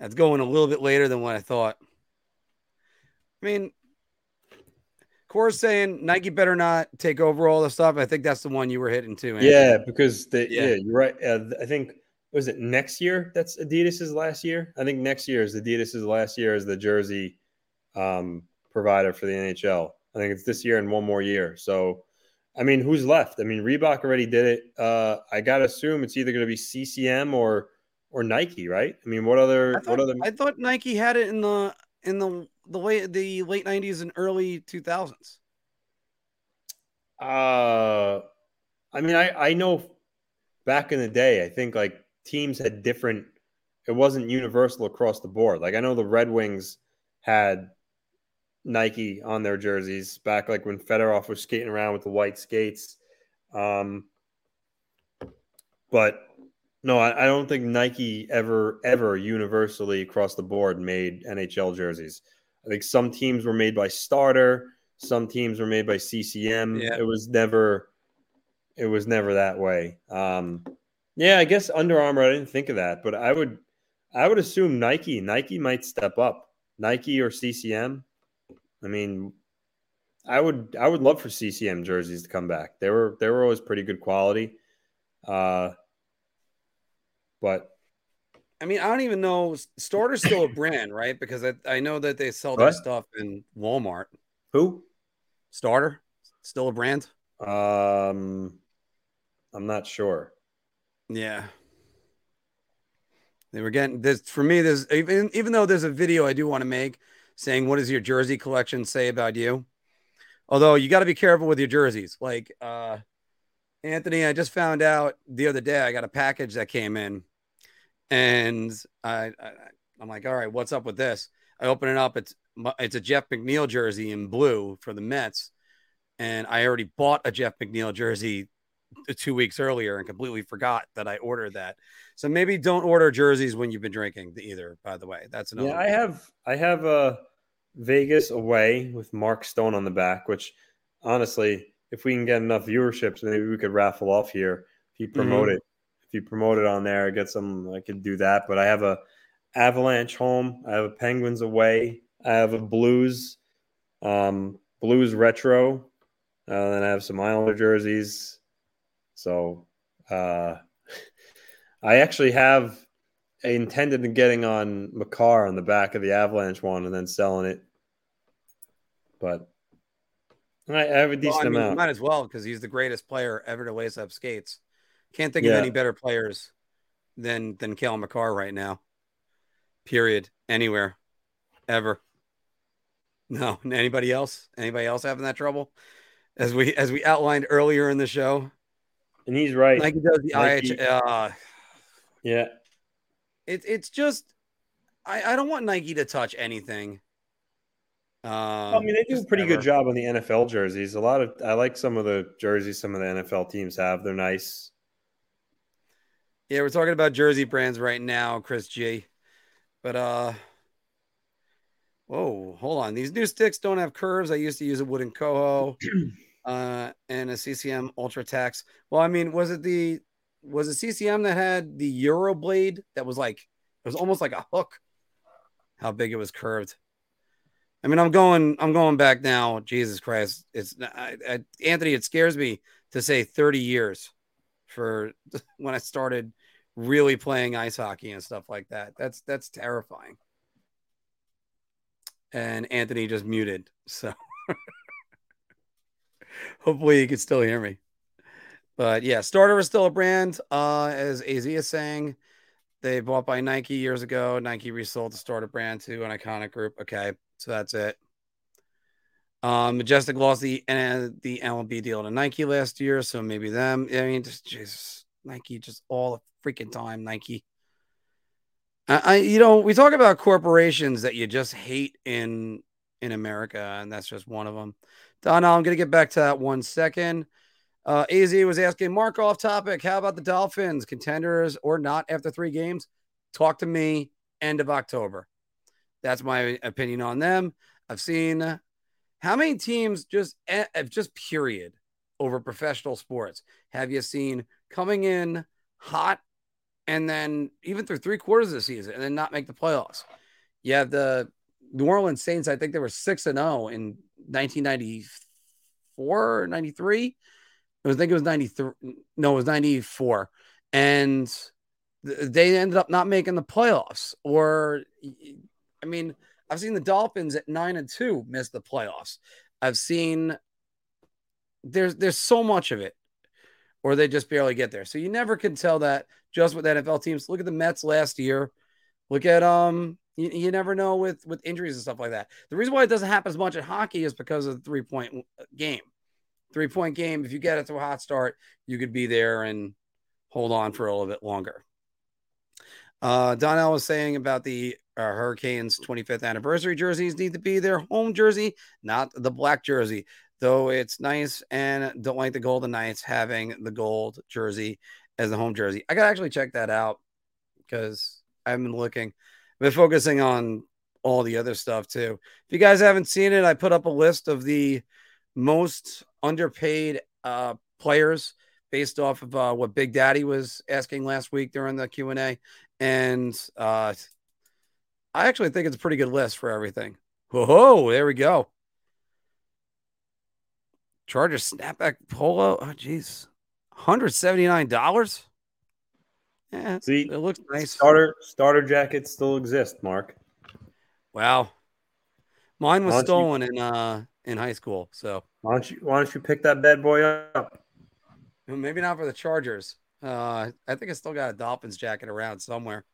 That's going a little bit later than what I thought. I mean, Core's saying Nike better not take over all the stuff. I think that's the one you were hitting too. Anthony. Yeah, because the, yeah. Yeah. you're right. Uh, I think was it next year? That's Adidas's last year. I think next year is Adidas's last year as the jersey um, provider for the NHL. I think it's this year and one more year. So, I mean, who's left? I mean, Reebok already did it. Uh, I gotta assume it's either going to be CCM or or Nike, right? I mean, what other I thought, what other? I thought Nike had it in the in the the late the late nineties and early two thousands. Uh, I mean, I I know back in the day, I think like teams had different. It wasn't universal across the board. Like I know the Red Wings had Nike on their jerseys back, like when Fedorov was skating around with the white skates. Um, but no, I, I don't think Nike ever ever universally across the board made NHL jerseys. I think some teams were made by Starter. Some teams were made by CCM. Yeah. It was never, it was never that way. Um, yeah, I guess Under Armour. I didn't think of that, but I would, I would assume Nike. Nike might step up. Nike or CCM. I mean, I would, I would love for CCM jerseys to come back. They were, they were always pretty good quality. Uh, but I mean, I don't even know. Starter's still a brand, right? Because I, I know that they sell What? their stuff in Walmart. who? Starter, still a brand. Um, I'm not sure. Yeah. They were getting this for me. There's even even though there's a video I do want to make saying what does your jersey collection say about you. Although you got to be careful with your jerseys. Like uh Anthony, I just found out the other day I got a package that came in, and I, I I'm like, all right, what's up with this? I open it up. It's it's a Jeff McNeil jersey in blue for the Mets, and I already bought a Jeff McNeil jersey two weeks earlier and completely forgot that I ordered that. So maybe don't order jerseys when you've been drinking either. By the way, that's another. Yeah, I have I have a Vegas away with Mark Stone on the back, which honestly, if we can get enough viewerships, maybe we could raffle off here if you promote mm-hmm. it. If you promote it on there, I get some. I could do that, but I have a Avalanche home. I have a Penguins away. I have a Blues, um, Blues retro. Uh, then I have some Islander jerseys. So uh, I actually have intended in getting on Makar on the back of the Avalanche one and then selling it. But I have a decent well, I mean, amount. Might as well because he's the greatest player ever to lace up skates. Can't think yeah. of any better players than than Cale Makar right now. Period. Anywhere, ever. No. Anybody else? Anybody else having that trouble? As we as we outlined earlier in the show. And he's right. Nike does the Nike. IH. Uh, yeah. It's it's just I, I don't want Nike to touch anything. Um, I mean, they do a pretty ever. good job on the NFL jerseys. A lot of I like some of the jerseys some of the NFL teams have. They're nice. Yeah, we're talking about jersey brands right now, Chris G. But uh whoa, hold on. These new sticks don't have curves. I used to use a wooden Koho uh and a CCM Ultra Tacks. Well, I mean, was it the was it CCM that had the Euro blade that was like it was almost like a hook? How big it was curved. I mean, I'm going I'm going back now. Jesus Christ. It's I, I, Anthony, it scares me to say 30 years for when I started really playing ice hockey and stuff like that. That's that's terrifying. And Anthony just muted, so hopefully you can still hear me. But yeah, starter is still a brand. Uh, as AZ is saying, they bought by Nike years ago. Nike resold the starter brand to an Iconix group. Okay, so that's it. Um, Majestic lost the uh, the MLB deal to Nike last year, so maybe them. I mean, just Jesus, Nike just all the freaking time. Nike. I, you know, we talk about corporations that you just hate in in America, and that's just one of them. Donna, I'm gonna get back to that one second. Uh, AZ was asking Mark off topic. How about the Dolphins, contenders or not after three games? Talk to me end of October. That's my opinion on them. I've seen how many teams just eh, just period over professional sports have you seen coming in hot and then even through three quarters of the season and then not make the playoffs. You have the New Orleans Saints, I think they were 6 and 0 in 1994 or 93. I think it was 93. No, it was 94. And they ended up not making the playoffs. Or, I mean, I've seen the Dolphins at 9 and 2 miss the playoffs. I've seen there's there's so much of it or they just barely get there. So you never can tell that just with NFL teams. Look at the Mets last year. Look at um you, you, never know with with injuries and stuff like that. The reason why it doesn't happen as much in hockey is because of the three point game. Three point game. If you get it to a hot start, you could be there and hold on for a little bit longer. Uh, Donnell was saying about the uh, Hurricanes 25th anniversary jerseys need to be their home jersey, not the black jersey though it's nice and don't like the Golden Knights having the gold jersey as the home jersey. I got to actually check that out because I've been looking, I've been focusing on all the other stuff too. If you guys haven't seen it, I put up a list of the most underpaid uh, players based off of uh, what Big Daddy was asking last week during the Q and A, and uh, I actually think it's a pretty good list for everything. Whoa, there we go. Chargers snapback polo. Oh, jeez. $179? Yeah, See, it looks nice. Starter starter jackets still exist, Mark. Wow. Mine was stolen you, in uh in high school. So why don't you why don't you pick that bad boy up? Maybe not for the Chargers. Uh I think I still got a Dolphins jacket around somewhere.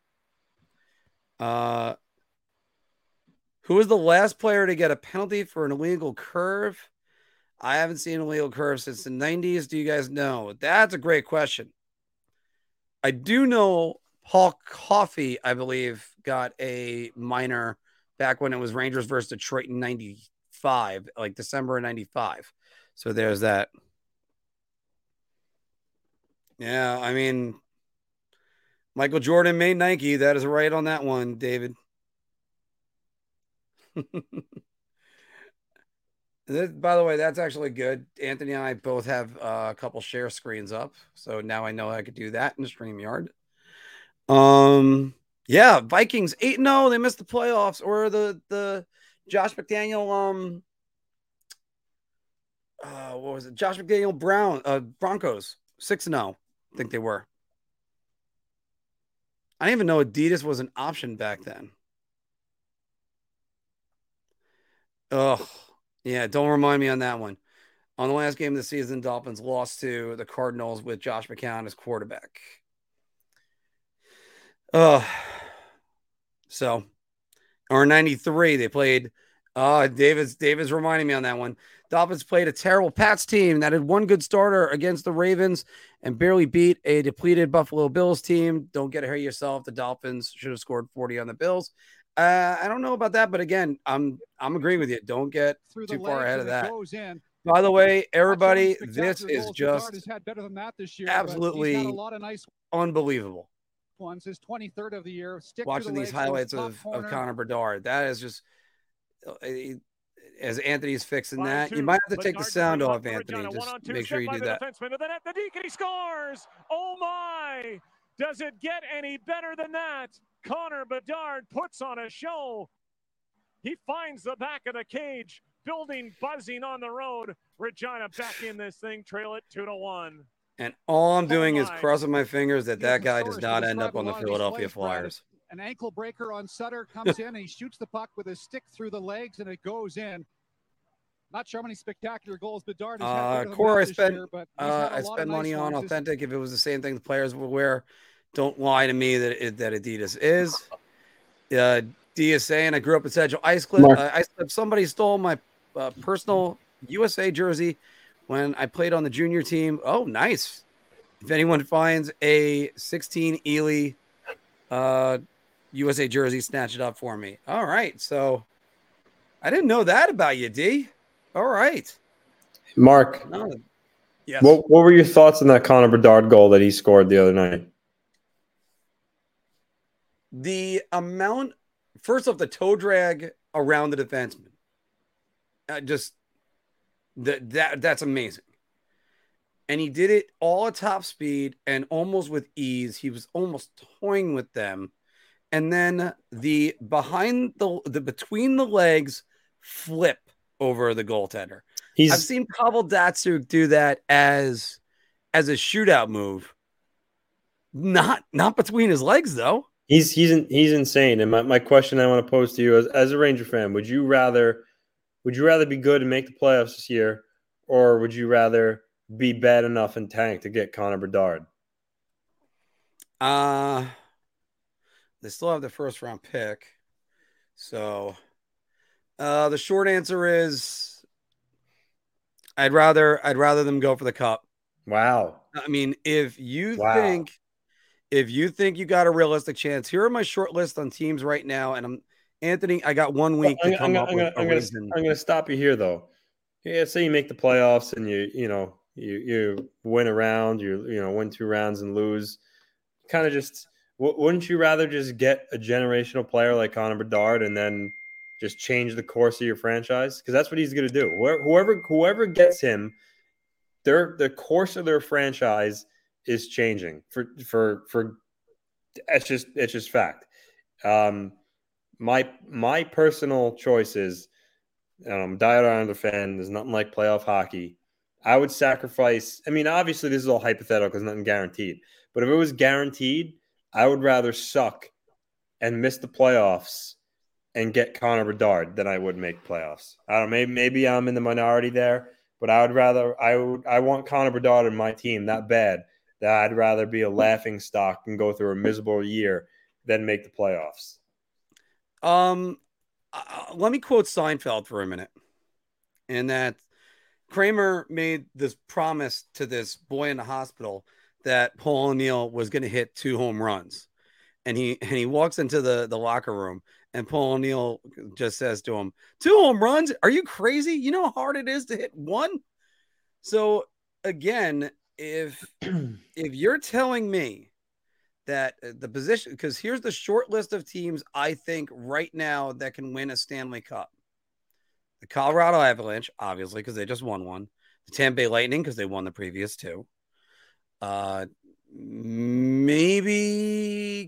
Uh who was the last player to get a penalty for an illegal curve? I haven't seen illegal curve since the 90s. Do you guys know? That's a great question. I do know Paul Coffey, I believe, got a minor back when it was Rangers versus Detroit in 95, like December of 95. So there's that. Yeah, I mean, Michael Jordan made Nike. That is right on that one, David. This, by the way, that's actually good. Anthony and I both have uh, a couple share screens up, so now I know I could do that in the Streamyard. Um, yeah, Vikings eight. eight zero. They missed the playoffs, or the the Josh McDaniel um uh, what was it? Josh McDaniel Brown uh Broncos six zero. Think they were. I didn't even know Adidas was an option back then. Oh, yeah. Don't remind me on that one. On the last game of the season, Dolphins lost to the Cardinals with Josh McCown as quarterback. Oh, so or 93, they played. Uh, David's David's reminding me on that one. Dolphins played a terrible Pats team that had one good starter against the Ravens and barely beat a depleted Buffalo Bills team. Don't get ahead of yourself. The Dolphins should have scored 40 on the Bills. Uh, I don't know about that, but again, I'm I'm agreeing with you. Don't get too far ahead of that. By the way, everybody, this is just year, absolutely nice unbelievable. Ones his 23rd of the year. Stick Watching the these highlights of, of Connor Bedard, that is just Uh, as Anthony's fixing that. You might have to take the sound off, Anthony. Just make sure you do that. The Deacon scores. Oh my! Does it get any better than that? Connor Bedard puts on a show. He finds the back of the cage, building buzzing on the road. Regina back in this thing, trail it two to one. And all I'm oh, doing oh is crossing my fingers that that guy does not end up on the Philadelphia Flyers. An ankle breaker on Sutter comes in and he shoots the puck with his stick through the legs and it goes in. Not sure how many spectacular goals Bedard has uh, had. Core, I spent, year, uh, I spent money nice on authentic. If it was the same thing the players would wear, don't lie to me that it, that Adidas is. Uh, DSA, and I grew up in Central Ice Cliff. Uh, Ice Cliff. Somebody stole my uh, personal USA jersey when I played on the junior team. Oh, nice. If anyone finds a 16 Ely uh, USA jersey, snatch it up for me. All right. So I didn't know that about you, D. All right. Mark. Oh, yes. What, what were your thoughts on that Connor Bedard goal that he scored the other night? The amount, first off, the toe drag around the defenseman. Uh, just that that that's amazing. And he did it all at top speed and almost with ease. He was almost toying with them. And then the behind the the between the legs flip over the goaltender. He's, I've seen Pavel Datsyuk do that as as a shootout move. Not not between his legs though. He's he's he's insane. And my, my question I want to pose to you as, as a Ranger fan, would you rather would you rather be good and make the playoffs this year, or would you rather be bad enough and tank to get Connor Bedard? Uh they still have the first round pick. So uh, the short answer is I'd rather I'd rather them go for the cup. Wow. I mean, if you wow. think if you think you got a realistic chance, here are my short list on teams right now. And I'm Anthony, I got one week well, to come I'm, up I'm, with I'm, gonna, I'm gonna stop you here though. Yeah, say you make the playoffs and you you know you you win a round, you you know win two rounds and lose. Kind of just wouldn't you rather just get a generational player like Connor Bedard and then just change the course of your franchise because that's what he's going to do. Whoever whoever gets him, their the course of their franchise is changing for for for. It's just it's just fact. Um, my my personal choice is, i'm um, Diet Islander fan. There's nothing like playoff hockey. I would sacrifice. I mean, obviously, this is all hypothetical because nothing guaranteed. But if it was guaranteed, I would rather suck and miss the playoffs and get Connor Bedard than I would make playoffs. I don't maybe maybe I'm in the minority there, but I would rather I would I want Connor Bedard in my team that bad that I'd rather be a laughing stock and go through a miserable year than make the playoffs. Um, uh, let me quote Seinfeld for a minute, and that Kramer made this promise to this boy in the hospital that Paul O'Neill was going to hit two home runs, and he and he walks into the the locker room and Paul O'Neill just says to him, Two home runs? Are you crazy? You know how hard it is to hit one? So again, if if you're telling me that uh, the position because here's the short list of teams I think right now that can win a Stanley Cup. the Colorado Avalanche, obviously, because they just won one. The Tampa Bay Lightning, because they won the previous two. Uh, maybe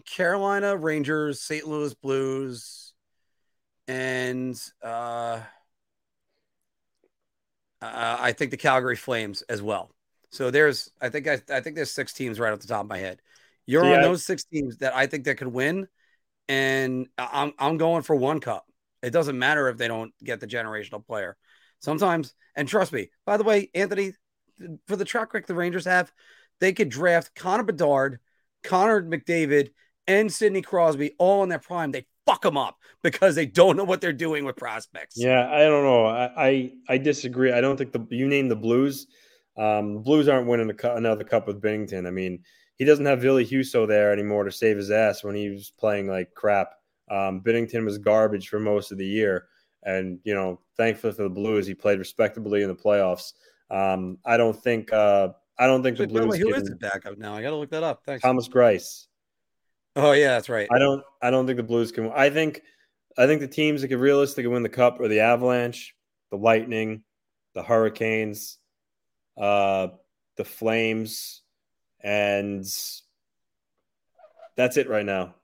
Carolina Rangers, St. Louis Blues, and uh, uh, I think the Calgary Flames as well. So there's, I think, I, I think there's six teams right off the top of my head. You're See, on I- those six teams that I think that could win, and I'm I'm going for one cup. It doesn't matter if they don't get the generational player. Sometimes, and trust me. By the way, Anthony, for the track record the Rangers have, they could draft Connor Bedard, Connor McDavid, and Sidney Crosby all in their prime. They fuck them up because they don't know what they're doing with prospects. Yeah, I don't know. I I, I disagree. I don't think the you name the Blues. Um, the Blues aren't winning cu- another cup with Binnington. I mean, he doesn't have Ville Husso there anymore to save his ass when he was playing like crap. Um, Binnington was garbage for most of the year, and you know, thankfully for the Blues, he played respectably in the playoffs. Um, I don't think uh, I don't think the Wait, Blues. way, who can- is the backup now? I got to look that up. Thanks. Thomas Greiss. Oh yeah, that's right. I don't. I don't think the Blues can. I think. I think the teams that could realistically win the cup are the Avalanche, the Lightning, the Hurricanes, uh, the Flames, and that's it right now.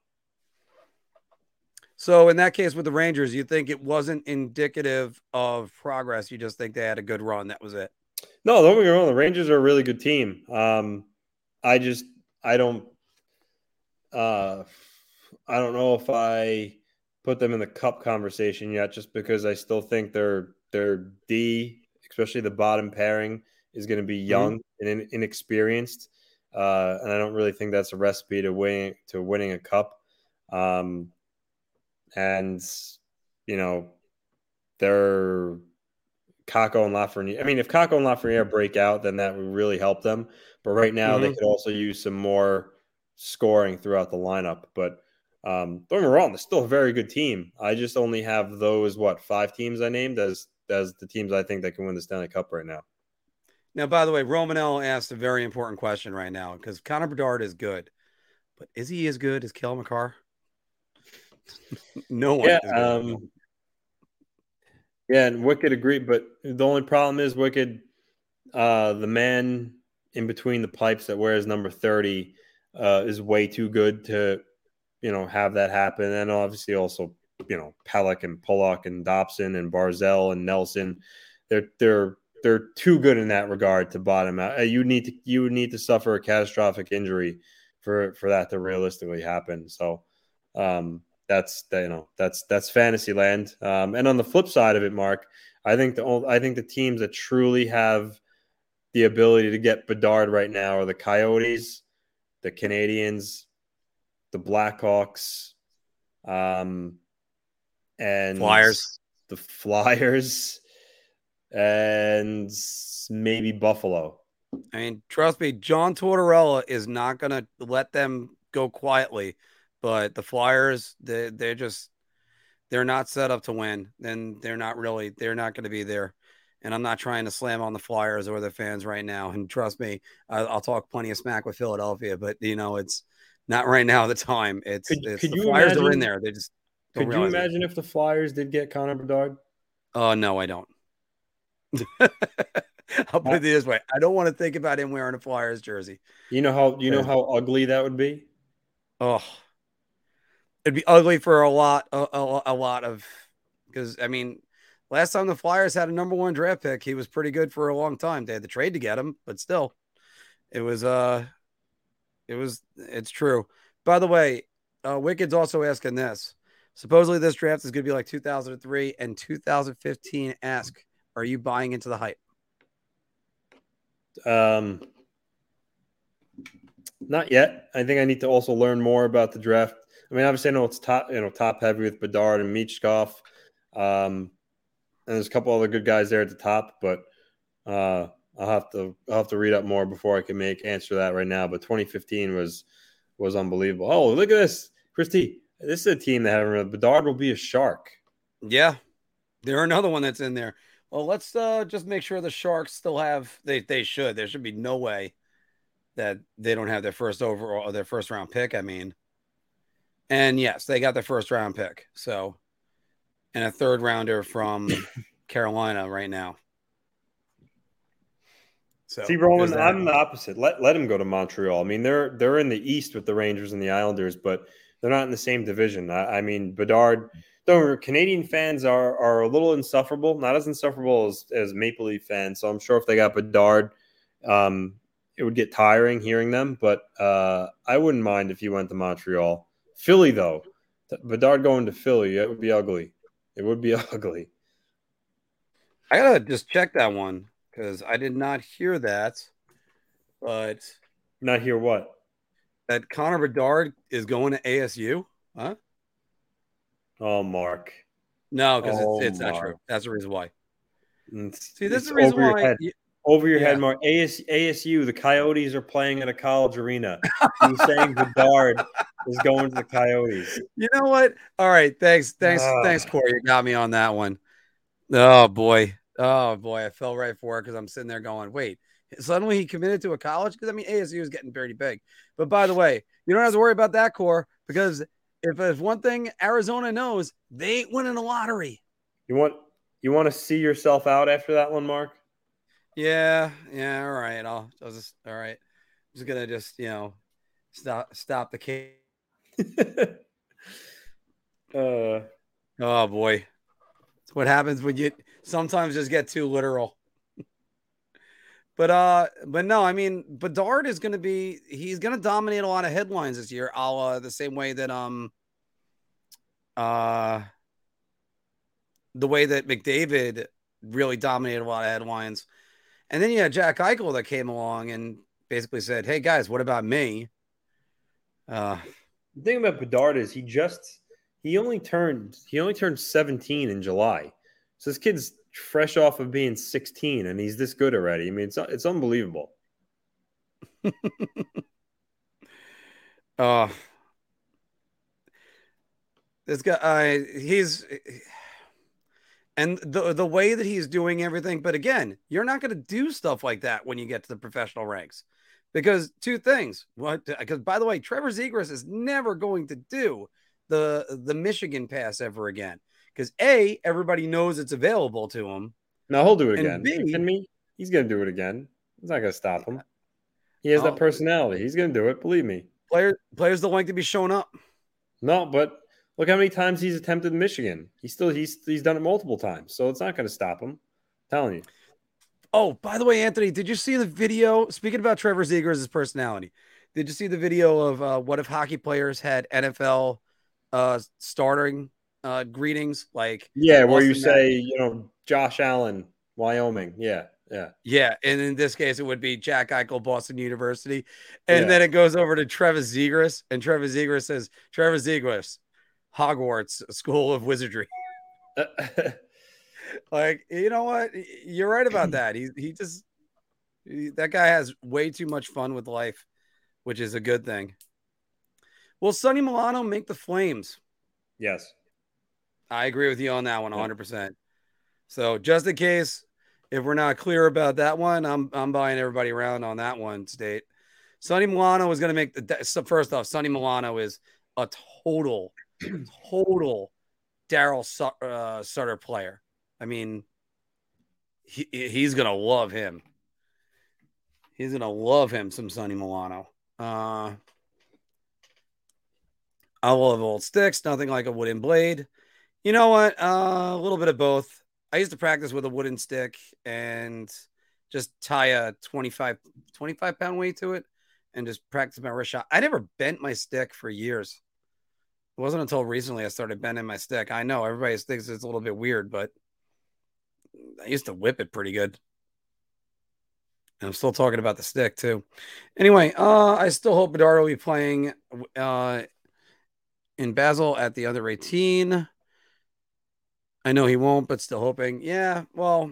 So in that case, with the Rangers, you think it wasn't indicative of progress. You just think they had a good run. That was it. No, don't get me wrong. The Rangers are a really good team. Um, I just I don't uh, I don't know if I put them in the cup conversation yet, just because I still think their their D, especially the bottom pairing, is going to be young and in, inexperienced, uh, and I don't really think that's a recipe to winning to winning a cup. Um, and you know, they're Kakko and Lafreniere. I mean, if Kakko and Lafreniere break out, then that would really help them. But right now, they Mhm. could also use some more scoring throughout the lineup. But um, don't get me wrong, they're still a very good team. I just only have those what five teams I named as as the teams I think that can win the Stanley Cup right now. Now, by the way, Romanell asked a very important question right now because Connor Bedard is good, but is he as good as Cale Makar? no one. Yeah, um. Yeah, and Wicked agreed, but the only problem is Wicked, uh, the man in between the pipes that wears number thirty, uh, is way too good to, you know, have that happen. And obviously, also, you know, Pelech and Pulock and Dobson and Barzal and Nelson, they're they're they're too good in that regard to bottom out. Uh, You need to you would need to suffer a catastrophic injury for for that to realistically happen. So, um, that's that, you know that's that's fantasy land. Um, and on the flip side of it, Mark, I think the ol- I think the teams that truly have the ability to get Bedard right now are the Coyotes, the Canadiens, the Blackhawks, um, and Flyers. the Flyers, and maybe Buffalo. I mean, trust me, John Tortorella is not going to let them go quietly. But the Flyers, they they're just they're not set up to win. Then they're not really they're not going to be there. And I'm not trying to slam on the Flyers or the fans right now. And trust me, I, I'll talk plenty of smack with Philadelphia, but you know it's not right now. The time it's, Could- it's could the Flyers are in there. They just Could you realize it. imagine if the Flyers did get Connor Bedard? Oh no, I don't. I'll put it this way: I don't want to think about him wearing a Flyers jersey. You know how you know how ugly that would be. Oh, it'd be ugly for a lot, a, a, a lot of, because I mean, last time the Flyers had a number one draft pick, he was pretty good for a long time. They had the trade to get him, but still, it was uh, it was it's true. By the way, uh, Wicked's also asking this. Supposedly, this draft is going to be like 2003 and 2015. Ask, are you buying into the hype? Um, not yet. I think I need to also learn more about the draft. I mean, obviously, I know it's top, you know, top heavy with Bedard and Michkov. Um, and there's a couple other good guys there at the top, but uh, I'll have to I'll have to read up more before I can make answer that right now. But 2015 was was unbelievable. Oh, look at this, Christy. This is a team that have Bedard will be a shark. Yeah, they're another one that's in there. Well, let's uh, just make sure the Sharks still have. They they should. There should be no way that they don't have their first overall, or their first round pick. I mean, and yes, they got their first round pick. So, and a third rounder from Carolina right now. So See, Roman. I'm the opposite. Let let him go to Montreal. I mean, they're they're in the East with the Rangers and the Islanders, but they're not in the same division. I, I mean, Bedard. Don't Canadian fans are are a little insufferable, not as insufferable as, as Maple Leaf fans. So I'm sure if they got Bedard, um, it would get tiring hearing them. But uh, I wouldn't mind if he went to Montreal. Philly, though, Bedard going to Philly, it would be ugly. It would be ugly. I gotta just check that one because I did not hear that. But Not hear what? that Connor Bedard is going to ASU, huh? Oh, Mark. No, because Oh, it's, it's oh, not true. That's the reason why. It's- See, this is the reason why. you- Over your Yeah. head, Mark. AS, ASU, the Coyotes are playing at a college arena. You're saying Bedard is going to the Coyotes. You know what? All right. Thanks. Thanks. Ah. Thanks, Corey. You got me on that one. Oh boy. Oh boy. I fell right for it because I'm sitting there going, wait, suddenly he committed to a college? Because I mean ASU is getting pretty big. But by the way, you don't have to worry about that core because if there's one thing Arizona knows, they ain't winning the lottery. You want you want to see yourself out after that one, Mark? Yeah, yeah, all right. I'll, I'll just all right. I'm just gonna just, you know, stop stop the case. uh, Oh boy. It's what happens when you sometimes just get too literal. but uh but no, I mean Bedard is gonna be he's gonna dominate a lot of headlines this year, a la the same way that um uh the way that McDavid really dominated a lot of headlines. And then you had Jack Eichel that came along and basically said, Hey guys, what about me? Uh the thing about Bedard is he just he only turned he only turned 17 in July. So this kid's fresh off of being 16 and he's this good already. I mean, it's it's unbelievable. Uh this guy uh, he's and the the way that he's doing everything, but again, you're not gonna do stuff like that when you get to the professional ranks. Because two things. What uh, because by the way, Trevor Zegras is never going to do the the Michigan pass ever again. Because A, everybody knows it's available to him. No, he'll do it And again. B- Are you kidding me? He's gonna do it again. It's not gonna stop him. He has Oh. that personality. He's gonna do it. Believe me. Players players don't like to be shown up. No, but look how many times he's attempted Michigan. He's still he's he's done it multiple times, so it's not going to stop him. I'm telling you. Oh, by the way, Anthony, did you see the video? Speaking about Trevor Zegras' personality, did you see the video of uh, what if hockey players had NFL uh, starting uh, greetings? Like, Yeah, where you say you know Josh Allen, Wyoming. Yeah, yeah. yeah, and in this case, it would be Jack Eichel, Boston University, and Yeah. then it goes over to Trevor Zegras, and Trevor Zegras says, "Trevor Zegras, Hogwarts School of Wizardry." Like, you know what? You're right about that. He he just he- that guy has way too much fun with life, which is a good thing. Will Sonny Milano make the Flames? yes. I agree with you on that one Yeah. 100%. So, just in case if we're not clear about that one, I'm I'm buying everybody around on that one state. Sonny Milano is going to make the first off, Sonny Milano is a total total Darryl uh, Sutter player. I mean, he he's gonna love him. He's gonna love him some Sonny Milano. Uh, I love old sticks, nothing like a wooden blade. You know what? Uh, a little bit of both. I used to practice with a wooden stick and just tie a 25, 25 pound weight to it and just practice my wrist shot. I never bent my stick for years. It wasn't until recently I started bending my stick. I know everybody thinks it's a little bit weird, but I used to whip it pretty good. And I'm still talking about the stick too. Anyway, uh, I still hope Bedard will be playing uh, in Basel at the under 18. I know he won't, but still hoping. Yeah, well,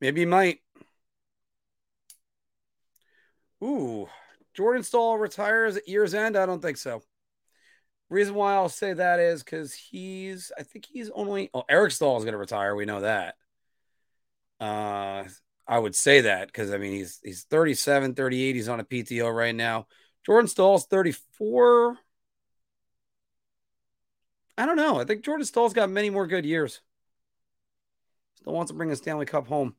maybe he might. Ooh, Jordan Staal retires at year's end. I don't think so. Reason why I'll say that is because he's, I think he's only, oh, Eric Staal is going to retire. We know that. Uh, I would say that because I mean, he's, he's 37, 38. He's on a PTO right now. Jordan Staal's 34. I don't know. I think Jordan Staal's got many more good years. Still wants to bring a Stanley Cup home.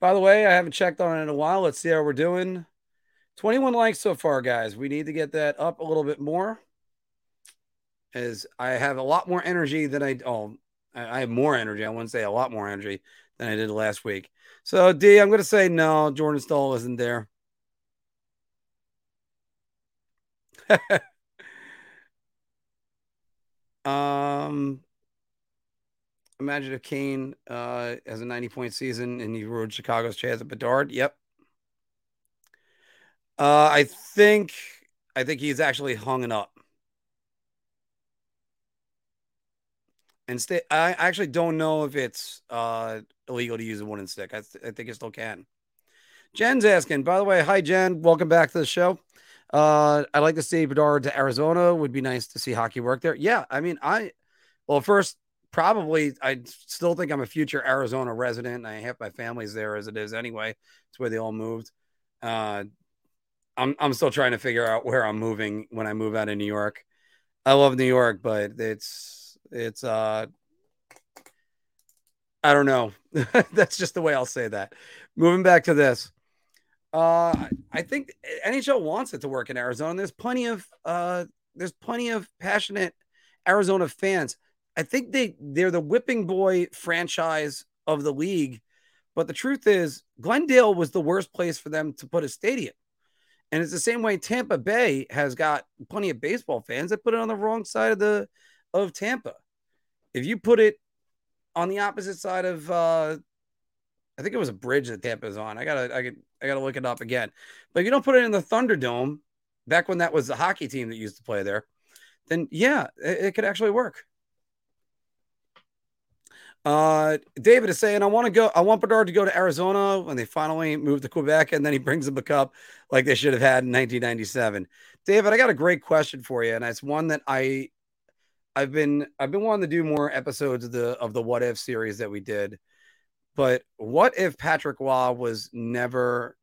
By the way, I haven't checked on it in a while. Let's see how we're doing. 21 likes so far, guys. We need to get that up a little bit more. As I have a lot more energy than I oh I have more energy. I wouldn't say a lot more energy than I did last week. So D, I'm gonna say no, Jordan Staal isn't there. um imagine if Kane uh has a 90 point season and he ruined Chicago's chance at Bedard. Yep. Uh I think I think he's actually hung it up. And stay I actually don't know if it's uh illegal to use a wooden stick. I, th- I think it still can. Jen's asking, by the way, hi Jen, welcome back to the show. Uh, I'd like to see Bedard to Arizona. Would be nice to see hockey work there. Yeah, I mean, I well, first, probably I still think I'm a future Arizona resident. I have my family's there as it is anyway. It's where they all moved. Uh, I'm I'm still trying to figure out where I'm moving when I move out of New York. I love New York, but it's it's uh I don't know. That's just the way I'll say that. Moving back to this. Uh, I think NHL wants it to work in Arizona. There's plenty of uh, there's plenty of passionate Arizona fans. I think they they're the whipping boy franchise of the league, but the truth is Glendale was the worst place for them to put a stadium. And it's the same way Tampa Bay has got plenty of baseball fans that put it on the wrong side of the of Tampa. If you put it on the opposite side of uh I think it was a bridge that Tampa's on. I gotta I could I gotta look it up again. But if you don't put it in the Thunderdome, back when that was the hockey team that used to play there, then yeah, it, it could actually work. Uh, David is saying, I want to go. I want Bedard to go to Arizona when they finally move to Quebec, and then he brings them a cup like they should have had in 1997. David, I got a great question for you, and it's one that I, I've been, I've been wanting to do more episodes of the of the What If series that we did. But what if Patrick Roy was never?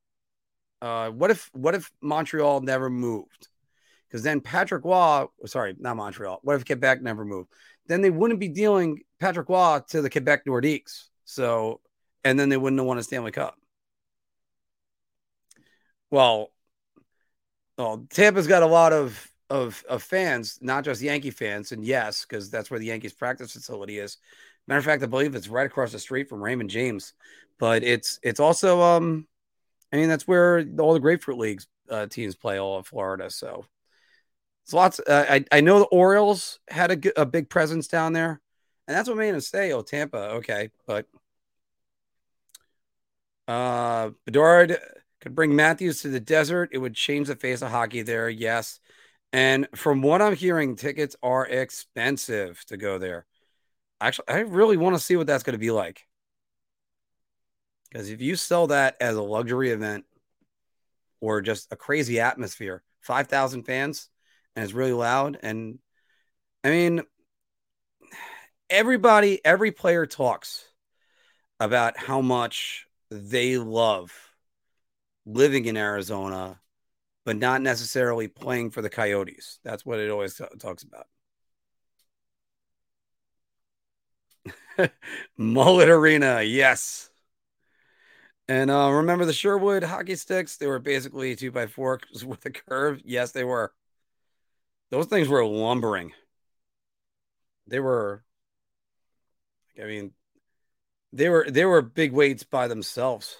Uh, what if what if Montreal never moved? Because then Patrick Roy, sorry, not Montreal. What if Quebec never moved? Then they wouldn't be dealing Patrick Roy to the Quebec Nordiques. So, and then they wouldn't have won a Stanley Cup. Well, well, Tampa's got a lot of of of fans, not just Yankee fans, and yes, because that's where the Yankees practice facility is. Matter of fact, I believe it's right across the street from Raymond James. But it's it's also um, I mean that's where all the Grapefruit Leagues uh, teams play all of Florida. So it's lots. Uh, I I know the Orioles had a, a big presence down there, and that's what made them stay. Oh, Tampa, okay, but uh, Bedard could bring Matthews to the desert. It would change the face of hockey there. Yes, and from what I'm hearing, tickets are expensive to go there. Actually, I really want to see what that's going to be like. Because if you sell that as a luxury event or just a crazy atmosphere, 5,000 fans, and it's really loud. And I mean, everybody, every player talks about how much they love living in Arizona, but not necessarily playing for the Coyotes. That's what it always t- talks about. Mullet Arena, yes. And uh, remember the Sherwood hockey sticks? They were basically two by four with a curve. Yes, they were. Those things were lumbering. They were. I mean, they were they were big weights by themselves.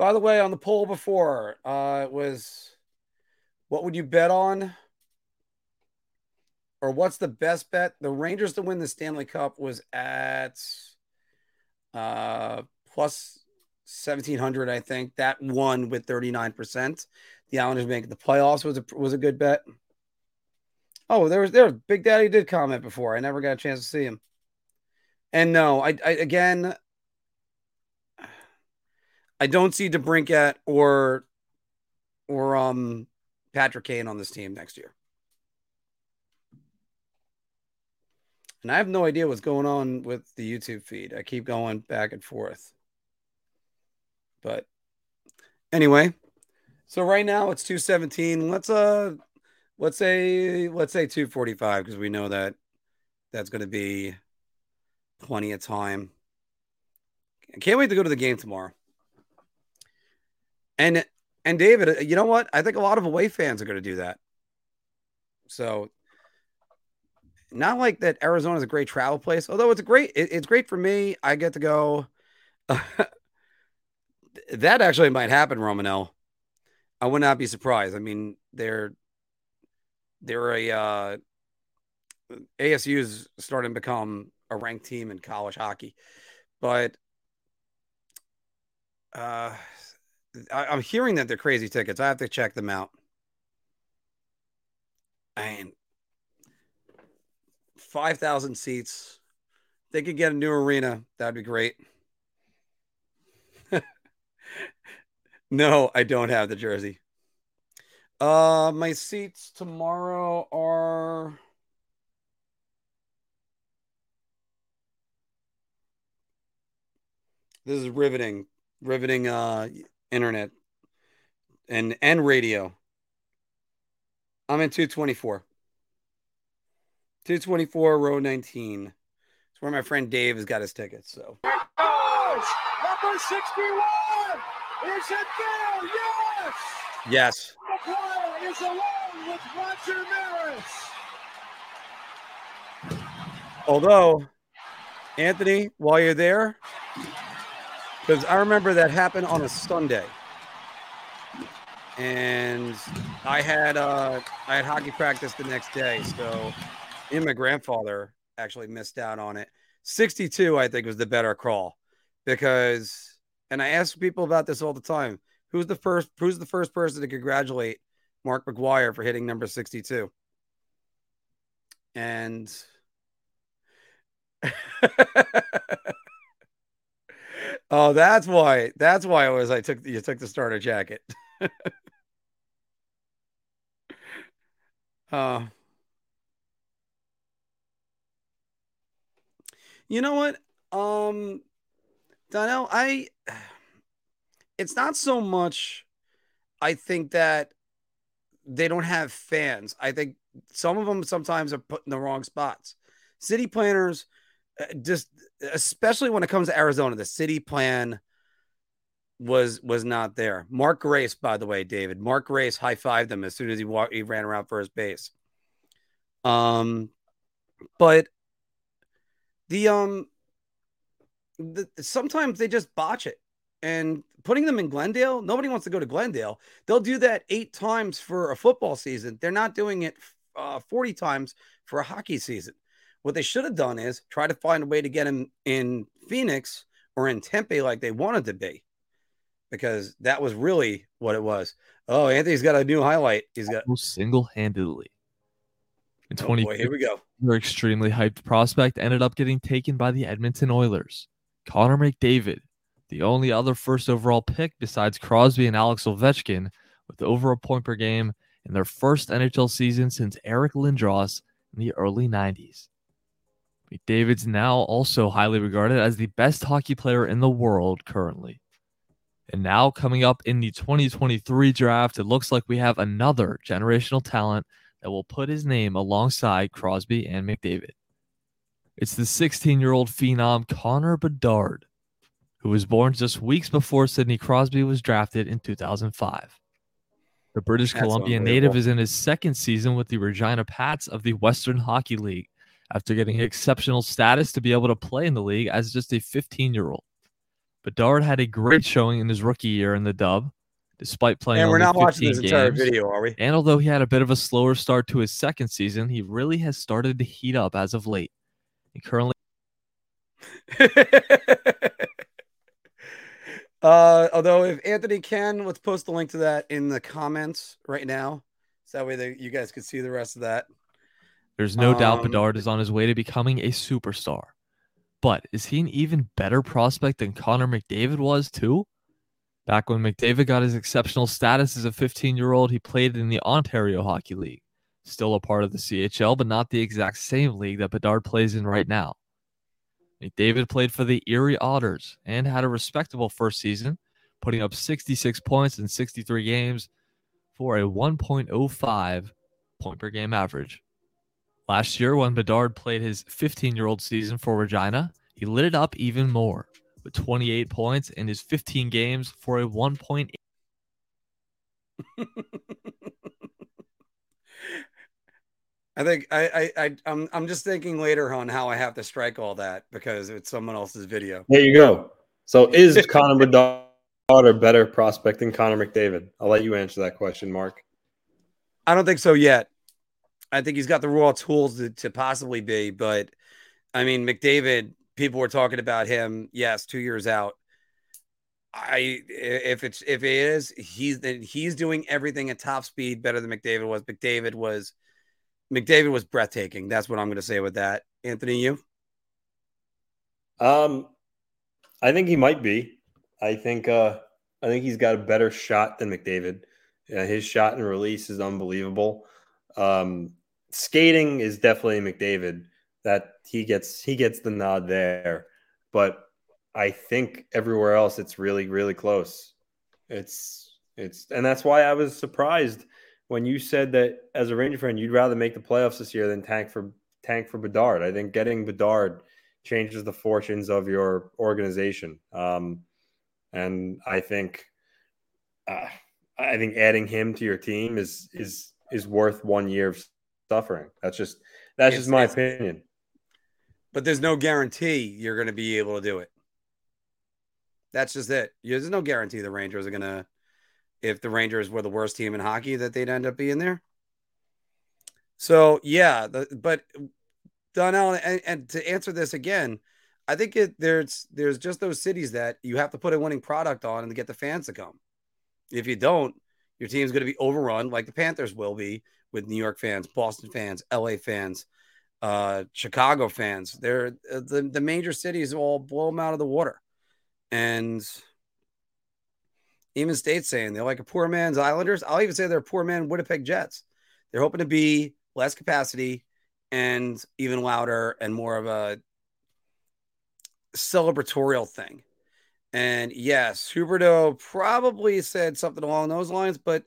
By the way, on the poll before, uh, it was what would you bet on? Or what's the best bet? The Rangers to win the Stanley Cup was at uh plus 1700, I think. That won with 39%. The Islanders making the playoffs was a was a good bet. Oh, there was there. Big Daddy did comment before. I never got a chance to see him. And no, I, I again, I don't see DeBrincat or or um Patrick Kane on this team next year. And I have no idea what's going on with the YouTube feed. I keep going back and forth. But anyway, so right now it's 217. Let's uh let's say let's say 245 because we know that that's going to be plenty of time. I can't wait to go to the game tomorrow. And and David, you know what? I think a lot of away fans are going to do that. So not like that Arizona is a great travel place, although it's a great it, it's great for me. I get to go. that actually might happen, Romanel. I would not be surprised. I mean, they're they're a uh, ASU is starting to become a ranked team in college hockey, but uh, I, am hearing that they're crazy tickets. I have to check them out. And five thousand seats. They could get a new arena. That'd be great. no, I don't have the jersey. Uh, my seats tomorrow are. This is riveting, riveting uh internet and and radio. I'm in 224. 224 row 19. It's where my friend Dave has got his tickets. So number 61 is it there? Yes. Yes. McGwire is alone with Roger Maris. Although, Anthony, while you're there, because I remember that happened on a Sunday, and I had uh, I had hockey practice the next day, so and my grandfather actually missed out on it. 62, I think, was the better call because, and I ask people about this all the time. Who's the first? Who's the first person to congratulate Mark McGwire for hitting number 62? And oh, that's why. That's why it was. I took you took the starter jacket. uh You know what? Um Donnell, I it's not so much I think that they don't have fans. I think some of them sometimes are put in the wrong spots. City planners uh, just especially when it comes to Arizona, the city plan was was not there. Mark Grace, by the way, David. Mark Grace high fived him as soon as he walked, he ran around first base. Um, but the um the, sometimes they just botch it and putting them in Glendale, nobody wants to go to Glendale. They'll do that eight times for a football season. They're not doing it uh, 40 times for a hockey season. What they should have done is try to find a way to get him in Phoenix or in Tempe like they wanted to be, because that was really what it was. Oh, Anthony's got a new highlight. He's got single handedly. In 20, oh here we go. Your extremely hyped prospect ended up getting taken by the Edmonton Oilers. Connor McDavid, the only other first overall pick besides Crosby and Alex Ovechkin, with over a point per game in their first NHL season since Eric Lindros in the early 90s. McDavid's now also highly regarded as the best hockey player in the world currently. And now, coming up in the 2023 draft, it looks like we have another generational talent that will put his name alongside Crosby and McDavid. It's the 16 year old phenom Connor Bedard, who was born just weeks before Sidney Crosby was drafted in 2005. The British That's Columbia native is in his second season with the Regina Pats of the Western Hockey League after getting exceptional status to be able to play in the league as just a 15 year old. Bedard had a great showing in his rookie year in the dub, despite playing. And we're not watching this games. entire video, are we? And although he had a bit of a slower start to his second season, he really has started to heat up as of late. He currently. uh, although if Anthony can, let's post the link to that in the comments right now, so that way that you guys can see the rest of that. There's no um, doubt Bedard is on his way to becoming a superstar. But is he an even better prospect than Connor McDavid was, too? Back when McDavid got his exceptional status as a 15 year old, he played in the Ontario Hockey League, still a part of the CHL, but not the exact same league that Bedard plays in right now. McDavid played for the Erie Otters and had a respectable first season, putting up 66 points in 63 games for a 1.05 point per game average. Last year, when Bedard played his 15 year old season for Regina, he lit it up even more with 28 points in his 15 games for a 1.8. I think I, I I I'm I'm just thinking later on how I have to strike all that because it's someone else's video. There you go. So is Connor Bedard a better prospect than Connor McDavid? I'll let you answer that question, Mark. I don't think so yet. I think he's got the raw tools to, to possibly be, but I mean McDavid. People were talking about him. Yes, two years out. I if it's if it is he's he's doing everything at top speed better than McDavid was. McDavid was McDavid was breathtaking. That's what I'm going to say with that. Anthony, you? Um, I think he might be. I think uh, I think he's got a better shot than McDavid. Yeah, his shot and release is unbelievable. Um, skating is definitely McDavid. That he gets he gets the nod there, but I think everywhere else it's really really close. It's it's and that's why I was surprised when you said that as a Ranger fan, you'd rather make the playoffs this year than tank for tank for Bedard. I think getting Bedard changes the fortunes of your organization, um, and I think uh, I think adding him to your team is is is worth one year of suffering. That's just that's it's, just my opinion. But there's no guarantee you're going to be able to do it. That's just it. There's no guarantee the Rangers are going to if the Rangers were the worst team in hockey that they'd end up being there. So yeah, the, but Donnell, and, and, to answer this again, I think it there's there's just those cities that you have to put a winning product on and to get the fans to come. If you don't, your team's going to be overrun like the Panthers will be with New York fans, Boston fans, LA fans, uh, Chicago fans. They're uh, the the major cities all blow them out of the water, and even states saying they're like a poor man's Islanders. I'll even say they're poor man Winnipeg Jets. They're hoping to be less capacity and even louder and more of a celebratorial thing. And yes, Huberdeau probably said something along those lines, but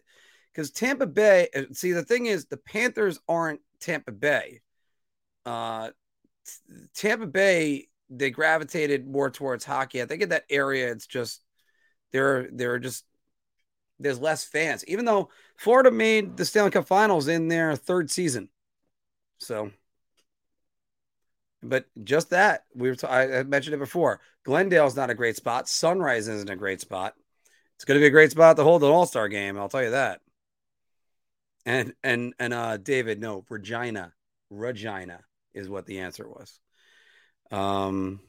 because Tampa Bay, uh, see, the thing is, the Panthers aren't Tampa Bay. Uh, Tampa Bay, they gravitated more towards hockey. I think in that area, it's just there there are just there's less fans, even though Florida made the Stanley Cup Finals in their third season. So, but just that we were. T- I mentioned it before. Glendale's not a great spot. Sunrise isn't a great spot. It's going to be a great spot to hold an All Star game. I'll tell you that. And and and uh, David, no, Regina, Regina is what the answer was. Um,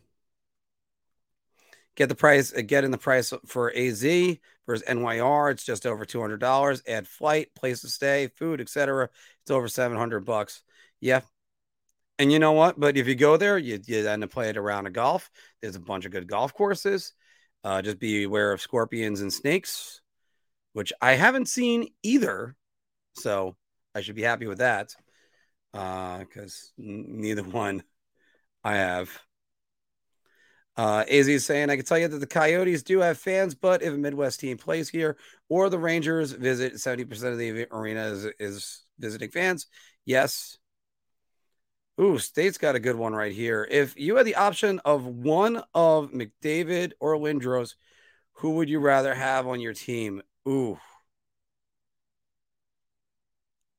Get the price, uh, get in the price for AZ versus NYR. It's just over two hundred dollars. Add flight, place to stay, food, etc. It's over seven hundred bucks. Yeah, and you know what? But if you go there, you, you end up playing around a round of golf. There's a bunch of good golf courses. Uh, just be aware of scorpions and snakes, which I haven't seen either. So I should be happy with that because uh, neither one I have. Uh, AZ is saying, I can tell you that the Coyotes do have fans, but if a Midwest team plays here or the Rangers visit, 70% of the arena is, is visiting fans. Yes. Ooh, State's got a good one right here. If you had the option of one of McDavid or Lindros, who would you rather have on your team? Ooh.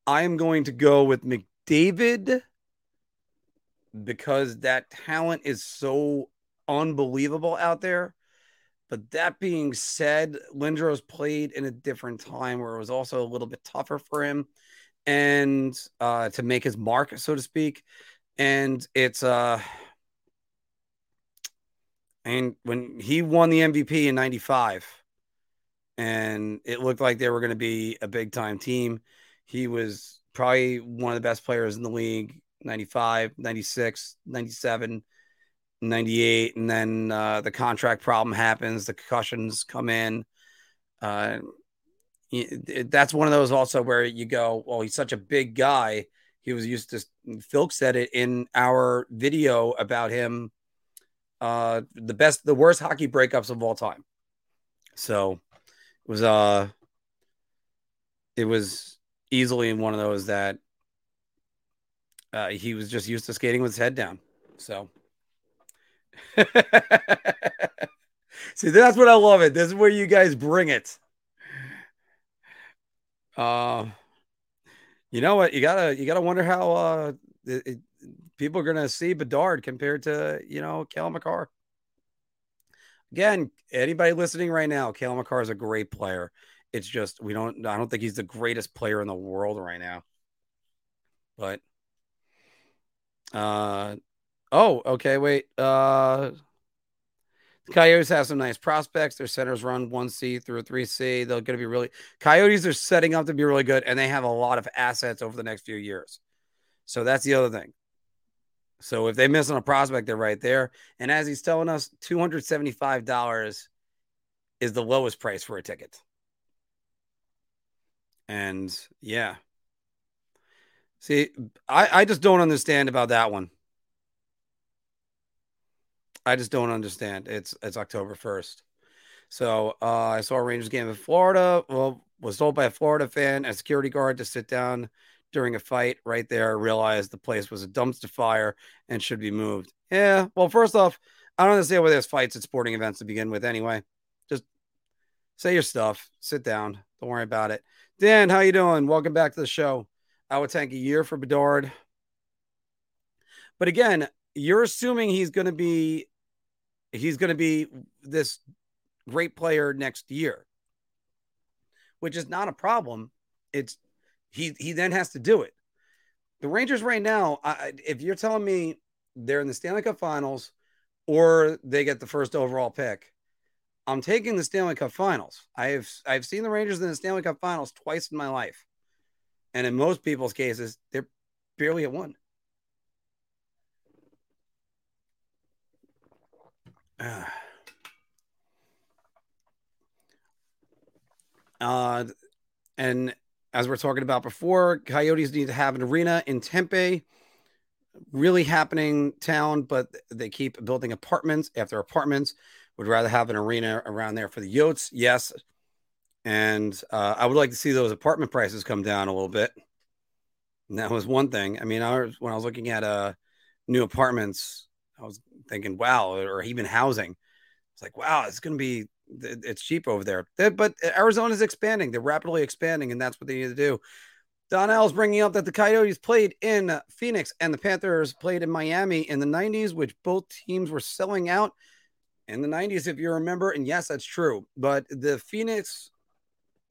I am going to go with McDavid because that talent is so unbelievable out there. But that being said, Lindros played in a different time where it was also a little bit tougher for him and uh, to make his mark, so to speak. And it's uh and when he won the MVP in 95 and it looked like they were going to be a big time team, he was probably one of the best players in the league 95, 96, 97 98 and then uh, the contract problem happens the concussions come in. Uh, that's one of those also where you go well he's such a big guy. He was used to phil said it in our video about him uh, the best the worst hockey breakups of all time. So it was uh it was easily in one of those that uh, he was just used to skating with his head down so See, that's what I love it. This is where you guys bring it. Uh, you know what? You gotta you gotta wonder how uh it, it, people are gonna see Bedard compared to you know Cale Makar. Again, anybody listening right now, Cale Makar is a great player. It's just we don't. I don't think he's the greatest player in the world right now. But, uh, oh, okay, wait. Uh, the Coyotes have some nice prospects. Their centers run one C through three C. They're going to be really Coyotes are setting up to be really good, and they have a lot of assets over the next few years. So that's the other thing. So if they miss on a prospect, they're right there. And as he's telling us, two hundred seventy-five dollars is the lowest price for a ticket. And yeah, see, I I just don't understand about that one. I just don't understand. It's it's October first. So uh, I saw a Rangers game in Florida. Well, was told by a Florida fan, a security guard, to sit down during a fight. Right there, realized the place was a dumpster fire and should be moved. Yeah. Well, first off, I don't understand why there's fights at sporting events to begin with. Anyway, say your stuff. Sit down. Don't worry about it. Dan, how you doing? Welcome back to the show. I would tank a year for Bedard. But again, you're assuming he's going to be he's going to be this great player next year, which is not a problem. It's he he then has to do it. The Rangers right now, I, if you're telling me they're in the Stanley Cup Finals or they get the first overall pick, I'm taking the Stanley Cup Finals. I've I've seen the Rangers in the Stanley Cup Finals twice in my life, and in most people's cases, they're barely at one. Uh, and as we're talking about before, Coyotes need to have an arena in Tempe. Really happening town, but they keep building apartments after apartments. Would rather have an arena around there for the Yotes, yes. And uh, I would like to see those apartment prices come down a little bit. And that was one thing. I mean, I was, when I was looking at uh, new apartments, I was thinking, wow, or even housing. It's like, wow, it's going to be, it's cheap over there. But Arizona's expanding. They're rapidly expanding, and that's what they need to do. Donnell's bringing up that the Coyotes played in Phoenix and the Panthers played in Miami in the 90s, which both teams were selling out in the 90s, if you remember. And yes, that's true. But the Phoenix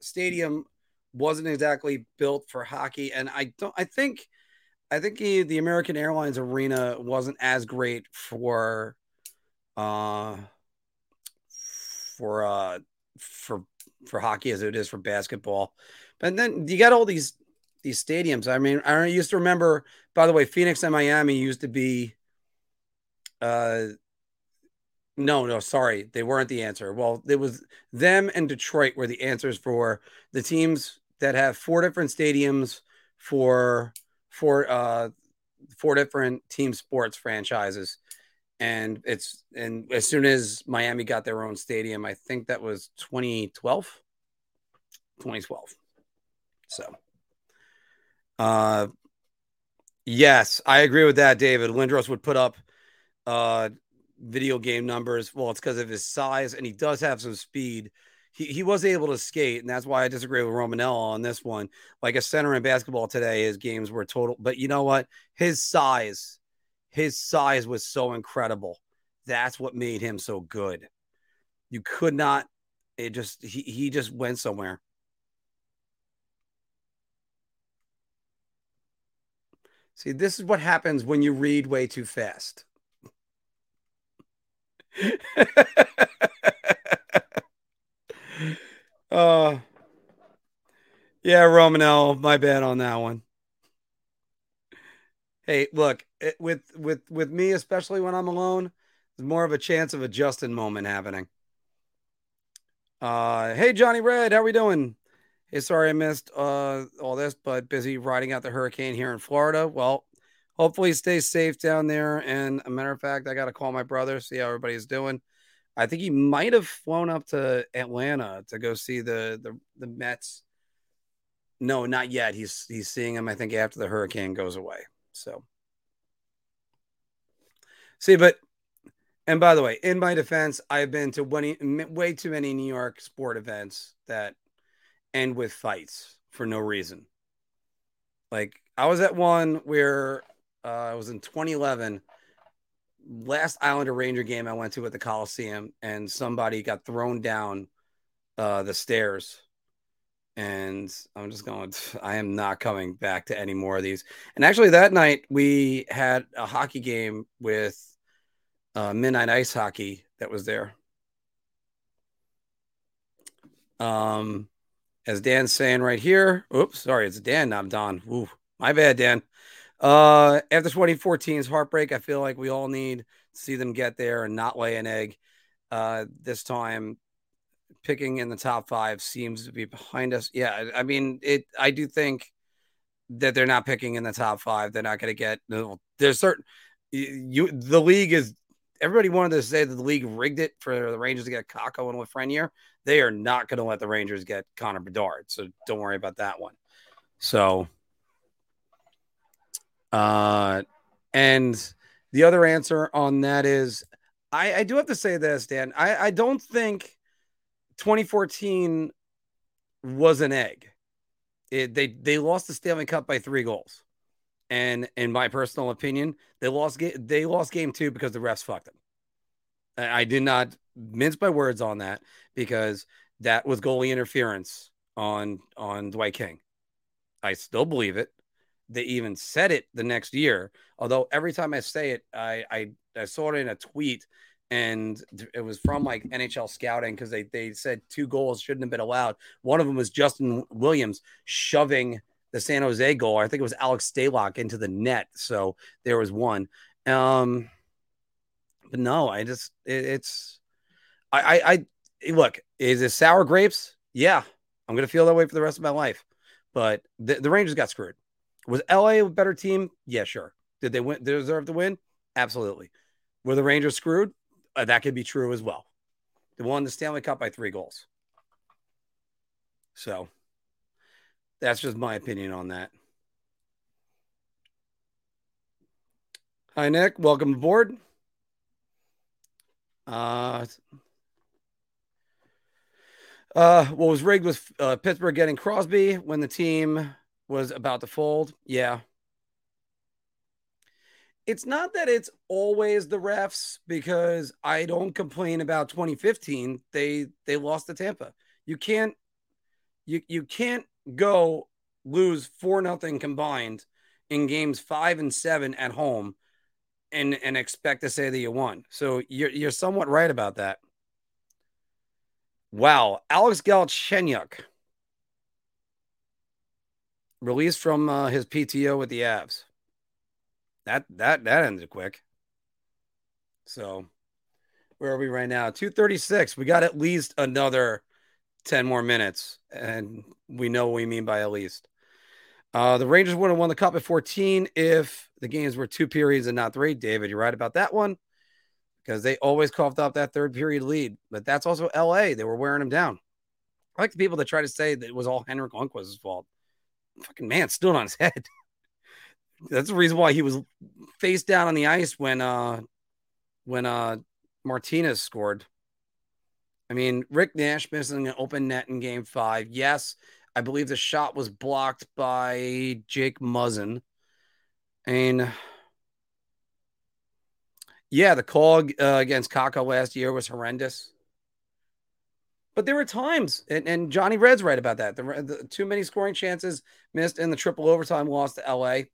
stadium wasn't exactly built for hockey. And I don't, I think, I think he, the American Airlines Arena wasn't as great for, uh, for uh for for hockey as it is for basketball. But then you got all these these stadiums. I mean, I used to remember. By the way, Phoenix and Miami used to be. Uh, no, no, sorry, they weren't the answer. Well, it was them and Detroit were the answers for the teams that have four different stadiums for for uh four different team sports franchises and it's and as soon as Miami got their own stadium, I think that was 2012. 2012. So uh yes, I agree with that, David. Lindros would put up uh video game numbers. Well, it's because of his size, and he does have some speed. He, he was able to skate, and that's why I disagree with Romanella on this one. Like a center in basketball today, his games were total. But you know what? His size his size was so incredible. That's what made him so good. You could not, it just, he, he just went somewhere. See, this is what happens when you read way too fast. uh, yeah, Romanel, my bad on that one. Hey, look, it, with with with me, especially when I'm alone, there's more of a chance of a Justin moment happening. Uh, hey, Johnny Red, how we doing? Hey, sorry I missed uh all this, but busy riding out the hurricane here in Florida. Well, hopefully stay safe down there. And a matter of fact, I got to call my brother, see how everybody's doing. I think he might have flown up to Atlanta to go see the the, the Mets. No, not yet. He's he's seeing him. I think after the hurricane goes away. So, see, but And by the way, in my defense, I've been to way, way too many New York sport events that end with fights for no reason. Like I was at one where uh, it was in 2011, last Islander Ranger game I went to at the Coliseum, and somebody got thrown down uh, the stairs. And I'm just going, I am not coming back to any more of these. And actually, that night we had a hockey game with uh, Midnight Ice Hockey that was there. Um, as Dan's saying right here, oops, sorry, it's Dan, not Don. Ooh, my bad, Dan. Uh, after 2014's heartbreak, I feel like we all need to see them get there and not lay an egg. Uh, this time, picking in the top five seems to be behind us. Yeah, I mean, it. I do think that they're not picking in the top five. They're not going to get. There's certain you. The league is. Everybody wanted to say that the league rigged it for the Rangers to get Kakko and Lafreniere. They are not going to let the Rangers get Connor Bedard. So don't worry about that one. So uh, and the other answer on that is I, I do have to say this, Dan. I, I don't think 2014 was an egg. It, they they lost the Stanley Cup by three goals, and in my personal opinion, they lost they lost game two because the refs fucked them. I, I did not mince my words on that because that was goalie interference on on Dwight King. I still believe it they even said it the next year. Although every time I say it, I I, I saw it in a tweet and it was from like NHL scouting because they they said two goals shouldn't have been allowed. One of them was Justin Williams shoving the San Jose goal. I think it was Alex Stalock into the net. So there was one. Um, but no, I just it, it's I, I I look is it sour grapes? Yeah, I'm gonna feel that way for the rest of my life. But the, the Rangers got screwed. Was LA a better team? Yeah, sure. Did they win? They deserve to win? Absolutely. Were the Rangers screwed? Uh, that could be true as well. They won the Stanley Cup by three goals. So that's just my opinion on that. Hi, Nick. Welcome aboard. Uh, uh, what was rigged was uh, Pittsburgh getting Crosby when the team was about to fold. Yeah. It's not that it's always the refs because I don't complain about 2015. They they lost to Tampa. You can't you you can't go lose four nothing combined in games five and seven at home and and expect to say that you won. So you're you're somewhat right about that. Wow, Alex Galchenyuk released from uh, his PTO with the Avs. That that that ended quick. So where are we right now? 236. We got at least another 10 more minutes. And we know what we mean by at least. Uh, the Rangers would have won the cup at 14 if the games were two periods and not three. David, you're right about that one because they always coughed up that third period lead. But that's also LA. They were wearing them down. I like the people that try to say that it was all Henrik Lundqvist's fault fucking man stood on his head. That's the reason why he was face down on the ice when uh when uh Martinez scored. I mean, Rick Nash missing an open net in game five. Yes, I believe the shot was blocked by Jake Muzzin. And yeah, the call uh, against Kakko last year was horrendous. But there were times, and, and Johnny Red's right about that. The, the, too many scoring chances missed in the triple overtime loss to LA.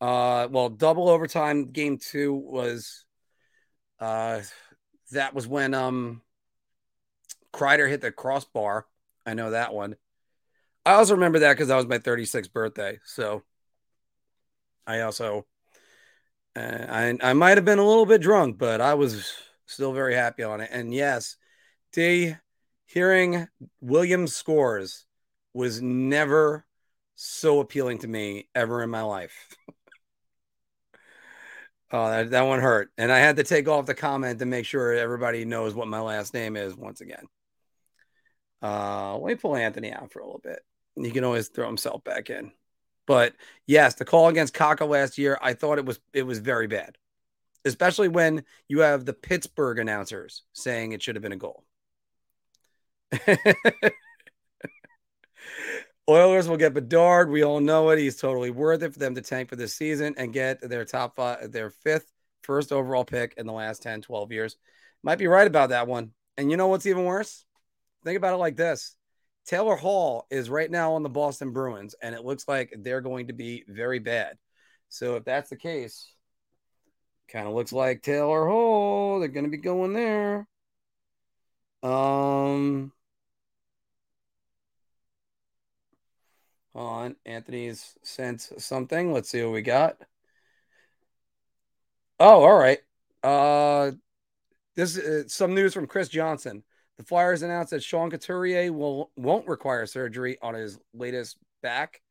Uh, well, double overtime game two was uh, that was when um Kreider hit the crossbar. I know that one. I also remember that because that was my 36th birthday. So I also uh, I I might have been a little bit drunk, but I was still very happy on it. And yes, D hearing Williams scores was never so appealing to me ever in my life. oh, that, that one hurt. And I had to take off the comment to make sure everybody knows what my last name is once again. Uh, let me pull Anthony out for a little bit. He can always throw himself back in. But yes, the call against Kakko last year, I thought it was it was very bad. especially when you have the Pittsburgh announcers saying it should have been a goal. Oilers will get Bedard. We all know it. He's totally worth it for them to tank for this season and get their top five, their fifth first overall pick in the last 10, 12 years. Might be right about that one. And you know what's even worse? Think about it like this Taylor Hall is right now on the Boston Bruins, and it looks like they're going to be very bad. So if that's the case, kind of looks like Taylor Hall, they're going to be going there. Um, on Anthony's sent something. Let's see what we got. Oh, all right. Uh, this is uh, some news from Chris Johnson. The Flyers announced that Sean Couturier will won't require surgery on his latest back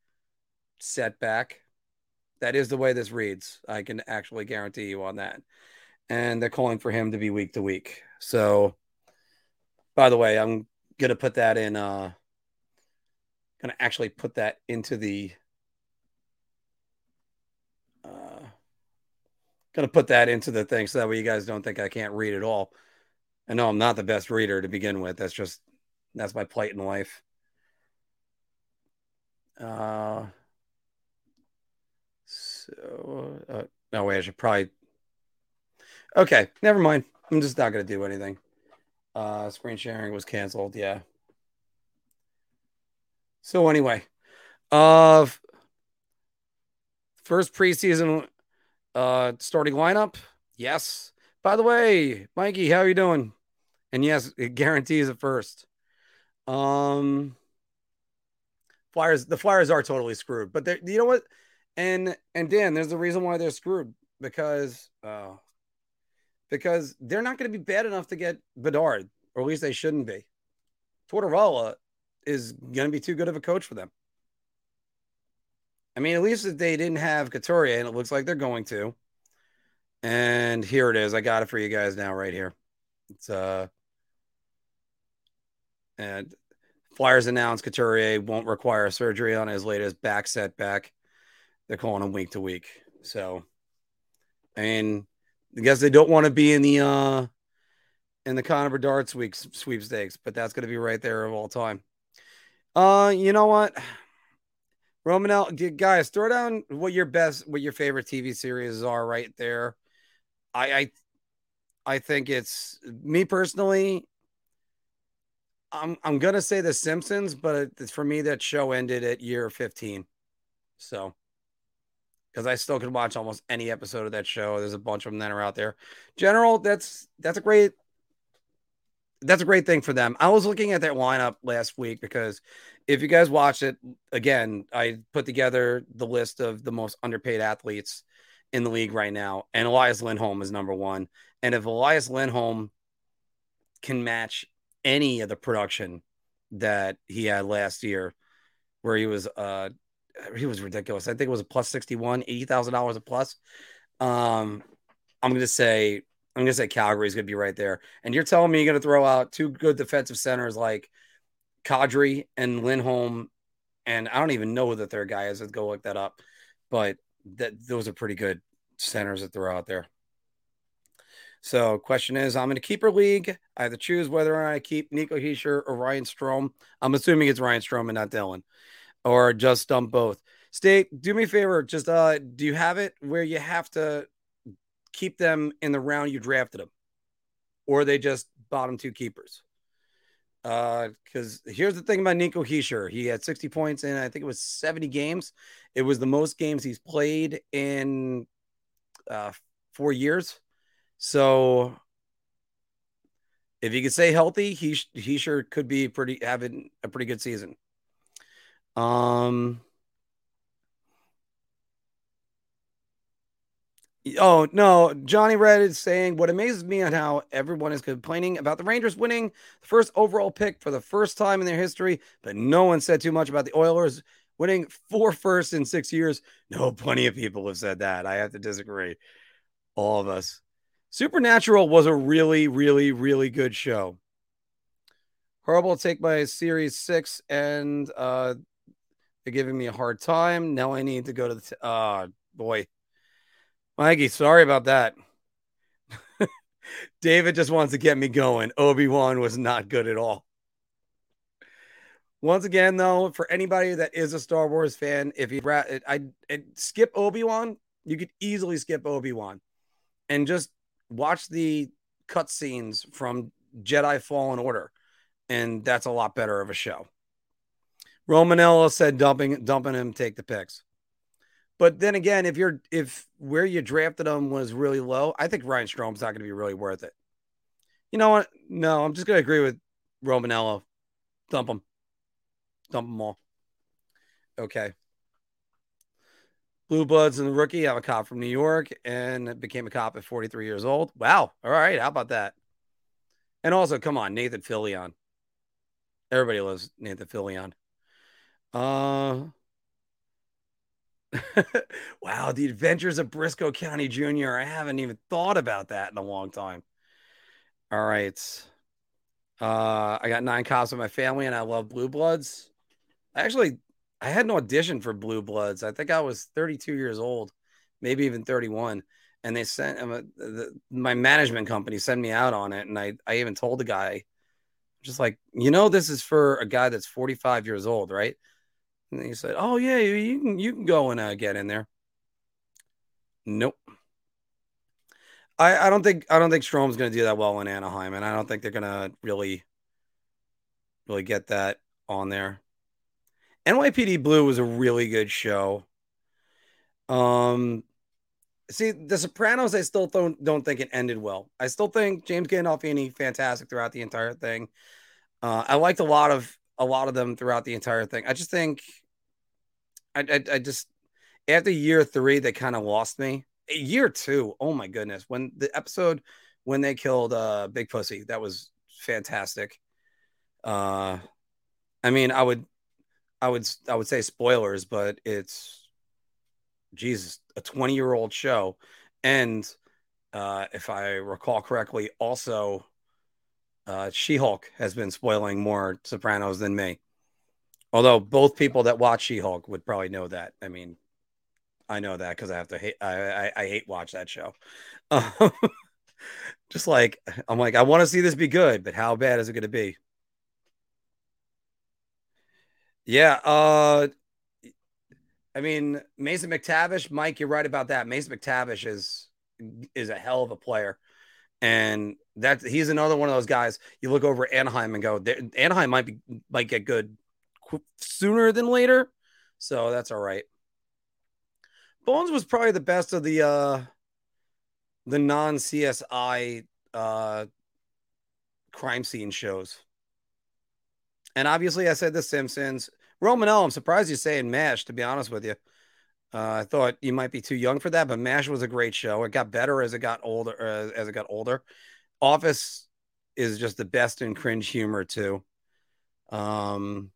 setback. That is the way this reads. I can actually guarantee you on that. And they're calling for him to be week to week. So, by the way, I'm gonna put that in. Uh, gonna actually put that into the. Uh, gonna put that into the thing so that way you guys don't think I can't read at all. I know I'm not the best reader to begin with. That's just that's my plight in life. Uh, so uh, no way. I should probably. Okay, never mind. I'm just not gonna do anything. Uh, screen sharing was canceled. Yeah. So anyway, uh, first preseason uh starting lineup. Yes. By the way, Mikey, how are you doing? And yes, it guarantees it first. Um Flyers, the Flyers are totally screwed. But you know what? And and Dan, there's a reason why they're screwed because uh because they're not going to be bad enough to get Bedard, or at least they shouldn't be. Tortorella is going to be too good of a coach for them. I mean, at least if they didn't have Couturier, and it looks like they're going to. And here it is. I got it for you guys now, right here. It's uh, and Flyers announced Couturier won't require surgery on his latest back setback. They're calling him week to week. So, I mean, I guess they don't want to be in the uh in the Connor Bedard sweepstakes, but that's going to be right there of all time. Uh, you know what? Romanel, guys, throw down what your best, what your favorite TV series are right there. I, I, I think it's me personally. I'm I'm gonna say The Simpsons, but for me that show ended at year 15, so because I still can watch almost any episode of that show. There's a bunch of them that are out there. General, that's that's a great that's a great thing for them. I was looking at that lineup last week because if you guys watch it again, I put together the list of the most underpaid athletes in the league right now, and Elias Lindholm is number one. And if Elias Lindholm can match any of the production that he had last year, where he was uh he was ridiculous. I think it was a plus 61, $80,000 a plus. Um, I'm to say I'm gonna say Calgary's gonna be right there. And you're telling me you're gonna throw out two good defensive centers like Kadri and Lindholm, and I don't even know who the third guy is. Go look that up. But that those are pretty good centers that throw out there. So, question is, I'm in a keeper league. I have to choose whether or not I keep Nico Hischier or Ryan Strome. I'm assuming it's Ryan Strome and not Dylan, or just dump both. State, do me a favor. Just uh, do you have it where you have to keep them in the round you drafted them, or they just bottom two keepers. Uh, because uh, here's the thing about Nico Hischier. He had 60 points in, I think it was 70 games. It was the most games he's played in uh, four years. So if he could stay healthy, he he sure could be pretty having a pretty good season. Um, Oh no, Johnny Red is saying what amazes me on how everyone is complaining about the Rangers winning the first overall pick for the first time in their history, but no one said too much about the Oilers winning four firsts in six years. No, plenty of people have said that. I have to disagree. All of us. Supernatural was a really, really, really good show. Horrible take my series six, and uh, they're giving me a hard time. Now I need to go to the. T- uh, boy. Mikey, sorry about that. David just wants to get me going. Obi Wan was not good at all. Once again, though, for anybody that is a Star Wars fan, if you I, skip Obi Wan, you could easily skip Obi Wan, and just watch the cutscenes from Jedi Fallen Order, and that's a lot better of a show. Romanella said dumping dumping him, take the picks. But then again, if you're if where you drafted him was really low, I think Ryan Strome's not going to be really worth it. You know what? No, I'm just going to agree with Romanella. Dump him. Dump them all. Okay. Blue Bloods and the rookie. I'm a cop from New York and became a cop at 43 years old. Wow. All right. How about that? And also, come on, Nathan Fillion. Everybody loves Nathan Fillion. Uh, wow, the adventures of Brisco County Jr. I haven't even thought about that in a long time. All right. Uh, I got nine cops in my family and I love Blue Bloods. Actually, I had an audition for Blue Bloods. I think I was 32 years old, maybe even 31. And they sent um, the, my management company sent me out on it. And I, I even told the guy, just like, you know, this is for a guy that's 45 years old, right? And he said, "Oh yeah, you can you can go and uh, get in there." Nope. I, I don't think I don't think Strome's going to do that well in Anaheim, and I don't think they're going to really really get that on there. NYPD Blue was a really good show. Um, see, The Sopranos, I still don't don't think it ended well. I still think James Gandolfini fantastic throughout the entire thing. Uh, I liked a lot of a lot of them throughout the entire thing. I just think, I, I, I just after year three they kind of lost me. Year two, oh my goodness, when the episode when they killed uh Big Pussy, that was fantastic. Uh, I mean, I would, I would, I would say spoilers, but it's Jesus, a twenty year old show, and uh, if I recall correctly, also uh, She Hulk has been spoiling more Sopranos than me. Although both people that watch She Hulk would probably know that. I mean, I know that because I have to hate. I, I, I hate watch that show. Um, just like I'm like I want to see this be good, but how bad is it going to be? Yeah. Uh, I mean Mason McTavish, Mike, you're right about that. Mason McTavish is is a hell of a player. And that he's another one of those guys. You look over Anaheim and go, Anaheim might be might get good sooner than later, so that's all right. Bones was probably the best of the uh the non CSI uh crime scene shows. And obviously, I said The Simpsons. Romanel, I'm surprised you're saying MASH, to be honest with you. Uh, I thought you might be too young for that, but MASH was a great show. It got better as it got older. Uh, as it got older, Office is just the best in cringe humor too. Um,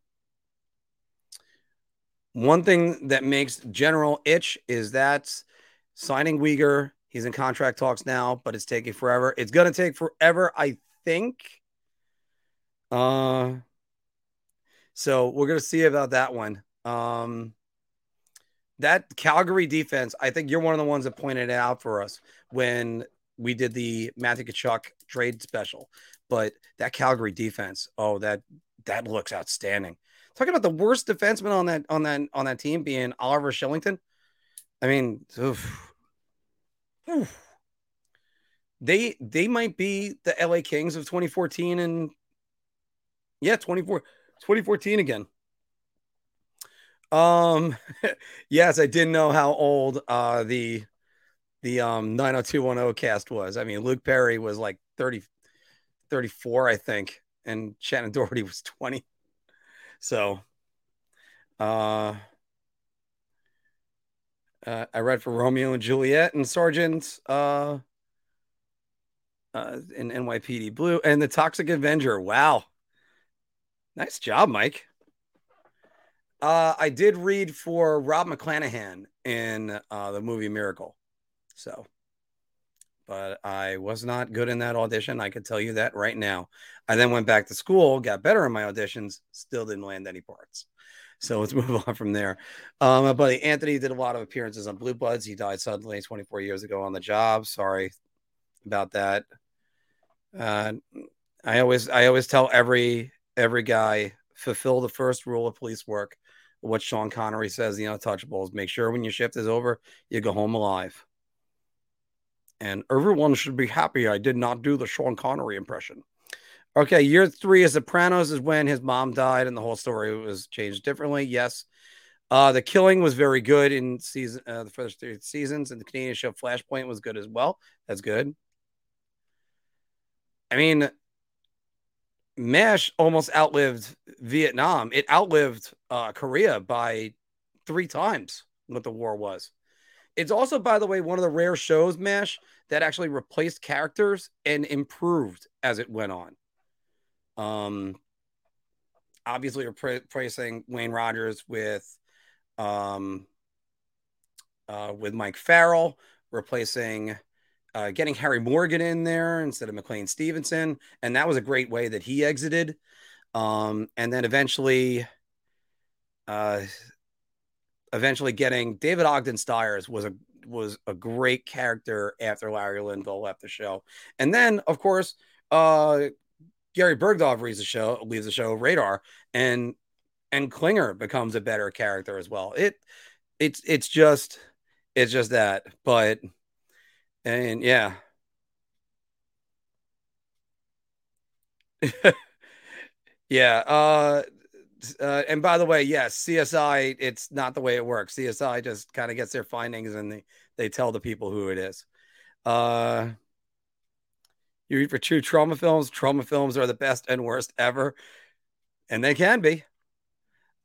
one thing that makes General itch is that signing Uyghur. He's in contract talks now, but it's taking forever. It's gonna take forever, I think. Uh, so we're gonna see about that one. Um, that Calgary defense, I think you're one of the ones that pointed it out for us when we did the Matthew Tkachuk trade special. But that Calgary defense, oh, that that looks outstanding. Talking about the worst defenseman on that on that on that team being Oliver Kylington. I mean, oof. Oof. they they might be the LA Kings of 2014 and yeah, 24 2014 again. Um, yes, I didn't know how old uh the the um 90210 cast was. I mean, Luke Perry was like 30 34, I think, and Shannen Doherty was 20. So uh uh, I read for Romeo and Juliet and Sergeant uh, uh, in NYPD Blue and the Toxic Avenger. Wow. Nice job, Mike. Uh, I did read for Rob McClanahan in uh, the movie Miracle. So, but I was not good in that audition. I could tell you that right now. I then went back to school, got better in my auditions, still didn't land any parts. So let's move on from there. Um, my buddy Anthony did a lot of appearances on Blue Bloods. He died suddenly 24 years ago on the job. Sorry about that. Uh, I always I always tell every every guy fulfill the first rule of police work. What Sean Connery says, the untouchables. Make sure when your shift is over, you go home alive. And everyone should be happy I did not do the Sean Connery impression. Okay, year three of Sopranos is when his mom died and the whole story was changed differently. Yes. Uh, the killing was very good in season uh, the first three seasons, and the Canadian show Flashpoint was good as well. That's good. I mean, MASH almost outlived Vietnam. It outlived uh, Korea by three times what the war was. It's also, by the way, one of the rare shows, MASH, that actually replaced characters and improved as it went on. Um, obviously, replacing Wayne Rogers with, um, uh, with Mike Farrell, replacing uh, getting Harry Morgan in there instead of McLean Stevenson, and that was a great way that he exited. Um, and then eventually, uh, eventually getting David Ogden Stiers was a was a great character after Larry Linville left the show, and then of course, uh, Gary Burghoff leaves the show, leaves the show Radar, and and Klinger becomes a better character as well. It it's it's just it's just that, but and yeah. yeah. Uh, uh, and by the way, yes, CSI, it's not the way it works. CSI just kind of gets their findings and they, they tell the people who it is. Uh, you read for true trauma films. Trauma films are the best and worst ever, and they can be.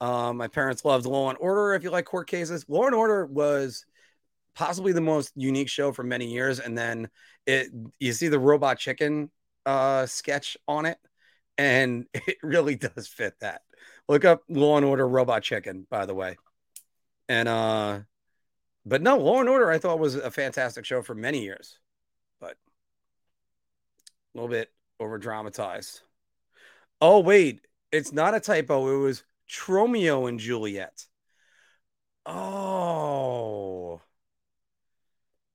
Um, my parents loved Law and Order. If you like court cases, Law and Order was possibly the most unique show for many years. And then it you see the robot chicken uh sketch on it, and it really does fit that. Look up Law and Order Robot Chicken, by the way. And uh but no, Law and Order I thought was a fantastic show for many years, but a little bit over dramatized. Oh, wait, it's not a typo. It was Tromeo and Juliet. Oh,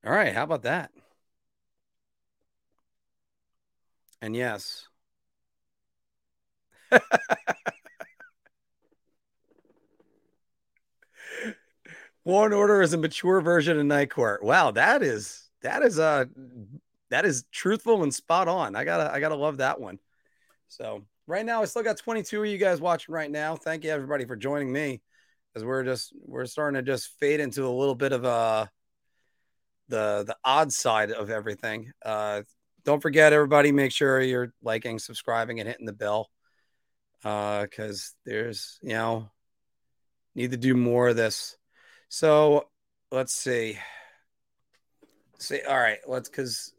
all right, how about that? And yes. Law and Order is a mature version of Night Court. Wow, that is that is uh that is truthful and spot on. I gotta I gotta love that one. So right now I still got 22 of you guys watching right now. Thank you everybody for joining me as we're just we're starting to just fade into a little bit of a the the odd side of everything. Uh, don't forget, everybody, make sure you're liking, subscribing, and hitting the bell Uh because uh, there's you know need to do more of this. So let's see. Let's see. All right, let's because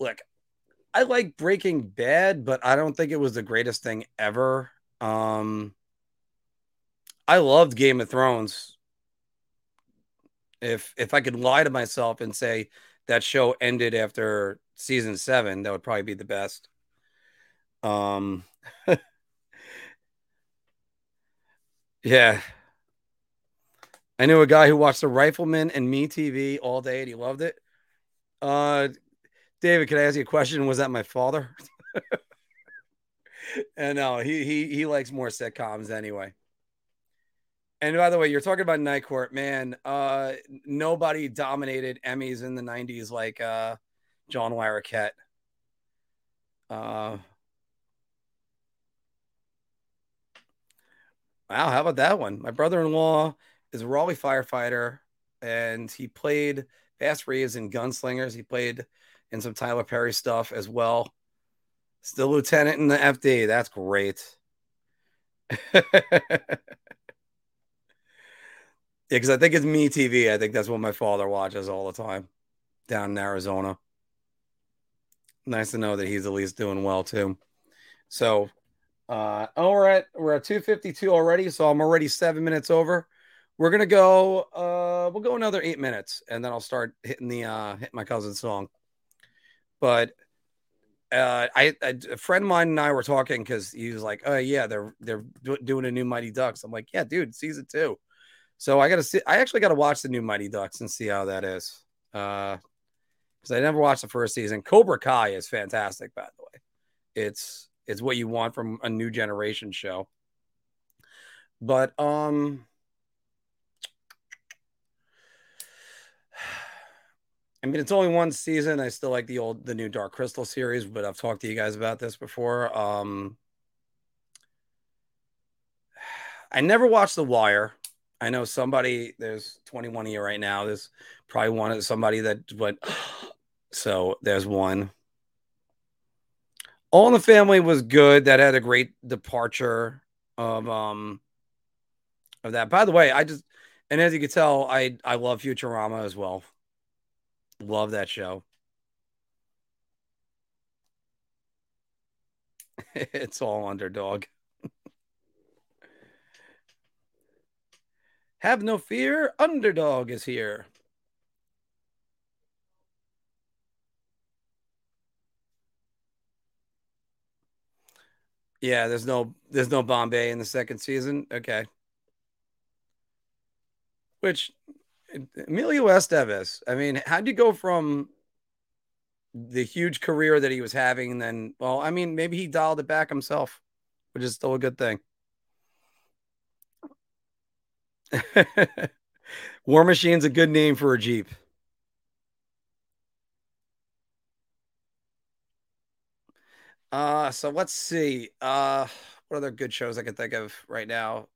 look, I like Breaking Bad, but I don't think it was the greatest thing ever. Um, I loved Game of Thrones if if I could lie to myself and say that show ended after season seven, that would probably be the best. Um, yeah. I knew a guy who watched The Rifleman and Me TV all day and he loved it. Uh, David, can I ask you a question? Was that my father? and no, he he he likes more sitcoms anyway. And by the way, you're talking about Night Court, man. Uh, nobody dominated Emmys in the '90s like uh, John Larroquette. Uh, wow, how about that one? My brother-in-law is a Raleigh firefighter, and he played Fast Reeves in Gunslingers. He played in some Tyler Perry stuff as well. Still lieutenant in the FD. That's great. Yeah, because I think it's Me TV. I think that's what my father watches all the time down in Arizona. Nice to know that he's at least doing well too. So, uh, all right, we're at 252 already, so I'm already seven minutes over. We're gonna go. Uh, we'll go another eight minutes, and then I'll start hitting the uh, hit my cousin's song. But uh, I, a friend of mine and I were talking because he was like, "Oh yeah, they're they're doing a new Mighty Ducks." I'm like, "Yeah, dude, season two. So I gotta see. I actually gotta watch the new Mighty Ducks and see how that is. Uh, because I never watched the first season. Cobra Kai is fantastic, by the way. It's it's what you want from a new generation show. But um I mean, it's only one season. I still like the old, the new Dark Crystal series, but I've talked to you guys about this before. Um, I never watched The Wire. I know somebody. There's 21 of you right now. There's probably one of somebody that went. So there's one. All in the Family was good. That had a great departure of um of that. By the way, I just and as you can tell, I I love Futurama as well. Love that show. it's all underdog. Have no fear, underdog is here. Yeah, there's no there's no Bombay in the second season. Okay. Which Emilio Estevez, I mean, how'd you go from the huge career that he was having and then well, I mean, maybe he dialed it back himself, which is still a good thing. War Machine's a good name for a Jeep. Uh, so let's see. Uh, what other good shows I can think of right now?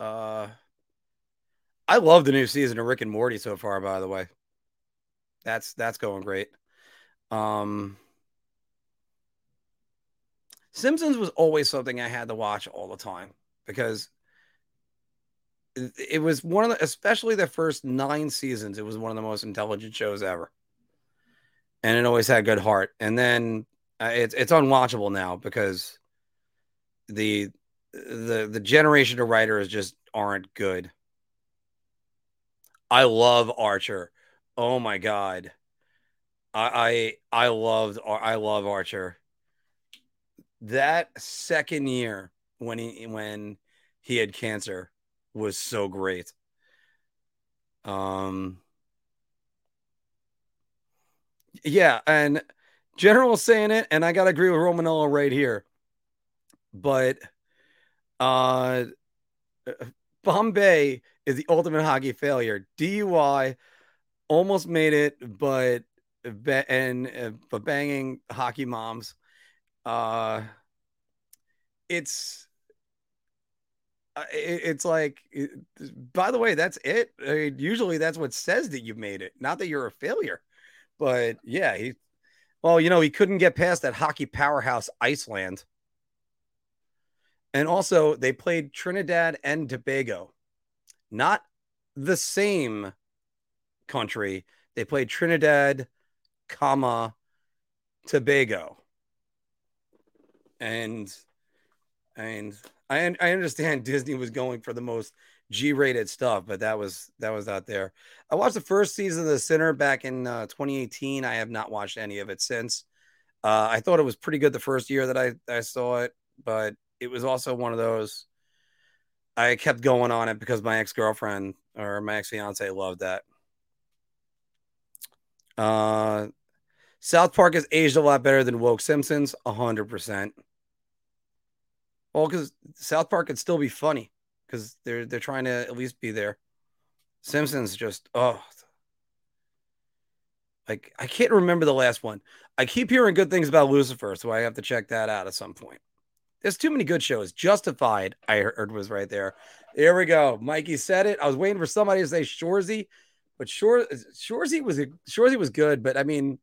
Uh, I love the new season of Rick and Morty so far. By the way, that's that's going great. Um, Simpsons was always something I had to watch all the time because it, was one of the, especially the first nine seasons. It was one of the most intelligent shows ever, and it always had good heart. And then uh, it's it's unwatchable now because the the the generation of writers just aren't good. I love Archer. Oh my god. I I I loved I love Archer. That second year when he when he had cancer was so great. Um yeah, and General saying it, and I gotta agree with Romanello right here. But uh Bombay is the ultimate hockey failure. DUI almost made it, but and uh, but banging hockey moms. Uh it's uh, it's like by the way that's it I mean, usually that's what says that you made it not that you're a failure but yeah he well, you know, he couldn't get past that hockey powerhouse, Iceland. And also, they played Trinidad and Tobago, not the same country. They played Trinidad, comma Tobago. And and I I understand Disney was going for the most G-rated stuff, but that was that was out there. I watched the first season of The Sinner back in uh, 2018. I have not watched any of it since. Uh, I thought it was pretty good the first year that I I saw it, but it was also one of those. I kept going on it because my ex girlfriend or my ex fiance loved that. Uh, South Park has aged a lot better than woke Simpsons, hundred percent. Well, because South Park could still be funny because they're they're trying to at least be there. Simpsons just oh like I can't remember the last one. I keep hearing good things about Lucifer, so I have to check that out at some point. There's too many good shows. Justified, I heard was right there. There we go. Mikey said it. I was waiting for somebody to say Shoresy, but Shore Shoresy was Shoresy was good, but I mean,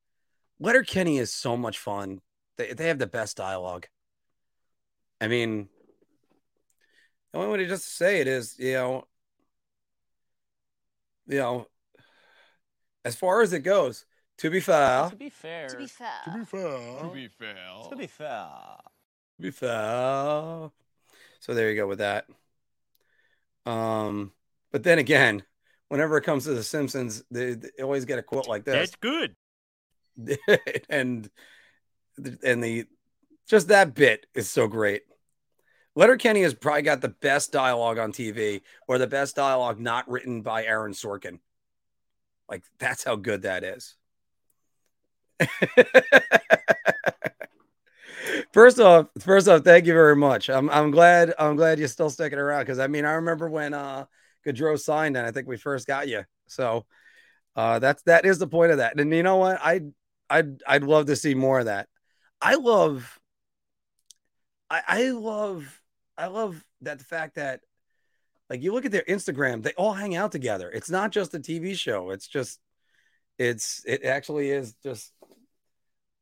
Letterkenny is so much fun. They they have the best dialogue. I mean, the only way to just say it is, you know, you know, as far as it goes, to be fair, To be fair. To be fair. To be fair. To be fair. To be fair. Be fair. So there you go with that. Um, but then again, whenever it comes to the Simpsons, they, they always get a quote like this. That's good. and and the just that bit is so great. Letterkenny has probably got the best dialogue on TV, or the best dialogue not written by Aaron Sorkin. Like that's how good that is. first off, first off, thank you very much. I'm I'm glad I'm glad you're still sticking around because I mean I remember when uh Gaudreau signed and I think we first got you. So uh that's that is the point of that. And you know what? I I'd I'd love to see more of that. I love I, I love I love that the fact that like you look at their Instagram, they all hang out together. It's not just a TV show. It's just it's it actually is just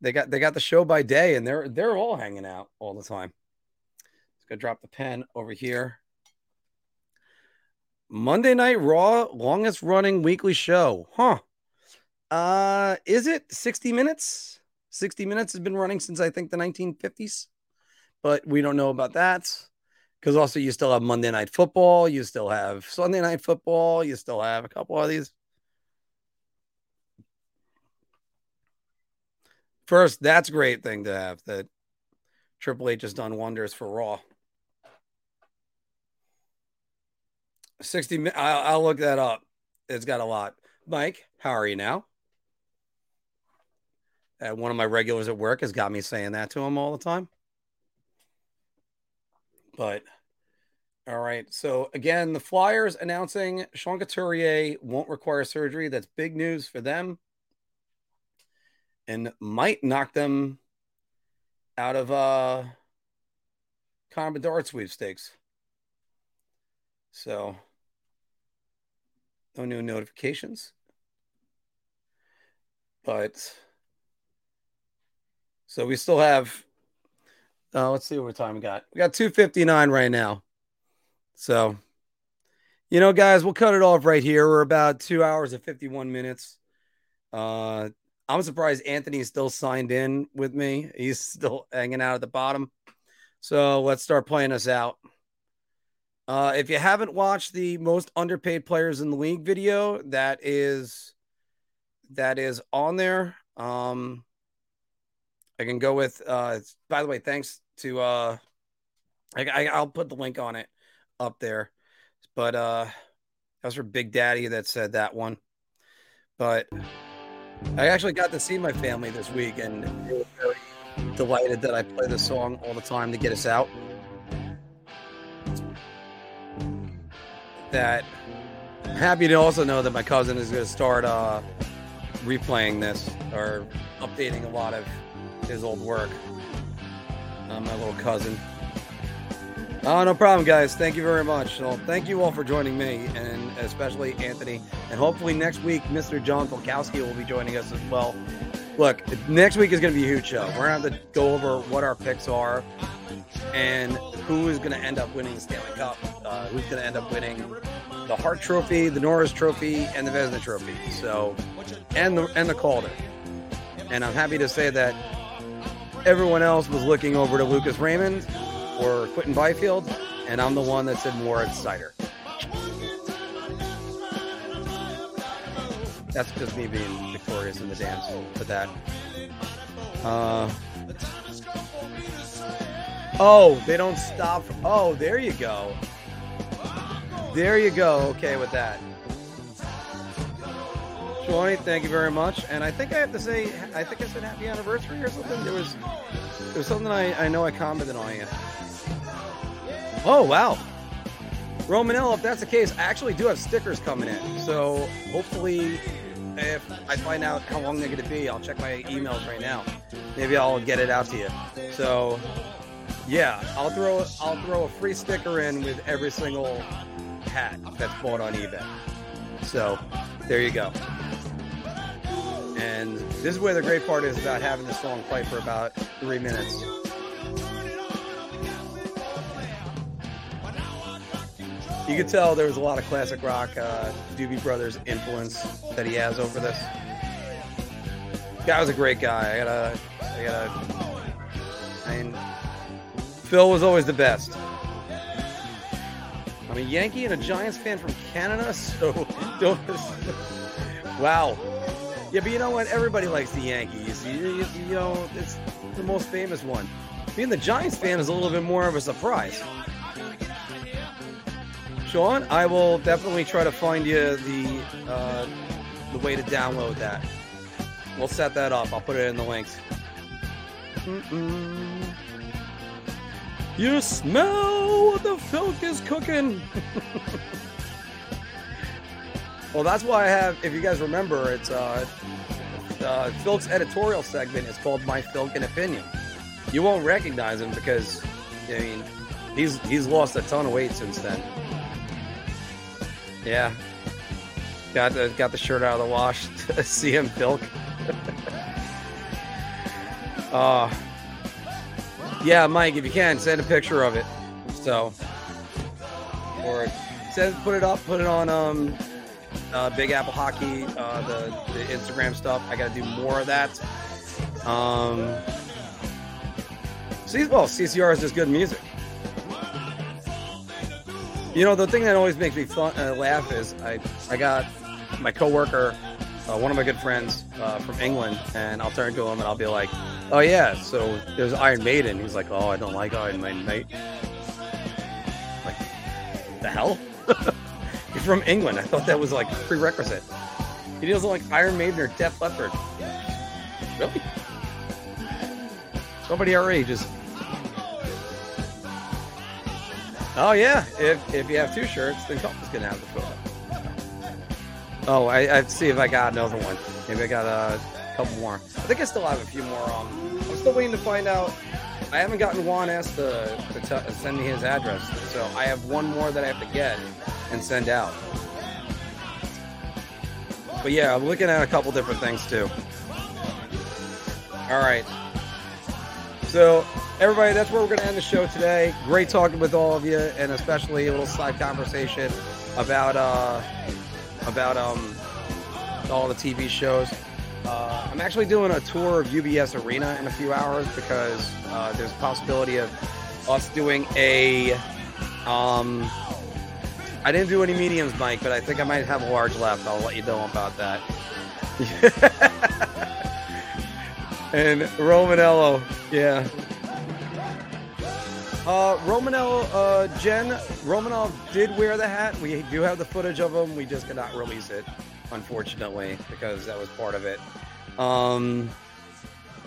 they got they got the show by day and they're they're all hanging out all the time. Just gonna drop the pen over here. Monday Night Raw, longest running weekly show. Huh. Uh is it 60 minutes? 60 minutes has been running since I think the 1950s. But we don't know about that. Because also you still have Monday Night Football, you still have Sunday Night Football, you still have a couple of these. First, that's a great thing to have that Triple H has done wonders for Raw. 60 I'll, I'll look that up. It's got a lot. Mike, how are you now? Uh, one of my regulars at work has got me saying that to him all the time. But all right. So again, the Flyers announcing Sean Couturier won't require surgery. That's big news for them. And might knock them out of uh Bedard sweepstakes. So no new notifications. But so we still have uh, let's see what time we got. We got 259 right now. So, you know, guys, we'll cut it off right here. We're about two hours and 51 minutes. Uh, I'm surprised Anthony's still signed in with me. He's still hanging out at the bottom. So let's start playing us out. Uh, if you haven't watched the most underpaid players in the league video, that is that is on there. Um, I can go with. Uh, by the way, thanks to. Uh, I, I I'll put the link on it up there. But uh that was for Big Daddy that said that one. But I actually got to see my family this week and they were very delighted that I play this song all the time to get us out. That I'm happy to also know that my cousin is going to start uh, replaying this or updating a lot of his old work. Uh, my little cousin. Oh, no problem, guys. Thank you very much. So, thank you all for joining me, and especially Anthony. And hopefully next week, Mr. John Polkowski will be joining us as well. Look, next week is going to be a huge show. We're going to have to go over what our picks are and who is going to end up winning the Stanley Cup. Uh, who's going to end up winning the Hart Trophy, the Norris Trophy, and the Vezina Trophy. So, and the and the Calder. And I'm happy to say that everyone else was looking over to Lucas Raymond or Quinton Byfield, and I'm the one that said Moritz Seider. That's just me being victorious in the dance for that. Uh, oh, they don't stop. Oh, there you go. There you go. Okay with that. Shawnee, thank you very much. And I think I have to say, I think I said happy anniversary or something. There was, there was something I, I know I commented on you. Oh, wow. Romanello, if that's the case, I actually do have stickers coming in. So hopefully, if I find out how long they're going to be, I'll check my emails right now. Maybe I'll get it out to you. So, yeah, I'll throw I'll throw a free sticker in with every single hat that's bought on eBay. So, there you go. And this is where the great part is about having this song play for about three minutes. You could tell there was a lot of classic rock, uh, Doobie Brothers influence that he has over this. Guy was a great guy. I gotta, I gotta. I mean, Phil was always the best. I'm a Yankee and a Giants fan from Canada, so don't. wow. Yeah, but you know what? Everybody likes the Yankees. You, you, you know, it's the most famous one. Being the Giants fan is a little bit more of a surprise. Sean, I will definitely try to find you the uh, the way to download that. we'll set that up. I'll put it in the links. Mm-mm. You smell what the filk is cooking. well, that's why I have. If you guys remember, it's uh, uh, Filk's editorial segment is called "My Filk Opinion." You won't recognize him because, I mean, he's he's lost a ton of weight since then. Yeah, got the got the shirt out of the wash to see him Filk. uh yeah, Mike, if you can, send a picture of it. So, or send, put it up, put it on um, uh, Big Apple Hockey, uh, the, the Instagram stuff. I got to do more of that. Um, well, CCR is just good music. You know, the thing that always makes me fun, uh, laugh is I, I got my coworker uh, one of my good friends uh, from England, and I'll turn to him and I'll be like, "Oh yeah, so there's Iron Maiden." He's like, "Oh, I don't like Iron Maiden, mate." Like, the hell? You're from England. I thought that was like prerequisite. He doesn't like Iron Maiden or Def Leppard. Really? Somebody our age is. Oh yeah, if if you have two shirts, then Couple's gonna have the photo. Oh, I, I see if I got another one. Maybe I got a couple more. I think I still have a few more. Um, I'm still waiting to find out. I haven't gotten Juan S to, to t- send me his address, so I have one more that I have to get and send out. But yeah, I'm looking at a couple different things too. All right. So, everybody, that's where we're going to end the show today. Great talking with all of you, and especially a little side conversation about uh, about um, all the TV shows. Uh, I'm actually doing a tour of UBS Arena in a few hours because uh, there's a possibility of us doing a. Um, I didn't do any mediums, Mike, but I think I might have a large left. I'll let you know about that. and Romanello, yeah. Uh, Romanello, uh, Jen, Romanov did wear the hat. We do have the footage of him. We just cannot release it, unfortunately, because that was part of it. Um,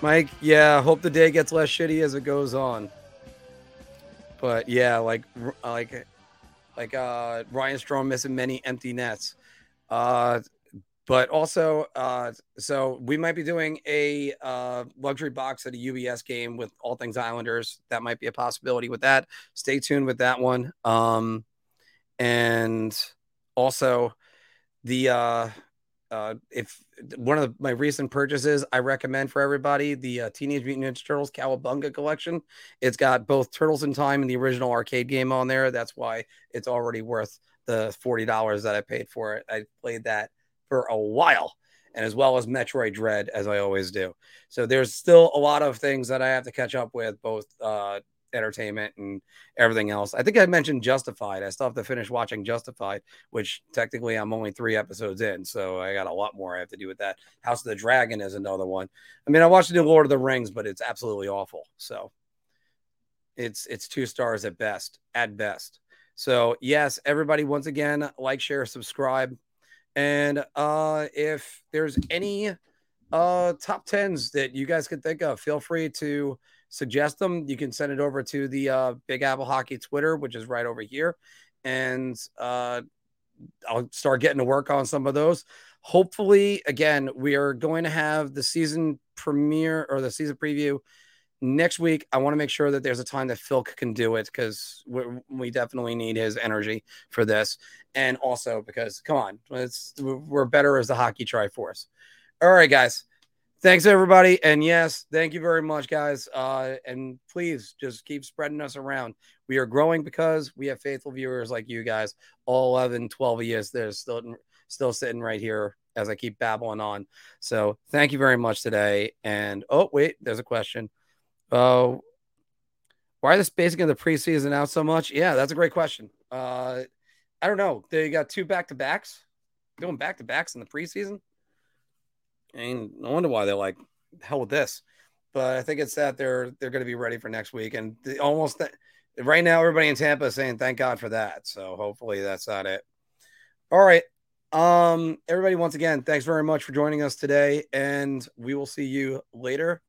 Mike, yeah, hope the day gets less shitty as it goes on. But yeah, like, like, like, uh, Ryan Strome missing many empty nets. Uh, but also, uh, so we might be doing a uh, luxury box at a UBS game with all things Islanders. That might be a possibility with that. Stay tuned with that one. Um, and also, the uh, uh, if one of the, my recent purchases, I recommend for everybody the uh, Teenage Mutant Ninja Turtles Cowabunga collection. It's got both Turtles in Time and the original arcade game on there. That's why it's already worth the forty dollars that I paid for it. I played that for a while, and as well as Metroid Dread, as I always do. So there's still a lot of things that I have to catch up with, both uh, entertainment and everything else. I think I mentioned Justified. I still have to finish watching Justified, which technically I'm only three episodes in, so I got a lot more I have to do with that. House of the Dragon is another one. I mean, I watched the new Lord of the Rings, but it's absolutely awful. So it's it's two stars at best, at best. So yes, everybody, once again, like, share, subscribe. And uh, if there's any uh, top tens that you guys can think of, feel free to suggest them. You can send it over to the uh, Big Apple Hockey Twitter, which is right over here, and uh, I'll start getting to work on some of those. Hopefully, again, we are going to have the season premiere or the season preview next week. I want to make sure that there's a time that Phil can do it because we definitely need his energy for this, and also because come on, it's we're better as the hockey Triforce. All right, guys. Thanks everybody, and yes, thank you very much, guys. Uh, and please just keep spreading us around. We are growing because we have faithful viewers like you guys. All 11, 12 of you, they're still still sitting right here as I keep babbling on. So thank you very much today. And oh wait, there's a question. Uh, why the spacing of the preseason out so much? Yeah, that's a great question. Uh, I don't know. They got two back to backs, doing back to backs in the preseason. I mean, no wonder why they're like, hell with this. But I think it's that they're they're going to be ready for next week, and almost right now, everybody in Tampa is saying thank God for that. So hopefully that's not it. All right, Um, everybody, once again, thanks very much for joining us today, and we will see you later